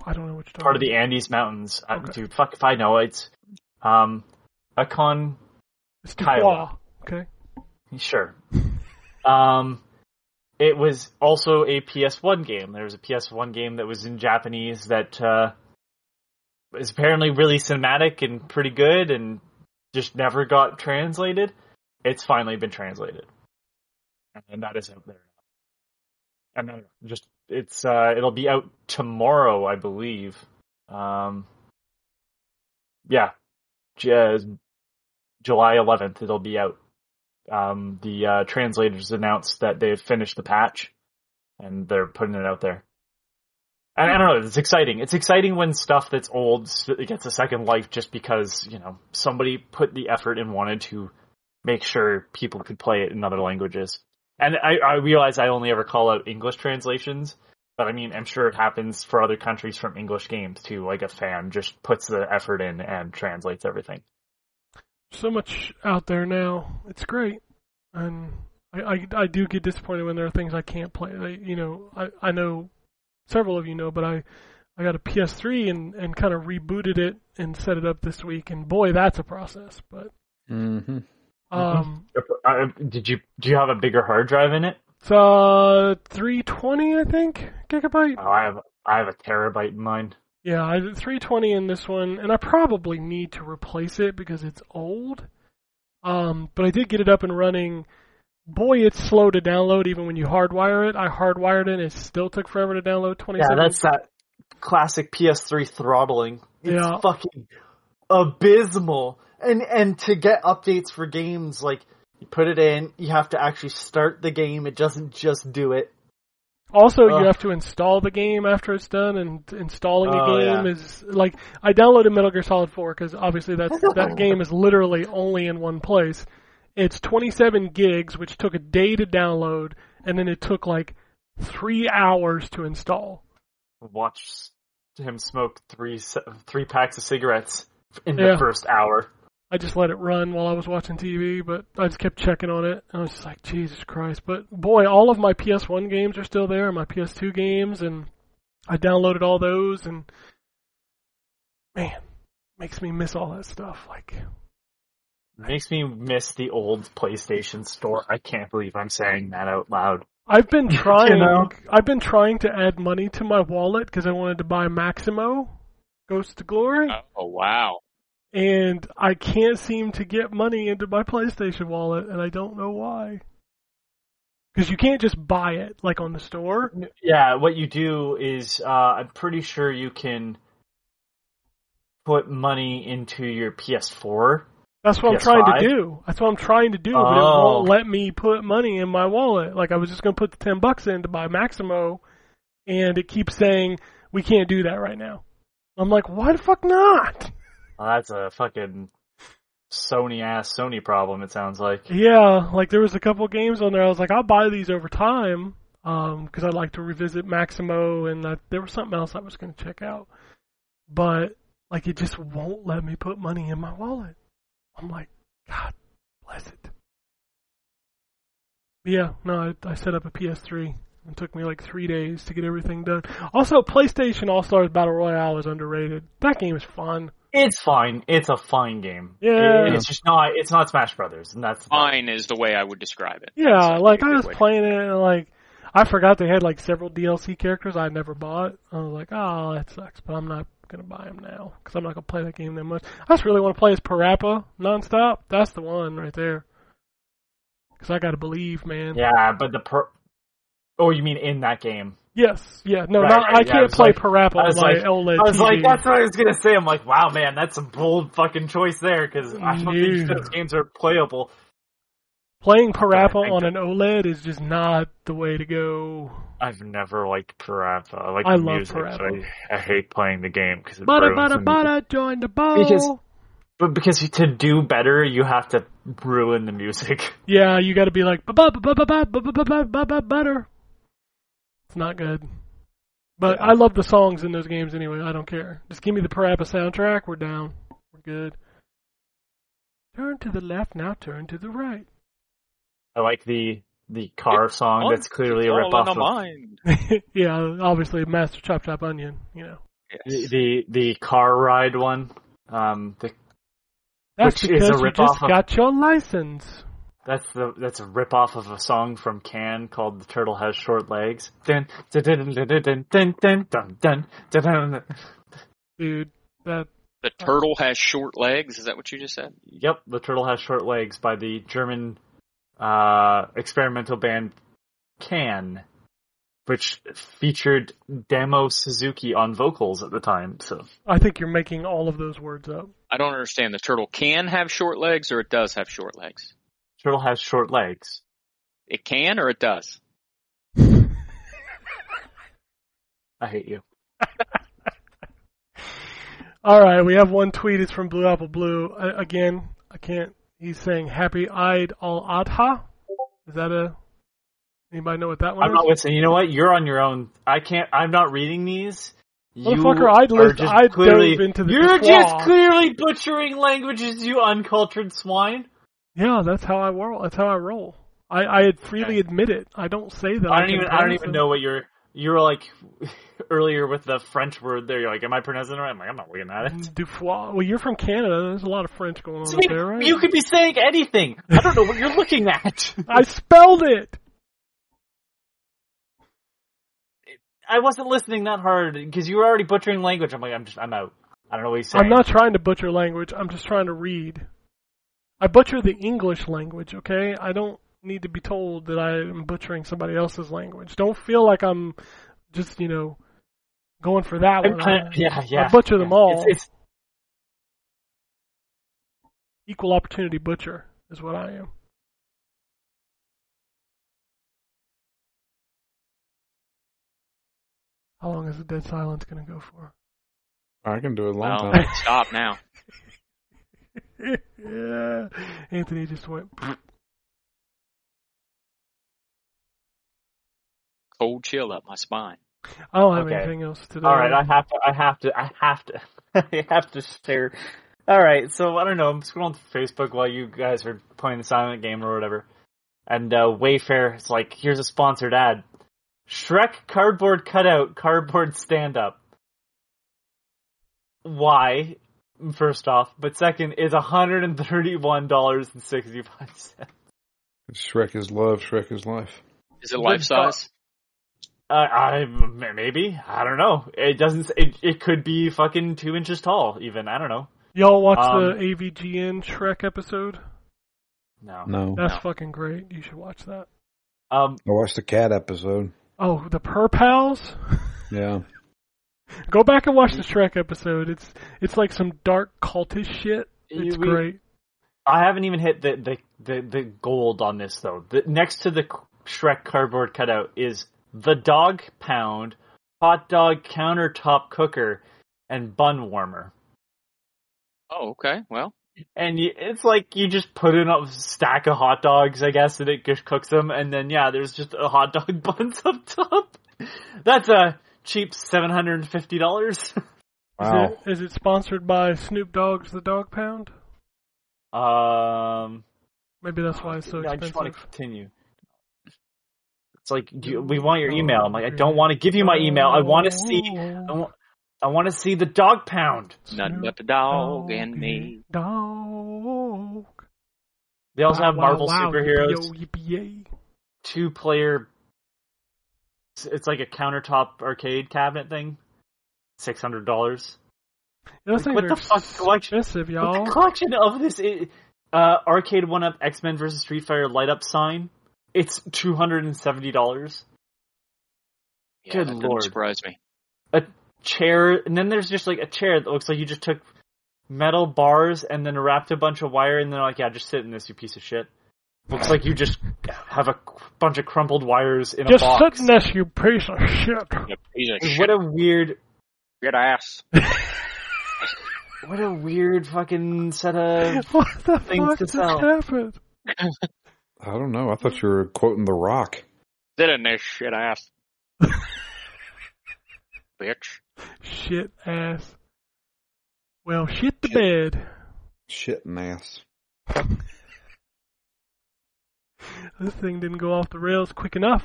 I don't know you're part of the Andes Mountains. Uh, Okay. dude, fuck if I know. It's um, Acon. It's Kiowa. Okay. Sure. um, it was also a PS1 game. There was a PS1 game that was in Japanese that uh, is apparently really cinematic and pretty good, and just never got translated. It's finally been translated, and that is out there. And then just it's uh, it'll be out tomorrow, I believe. Um, yeah, J- July 11th, it'll be out um, the uh, translators announced that they've finished the patch and they're putting it out there. And I don't know, it's exciting. It's exciting when stuff that's old gets a second life just because, you know, somebody put the effort and wanted to make sure people could play it in other languages. And I, I realize I only ever call out English translations, but I mean, I'm sure it happens for other countries from English games too. Like a fan just puts the effort in and translates everything. so much out there now. It's great, and I, I I do get disappointed when there are things I can't play. Like, you know, I I know several of you know, but I I got a PS3 and and kind of rebooted it and set it up this week, and boy, that's a process. But Mm-hmm. Um, Uh, did you do you have a bigger hard drive in it? it's uh 320, I think, gigabyte. Oh, I have I have a terabyte in mine. Yeah, I did 320 in this one, and I probably need to replace it because it's old. Um, but I did get it up and running. Boy, it's slow to download even when you hardwire it. I hardwired it, and it still took forever to download Twenty. Yeah, that's that classic PS3 throttling. It's Yeah. fucking abysmal. And and to get updates for games, like you put it in, you have to actually start the game. It doesn't just do it. Also, you have to install the game after it's done, and installing a Oh, game yeah. is like I downloaded Metal Gear Solid 4 because obviously that's that game is literally only in one place. It's 27 gigs, which took a day to download, and then it took like three hours to install. Watch him smoke three three packs of cigarettes in Yeah. the first hour. I just let it run while I was watching TV, but I just kept checking on it. And I was just like, Jesus Christ. But boy, all of my PS1 games are still there, my PS2 games, and I downloaded all those, and man, makes me miss all that stuff. Like, Makes me miss the old PlayStation store. I can't believe I'm saying that out loud. I've been trying, know? I've been trying to add money to my wallet because I wanted to buy Maximo, Ghosts to Glory, Oh wow. And I can't seem to get money into my PlayStation wallet, and I don't know why. Because you can't just buy it like on the store. Yeah, what you do is, uh, I'm pretty sure you can put money into your PS4. That's what I'm trying to do. That's what I'm trying to do, but it Oh. won't let me put money in my wallet. Like I was just gonna put the ten bucks in to buy Maximo, and it keeps saying we can't do that right now. I'm like, why the fuck not? Well, that's a fucking Sony ass Sony problem. It sounds like. Yeah, like there was a couple games on there. I was like, I'll buy these over time, um, because I'd like to revisit Maximo, and uh, there was something else I was gonna check out, but like it just won't let me put money in my wallet. I'm like, God bless it. Yeah, no, I, I set up a PS3. It took me like three days to get everything done. Also, PlayStation All Stars Battle Royale is underrated. That game is fun. It's fine. It's a fine game. Yeah. It- it's just not. It's not Smash Brothers, and that's. Fine is the way I would describe it. Yeah, That's like I was playing it and like I forgot they had like several DLC characters I never bought. I was like, oh, that sucks, but I'm not gonna buy them now because I'm not gonna play that game that much. I just really want to play as Parappa nonstop. That's the one right there. Because I gotta believe, man. Yeah, but the per. Oh, you mean in that game? Yes, yeah, no, Right, not, right, I yeah, can't was play like- Parappa I on my like- OLED I was TV. like, that's what I was gonna say. I'm like, wow, man, that's a bold fucking choice there because I don't think those games are playable. Playing Parappa on an OLED is just not the way to go. I've never liked Parappa. I like I the love music, Parappa. so I, I hate playing the game because it butter, the music. join the bowl. Because- But because to do better, you have to ruin the music. Yeah, you got to be like bu- bu- bu- bu- bu- bu- bu- bu- bu- butter. It's not good. But Yeah. I love the songs in those games anyway. I don't care. Just give me the Parappa soundtrack. We're down. We're good. Turn to the left now. Turn to the right. I like the the car song that's clearly a All rip off in of the mind. yeah, obviously Master Chop Chop Onion. You know, Yes. the, the the car ride one. Um, the, that's Which is because a you rip-off just of- got your license. That's the that's a rip off of a song from Can called "The Turtle Has Short Legs." Dun dun dun dun dun dun dun dun dun dun dun dun. Dude, that The turtle has short legs. Is that what you just said? Yep, "The Turtle Has Short Legs" by the German uh, experimental band Can, which featured Damo Suzuki on vocals at the time. So I think you're making all of those words up. I don't understand. The turtle can have short legs, or it does have short legs. Turtle has short legs. It can, or it does. I hate you. All right, we have one tweet. It's from Blue Apple Blue. Uh, again, I can't. He's saying Happy Eid al Adha. Is that a? Anybody know what that one I'm is? not listening. You know what? You're on your own. I can't. I'm not reading these. You Motherfucker, I'd are list- I'd clearly, dove into the You're patois. just clearly butchering languages, you uncultured swine. Yeah, that's how I roll. That's how I roll. I, I freely admit it. I don't say that. I don't can even. I don't even know what you're. You were like earlier with the French word there. You're like, am I pronouncing it right? I'm like, I'm not looking at it. Dufois. Well, you're from Canada. There's a lot of French going on I up there, right? You could be saying anything. I don't know what you're looking at. I spelled it. I wasn't listening that hard because you were already butchering language. I'm like, I'm just, I'm out. I don't know what he's saying. I'm not trying to butcher language. I'm just trying to read. I butcher the English language, okay? I don't need to be told that I am butchering somebody else's language. Don't feel like I'm just, you know, going for that I'm one. kinda- I, yeah, yeah. I butcher them all. It's, it's Equal opportunity butcher is what I am. How long is the dead silence going to go for? I can do it a long Well, time. stop now. yeah. Anthony just went. Cold chill up my spine. I don't have Okay. anything else today. all right. I have to. I have to. I have to. I have to share. All right. So I don't know. I'm scrolling through Facebook while you guys are playing the silent game or whatever, and uh, Wayfair is like, "Here's a sponsored ad: Shrek cardboard cutout, cardboard stand up." Why? First off, but second is hundred and thirty-one dollars and sixty-five cents. Shrek is love. Shrek is life. Is it life size? Uh, I maybe I don't know. It doesn't. It it could be fucking two inches tall. Even I don't know. Y'all watch Um, the AVGN Shrek episode? No. No, That's No. fucking great. You should watch that. Um. I watched the cat episode. Oh, the Purr Pals? Yeah, Go back and watch the Shrek episode. It's it's like some dark cultish shit. It's we- great. I haven't even hit the the the, the gold on this though. The, next to the Shrek cardboard cutout is the dog pound, hot dog countertop cooker, and bun warmer. Oh, okay. Well, And you, it's like you just put in a stack of hot dogs, I guess, and it just cooks them, and then yeah, there's just a hot dog buns up top. That's a cheap seven hundred and fifty dollars. wow. Is, it, is it sponsored by Snoop Dogg's The Dog Pound? um, Maybe that's why it's so expensive. I just want expensive. to continue. It's like you, we want your email. I'm like, I don't want to give you my email. I want to see. I want, I want to see the dog pound. nothing but the dog and me. Dog. They also have Wow, Marvel wow, superheroes, Yippee-yo, yippee-yay. two player. It's like a countertop arcade cabinet thing. Six hundred dollars. Like, what the fuck collection- expensive, The y'all. collection of this i- uh, Arcade1Up X Men versus Street Fighter light up sign. It's two hundred and seventy dollars. Yeah, Good that doesn't lord. surprise me. A chair, and then there's just like a chair that looks like you just took metal bars and then wrapped a bunch of wire, and then like, yeah, just sit in this, you piece of shit. Looks like you just have a bunch of crumpled wires in Just a box. sit in this, you piece of shit. You piece of shit. What a weird, Good ass. what a weird fucking set of. What the Things fuck to just sell. happened? I don't know. I thought you were quoting The Rock. Sit in this shit ass. Bitch. Shit ass. Well, shit the bed. Shit and ass. this thing didn't go off the rails quick enough.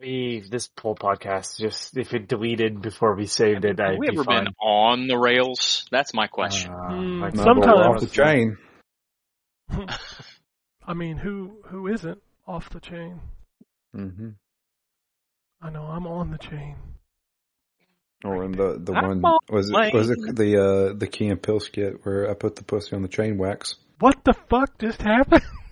We this whole podcast just if it deleted before we saved it, Have I'd we be ever fine. been on the rails? That's my question. Uh, Hmm, like, No, Sometimes- off the chain. I mean, who who isn't off the chain? hmm I know I'm on the chain. Or in the the I'm one was it was it the uh the Key and Peele skit where I put the pussy on the chain wax. What the fuck just happened?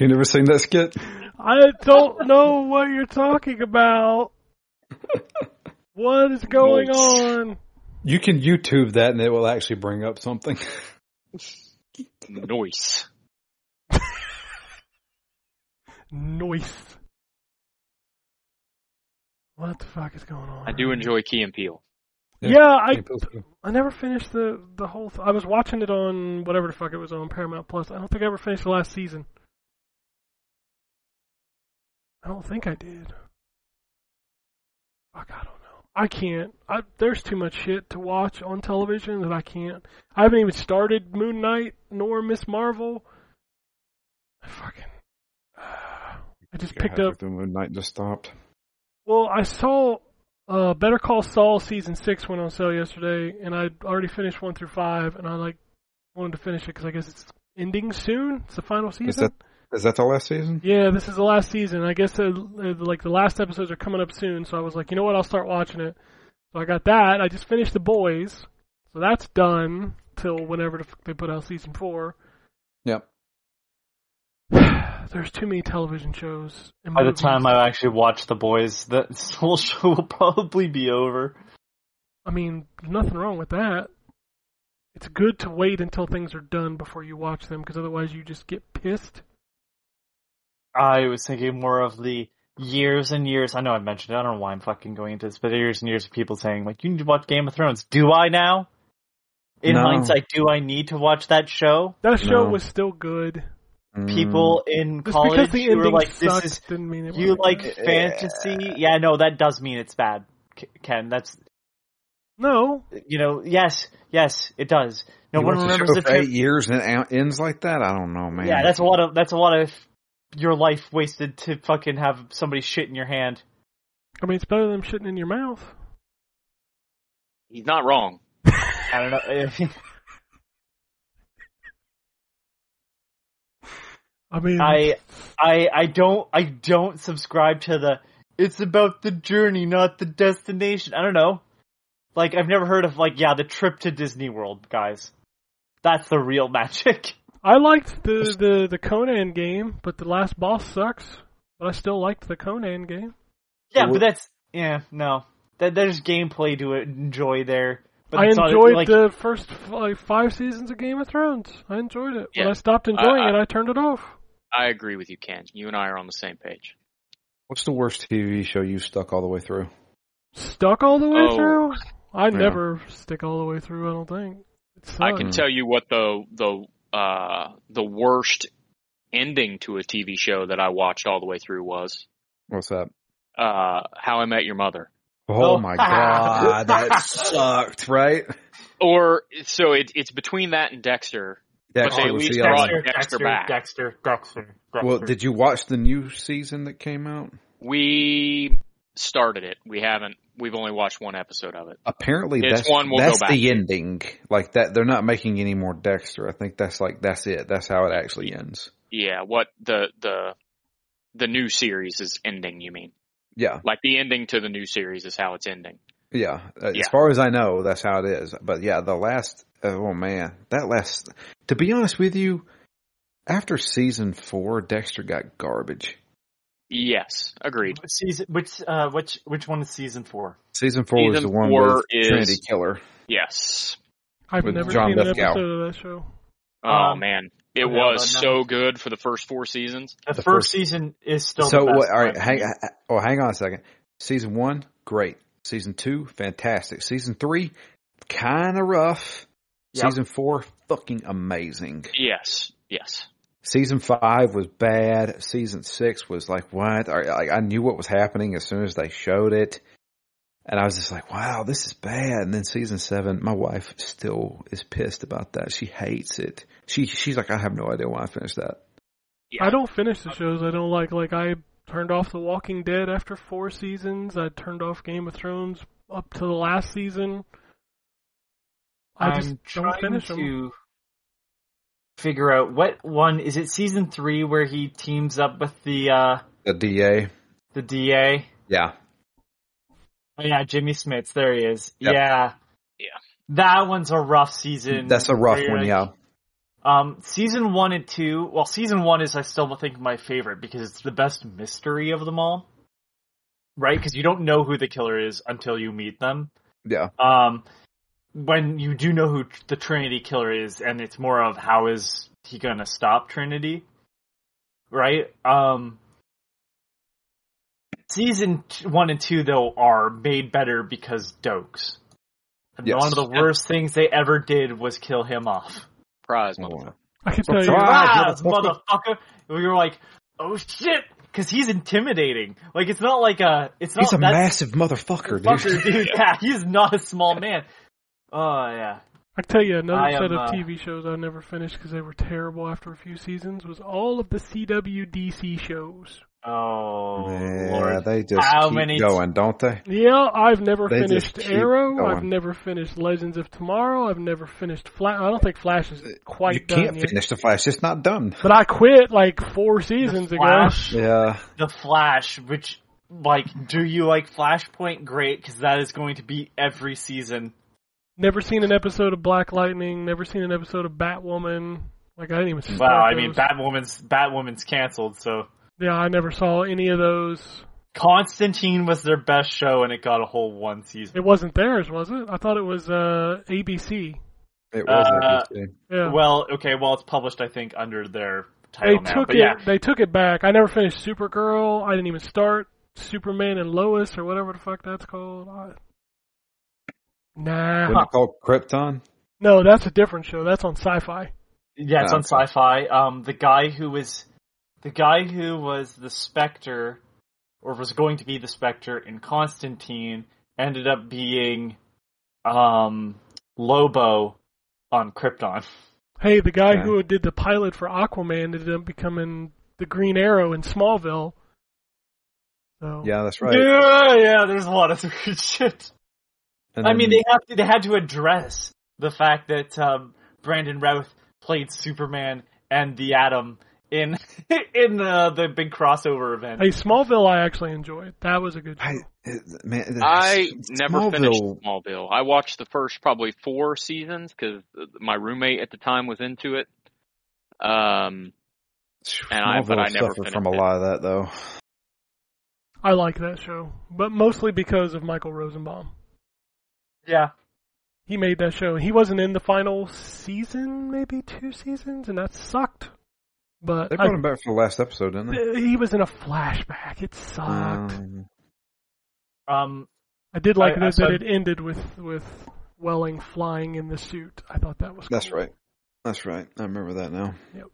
You never seen that skit? I don't know what you're talking about. What is going Nice. on? You can YouTube that and it will actually bring up something. Noise. Noise. What the fuck is going on? I do enjoy Key and Peele. Yeah, I Key and Peele's good. I never finished the the whole. Th- I was watching it on whatever the fuck it was on Paramount Plus. I don't think I ever finished the last season. I don't think I did. Fuck, I don't know. I can't. I, there's too much shit to watch on television that I can't. I haven't even started Moon Knight nor Miss Marvel. I fucking. I just picked up The Moon Knight just stopped. well, I saw uh, Better Call Saul season six went on sale yesterday, and I'd already finished one through five, and I like wanted to finish it because I guess it's ending soon. It's the final season. that- Is that the last season? Yeah, this is the last season. I guess uh, uh, like the last episodes are coming up soon, so I was like, you know what, I'll start watching it. So I got that. I just finished The Boys, so that's done till whenever they put out season four. Yep. There's too many television shows. And By the time I actually watch The Boys, that whole show will probably be over. I mean, nothing wrong with that. It's good to wait until things are done before you watch them, because otherwise you just get pissed. I was thinking more of the years and years. I know I mentioned it. I don't know why I'm fucking going into this, but years and years of people saying like, "You need to watch Game of Thrones." Do I now? In No. hindsight, do I need to watch that show? That show No. was still good. Mm. People in Just college because the who were like, "This is didn't mean it you wasn't like good. fantasy." Yeah, no, that does mean it's bad, Ken. That's No, you know, yes, yes, it does. No You one remembers show the for eight years and it ends like that. I don't know, man. Yeah, that's a lot of that's a lot of your life wasted to fucking have somebody shit in your hand. I mean it's better than shitting in your mouth. He's not wrong. I don't know. I mean, I I I don't I don't subscribe to the it's about the journey, not the destination. I don't know. Like I've never heard of like yeah, the trip to Disney World, guys. That's the real magic. I liked the, the the Conan game, but the last boss sucks. But I still liked the Conan game. Yeah, but that's yeah, no. That there's gameplay to enjoy there. But I it's not, enjoyed like, the first like five seasons of Game of Thrones. I enjoyed it. When I stopped enjoying I- it, I turned it off. I agree with you, Ken. You and I are on the same page. What's the worst TV show you've stuck all the way through? Stuck all the way Oh. through. I Yeah. never stick all the way through. I don't think. It I can tell you what the the uh the worst ending to a TV show that I watched all the way through was. What's that? Uh How I Met Your Mother. Oh, Oh. my god, that sucked, right? Or so it, it's between that and Dexter. Dexter they at least the brought other one. Dexter back. Dexter, Dexter, Dexter. Well, did you watch the new season that came out? We started it. We haven't. We've only watched one episode of it. Apparently, It's that's one we'll that's the to. ending. Like that, they're not making any more Dexter. I think that's like that's it. That's how it actually ends. Yeah, what the the the new series is ending. You mean Yeah, like the ending to the new series is how it's ending? yeah. Uh, Yeah. As far as I know, that's how it is. But yeah, the last. Oh man, that last. To be honest with you, after season four, Dexter got garbage. Yes, agreed. Which season? Which uh, which which one is season four? Season four was Season the one four with is- Trinity Killer. Yes. I've with never John seen an episode of that show. Oh Um, man, it yeah, was no. so good for the first four seasons. The, The first, first- season is still So the best. what, all right, one. hang, oh, hang on a second. Season one, great. Season two, fantastic. Season three, kind of rough. Yep. Season four, fucking amazing. Yes, yes. Season five was bad. Season six was like what? Or, Like I knew what was happening as soon as they showed it, and I was just like, "Wow, this is bad." And then season seven, my wife still is pissed about that. She hates it. She she's like, "I have no idea why I finished that." Yeah. I don't finish the shows I don't like. Like I turned off The Walking Dead after four seasons. I turned off Game of Thrones up to the last season. I just I'm don't trying finish to them. Figure out what one is it season three where he teams up with the uh The DA. the DA. Yeah. Oh yeah, Jimmy Smits. There he is. Yep. Yeah. Yeah. That one's a rough season. That's a rough one, like- yeah. Um, season one and two. Well, season one is I still think my favorite because it's the best mystery of them all. Right? Because you don't know who the killer is until you meet them. Yeah. Um, when you do know who the Trinity killer is, and it's more of how is he gonna stop Trinity, right? Um, season one and two though are made better because Doakes. Yes. one of the worst things they ever did was kill him off. Prize, motherfucker. I can tell you. Surprise, motherfucker. motherfucker! We were like, oh shit, because he's intimidating. Like it's not like a, it's not He's a massive motherfucker, dude. fucker, dude. Yeah, he's not a small man. Oh yeah. I tell you another I set am, of uh, TV shows I never finished because they were terrible after a few seasons was all of the CW DC shows. Oh yeah, lord. they just How keep many- going, don't they? Yeah, I've never They finished keep Arrow. I've never finished Legends of Tomorrow. I've never finished Flash. I don't think Flash is quite you can't yet. finish the Flash. It's not done. But I quit like four seasons the ago. Flash, Yeah. the Flash, which like, do you like Flashpoint? Great, because that is going to be every season. Never seen an episode of Black Lightning. Never seen an episode of Batwoman. Like I didn't even. Well, start I mean. Batwoman's Batwoman's canceled, so yeah, I never saw any of those. Constantine was their best show, and it got a whole one season. It wasn't theirs, was it? I thought it was uh, ABC. It was Uh, ABC. Yeah. Well, okay, well, it's published, I think, under their they title now. took But it. yeah, They took it back. I never finished Supergirl. I didn't even start Superman and Lois or whatever the fuck that's called. I... Nah. Wasn't it called Krypton? No, that's a different show. That's on Sci-Fi. yeah, it's on Okay. Sci-Fi. Um, the guy who was, the guy who was the Spectre, or was going to be the Spectre in Constantine, ended up being, um, Lobo on Krypton. Hey, the guy Okay. who did the pilot for Aquaman ended up becoming the Green Arrow in Smallville. So Yeah, that's right. Yeah, yeah. There's a lot of weird shit. And I mean, they have to, they had to address the fact that um, Brandon Routh played Superman and the Atom in in the the big crossover event. Hey, Smallville, I actually enjoyed. That was a good. I, it- man, I never finished Smallville- Smallville. I watched the first probably four seasons because my roommate at the time was into it. Um, and I- but I never suffered from a lot of that, though. I like that show, but mostly because of Michael Rosenbaum. Yeah, He made that show. He wasn't in the final season, maybe two seasons, and that sucked. But They I- brought him back for the last episode, didn't they? he was in a flashback. It sucked. Um, um, I did like I- I that, saw- it ended with with Welling flying in the suit. I thought that was that's right. That's right. I remember that now. Yep.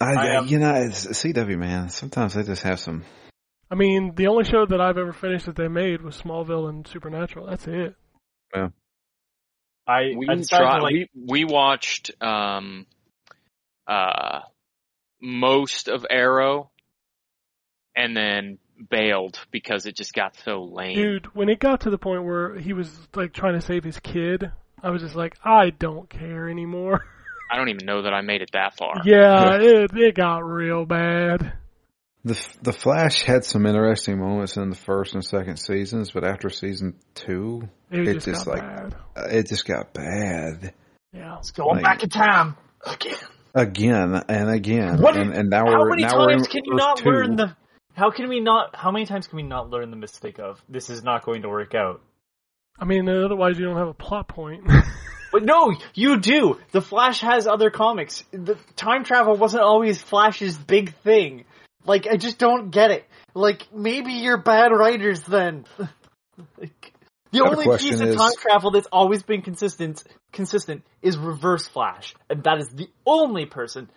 I, I, um, you know, it's CW man. Sometimes they just have some. I mean, the only show that I've ever finished that they made was Smallville and Supernatural. That's it. I we I decided tried, like we we watched um, uh, most of Arrow, and then bailed because it just got so lame. Dude, when it got to the point where he was like trying to save his kid, I was just like, I don't care anymore. I don't even know that I made it that far. yeah, it it got real bad. The the Flash had some interesting moments in the first and second seasons, but after season two, It, It just, just, got like- bad. uh, it just got bad Yeah. it's going like- back in time again. again and again. What- and, and now How we're many now we're times can you not two. learn the? How can we not? How many times can we not learn the mistake of this is not going to work out? I mean, otherwise you don't have a plot point. But no, you do. The Flash has other comics. The time travel wasn't always Flash's big thing. Like I just don't get it. Like maybe you're bad writers then. like, the only piece of is- time travel that's always been consistent consistent is Reverse Flash, and that is the only person.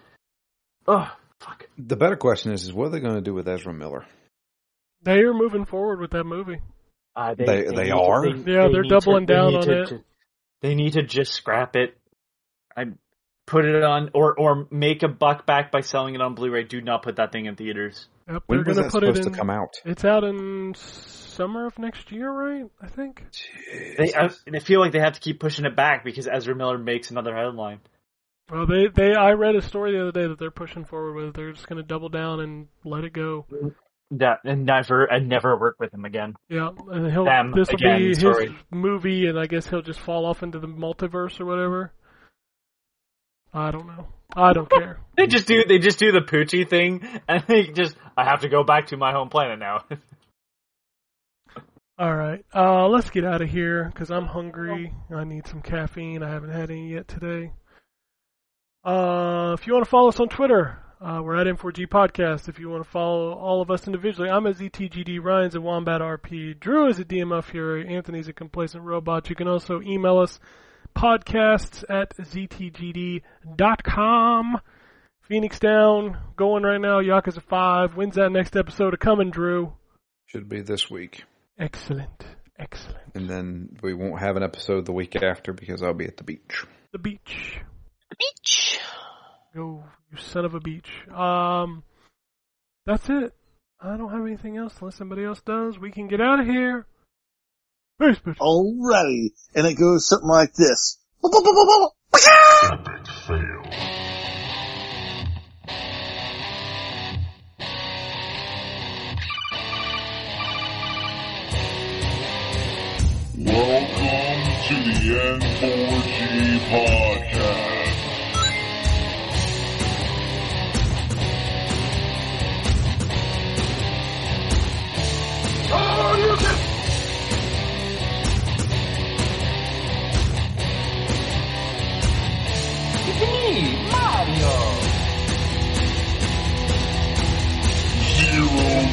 Ugh, fuck. The better question is, is what are they going to do with Ezra Miller? they are moving forward with that movie. Uh, They- they need to- are? they- Yeah, they they're doubling to- down need on to- it. to- They need to just scrap it. I put it on or or make a buck back by selling it on Blu-ray. Do not put that thing in theaters. Yep, When they're was gonna that put it supposed in. to come out? It's out in summer of next year, right? I think. They I, they feel like they have to keep pushing it back because Ezra Miller makes another headline. Well, they they I read a story the other day that they're pushing forward with. They're just gonna double down and let it go. That and never and never work with him again. Yeah, and he'll Them this will again, be his sorry. movie, and I guess he'll just fall off into the multiverse or whatever. I don't know. I don't care. They just do they just do the Poochie thing and they just I have to go back to my home planet now. All right, uh, let's get out of here because I'm hungry. I need some caffeine. I haven't had any yet today. Uh, if you want to follow us on Twitter, uh, we're at N4G Podcast. If you want to follow all of us individually, I'm at ZTGD, Ryan's at Wombat RP, Drew is at DMF Fury, Anthony's at Complacent Robot. You can also email us podcasts at ztgd.com. Phoenix down, going right now. Yakuza 5. When's that next episode of coming, Drew? Should be this week. Excellent. Excellent. And then we won't have an episode the week after because I'll be at the beach. The beach. The beach. Go, you son of a beach. Um, that's it. I don't have anything else unless somebody else does. We can get out of here. Peace, bitch. Alrighty. And it goes something like this. Epic fail. Welcome to the N4G podcast.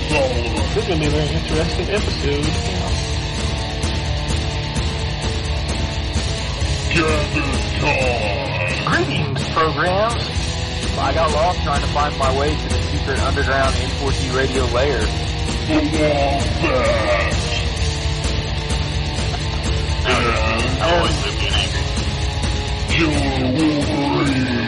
Tolerance. This is going to be a very interesting episode. Gather time. Greetings, programs. I got lost trying to find my way to the secret underground N4G radio lair. The Wombat. And always anger. Killer Wolverine.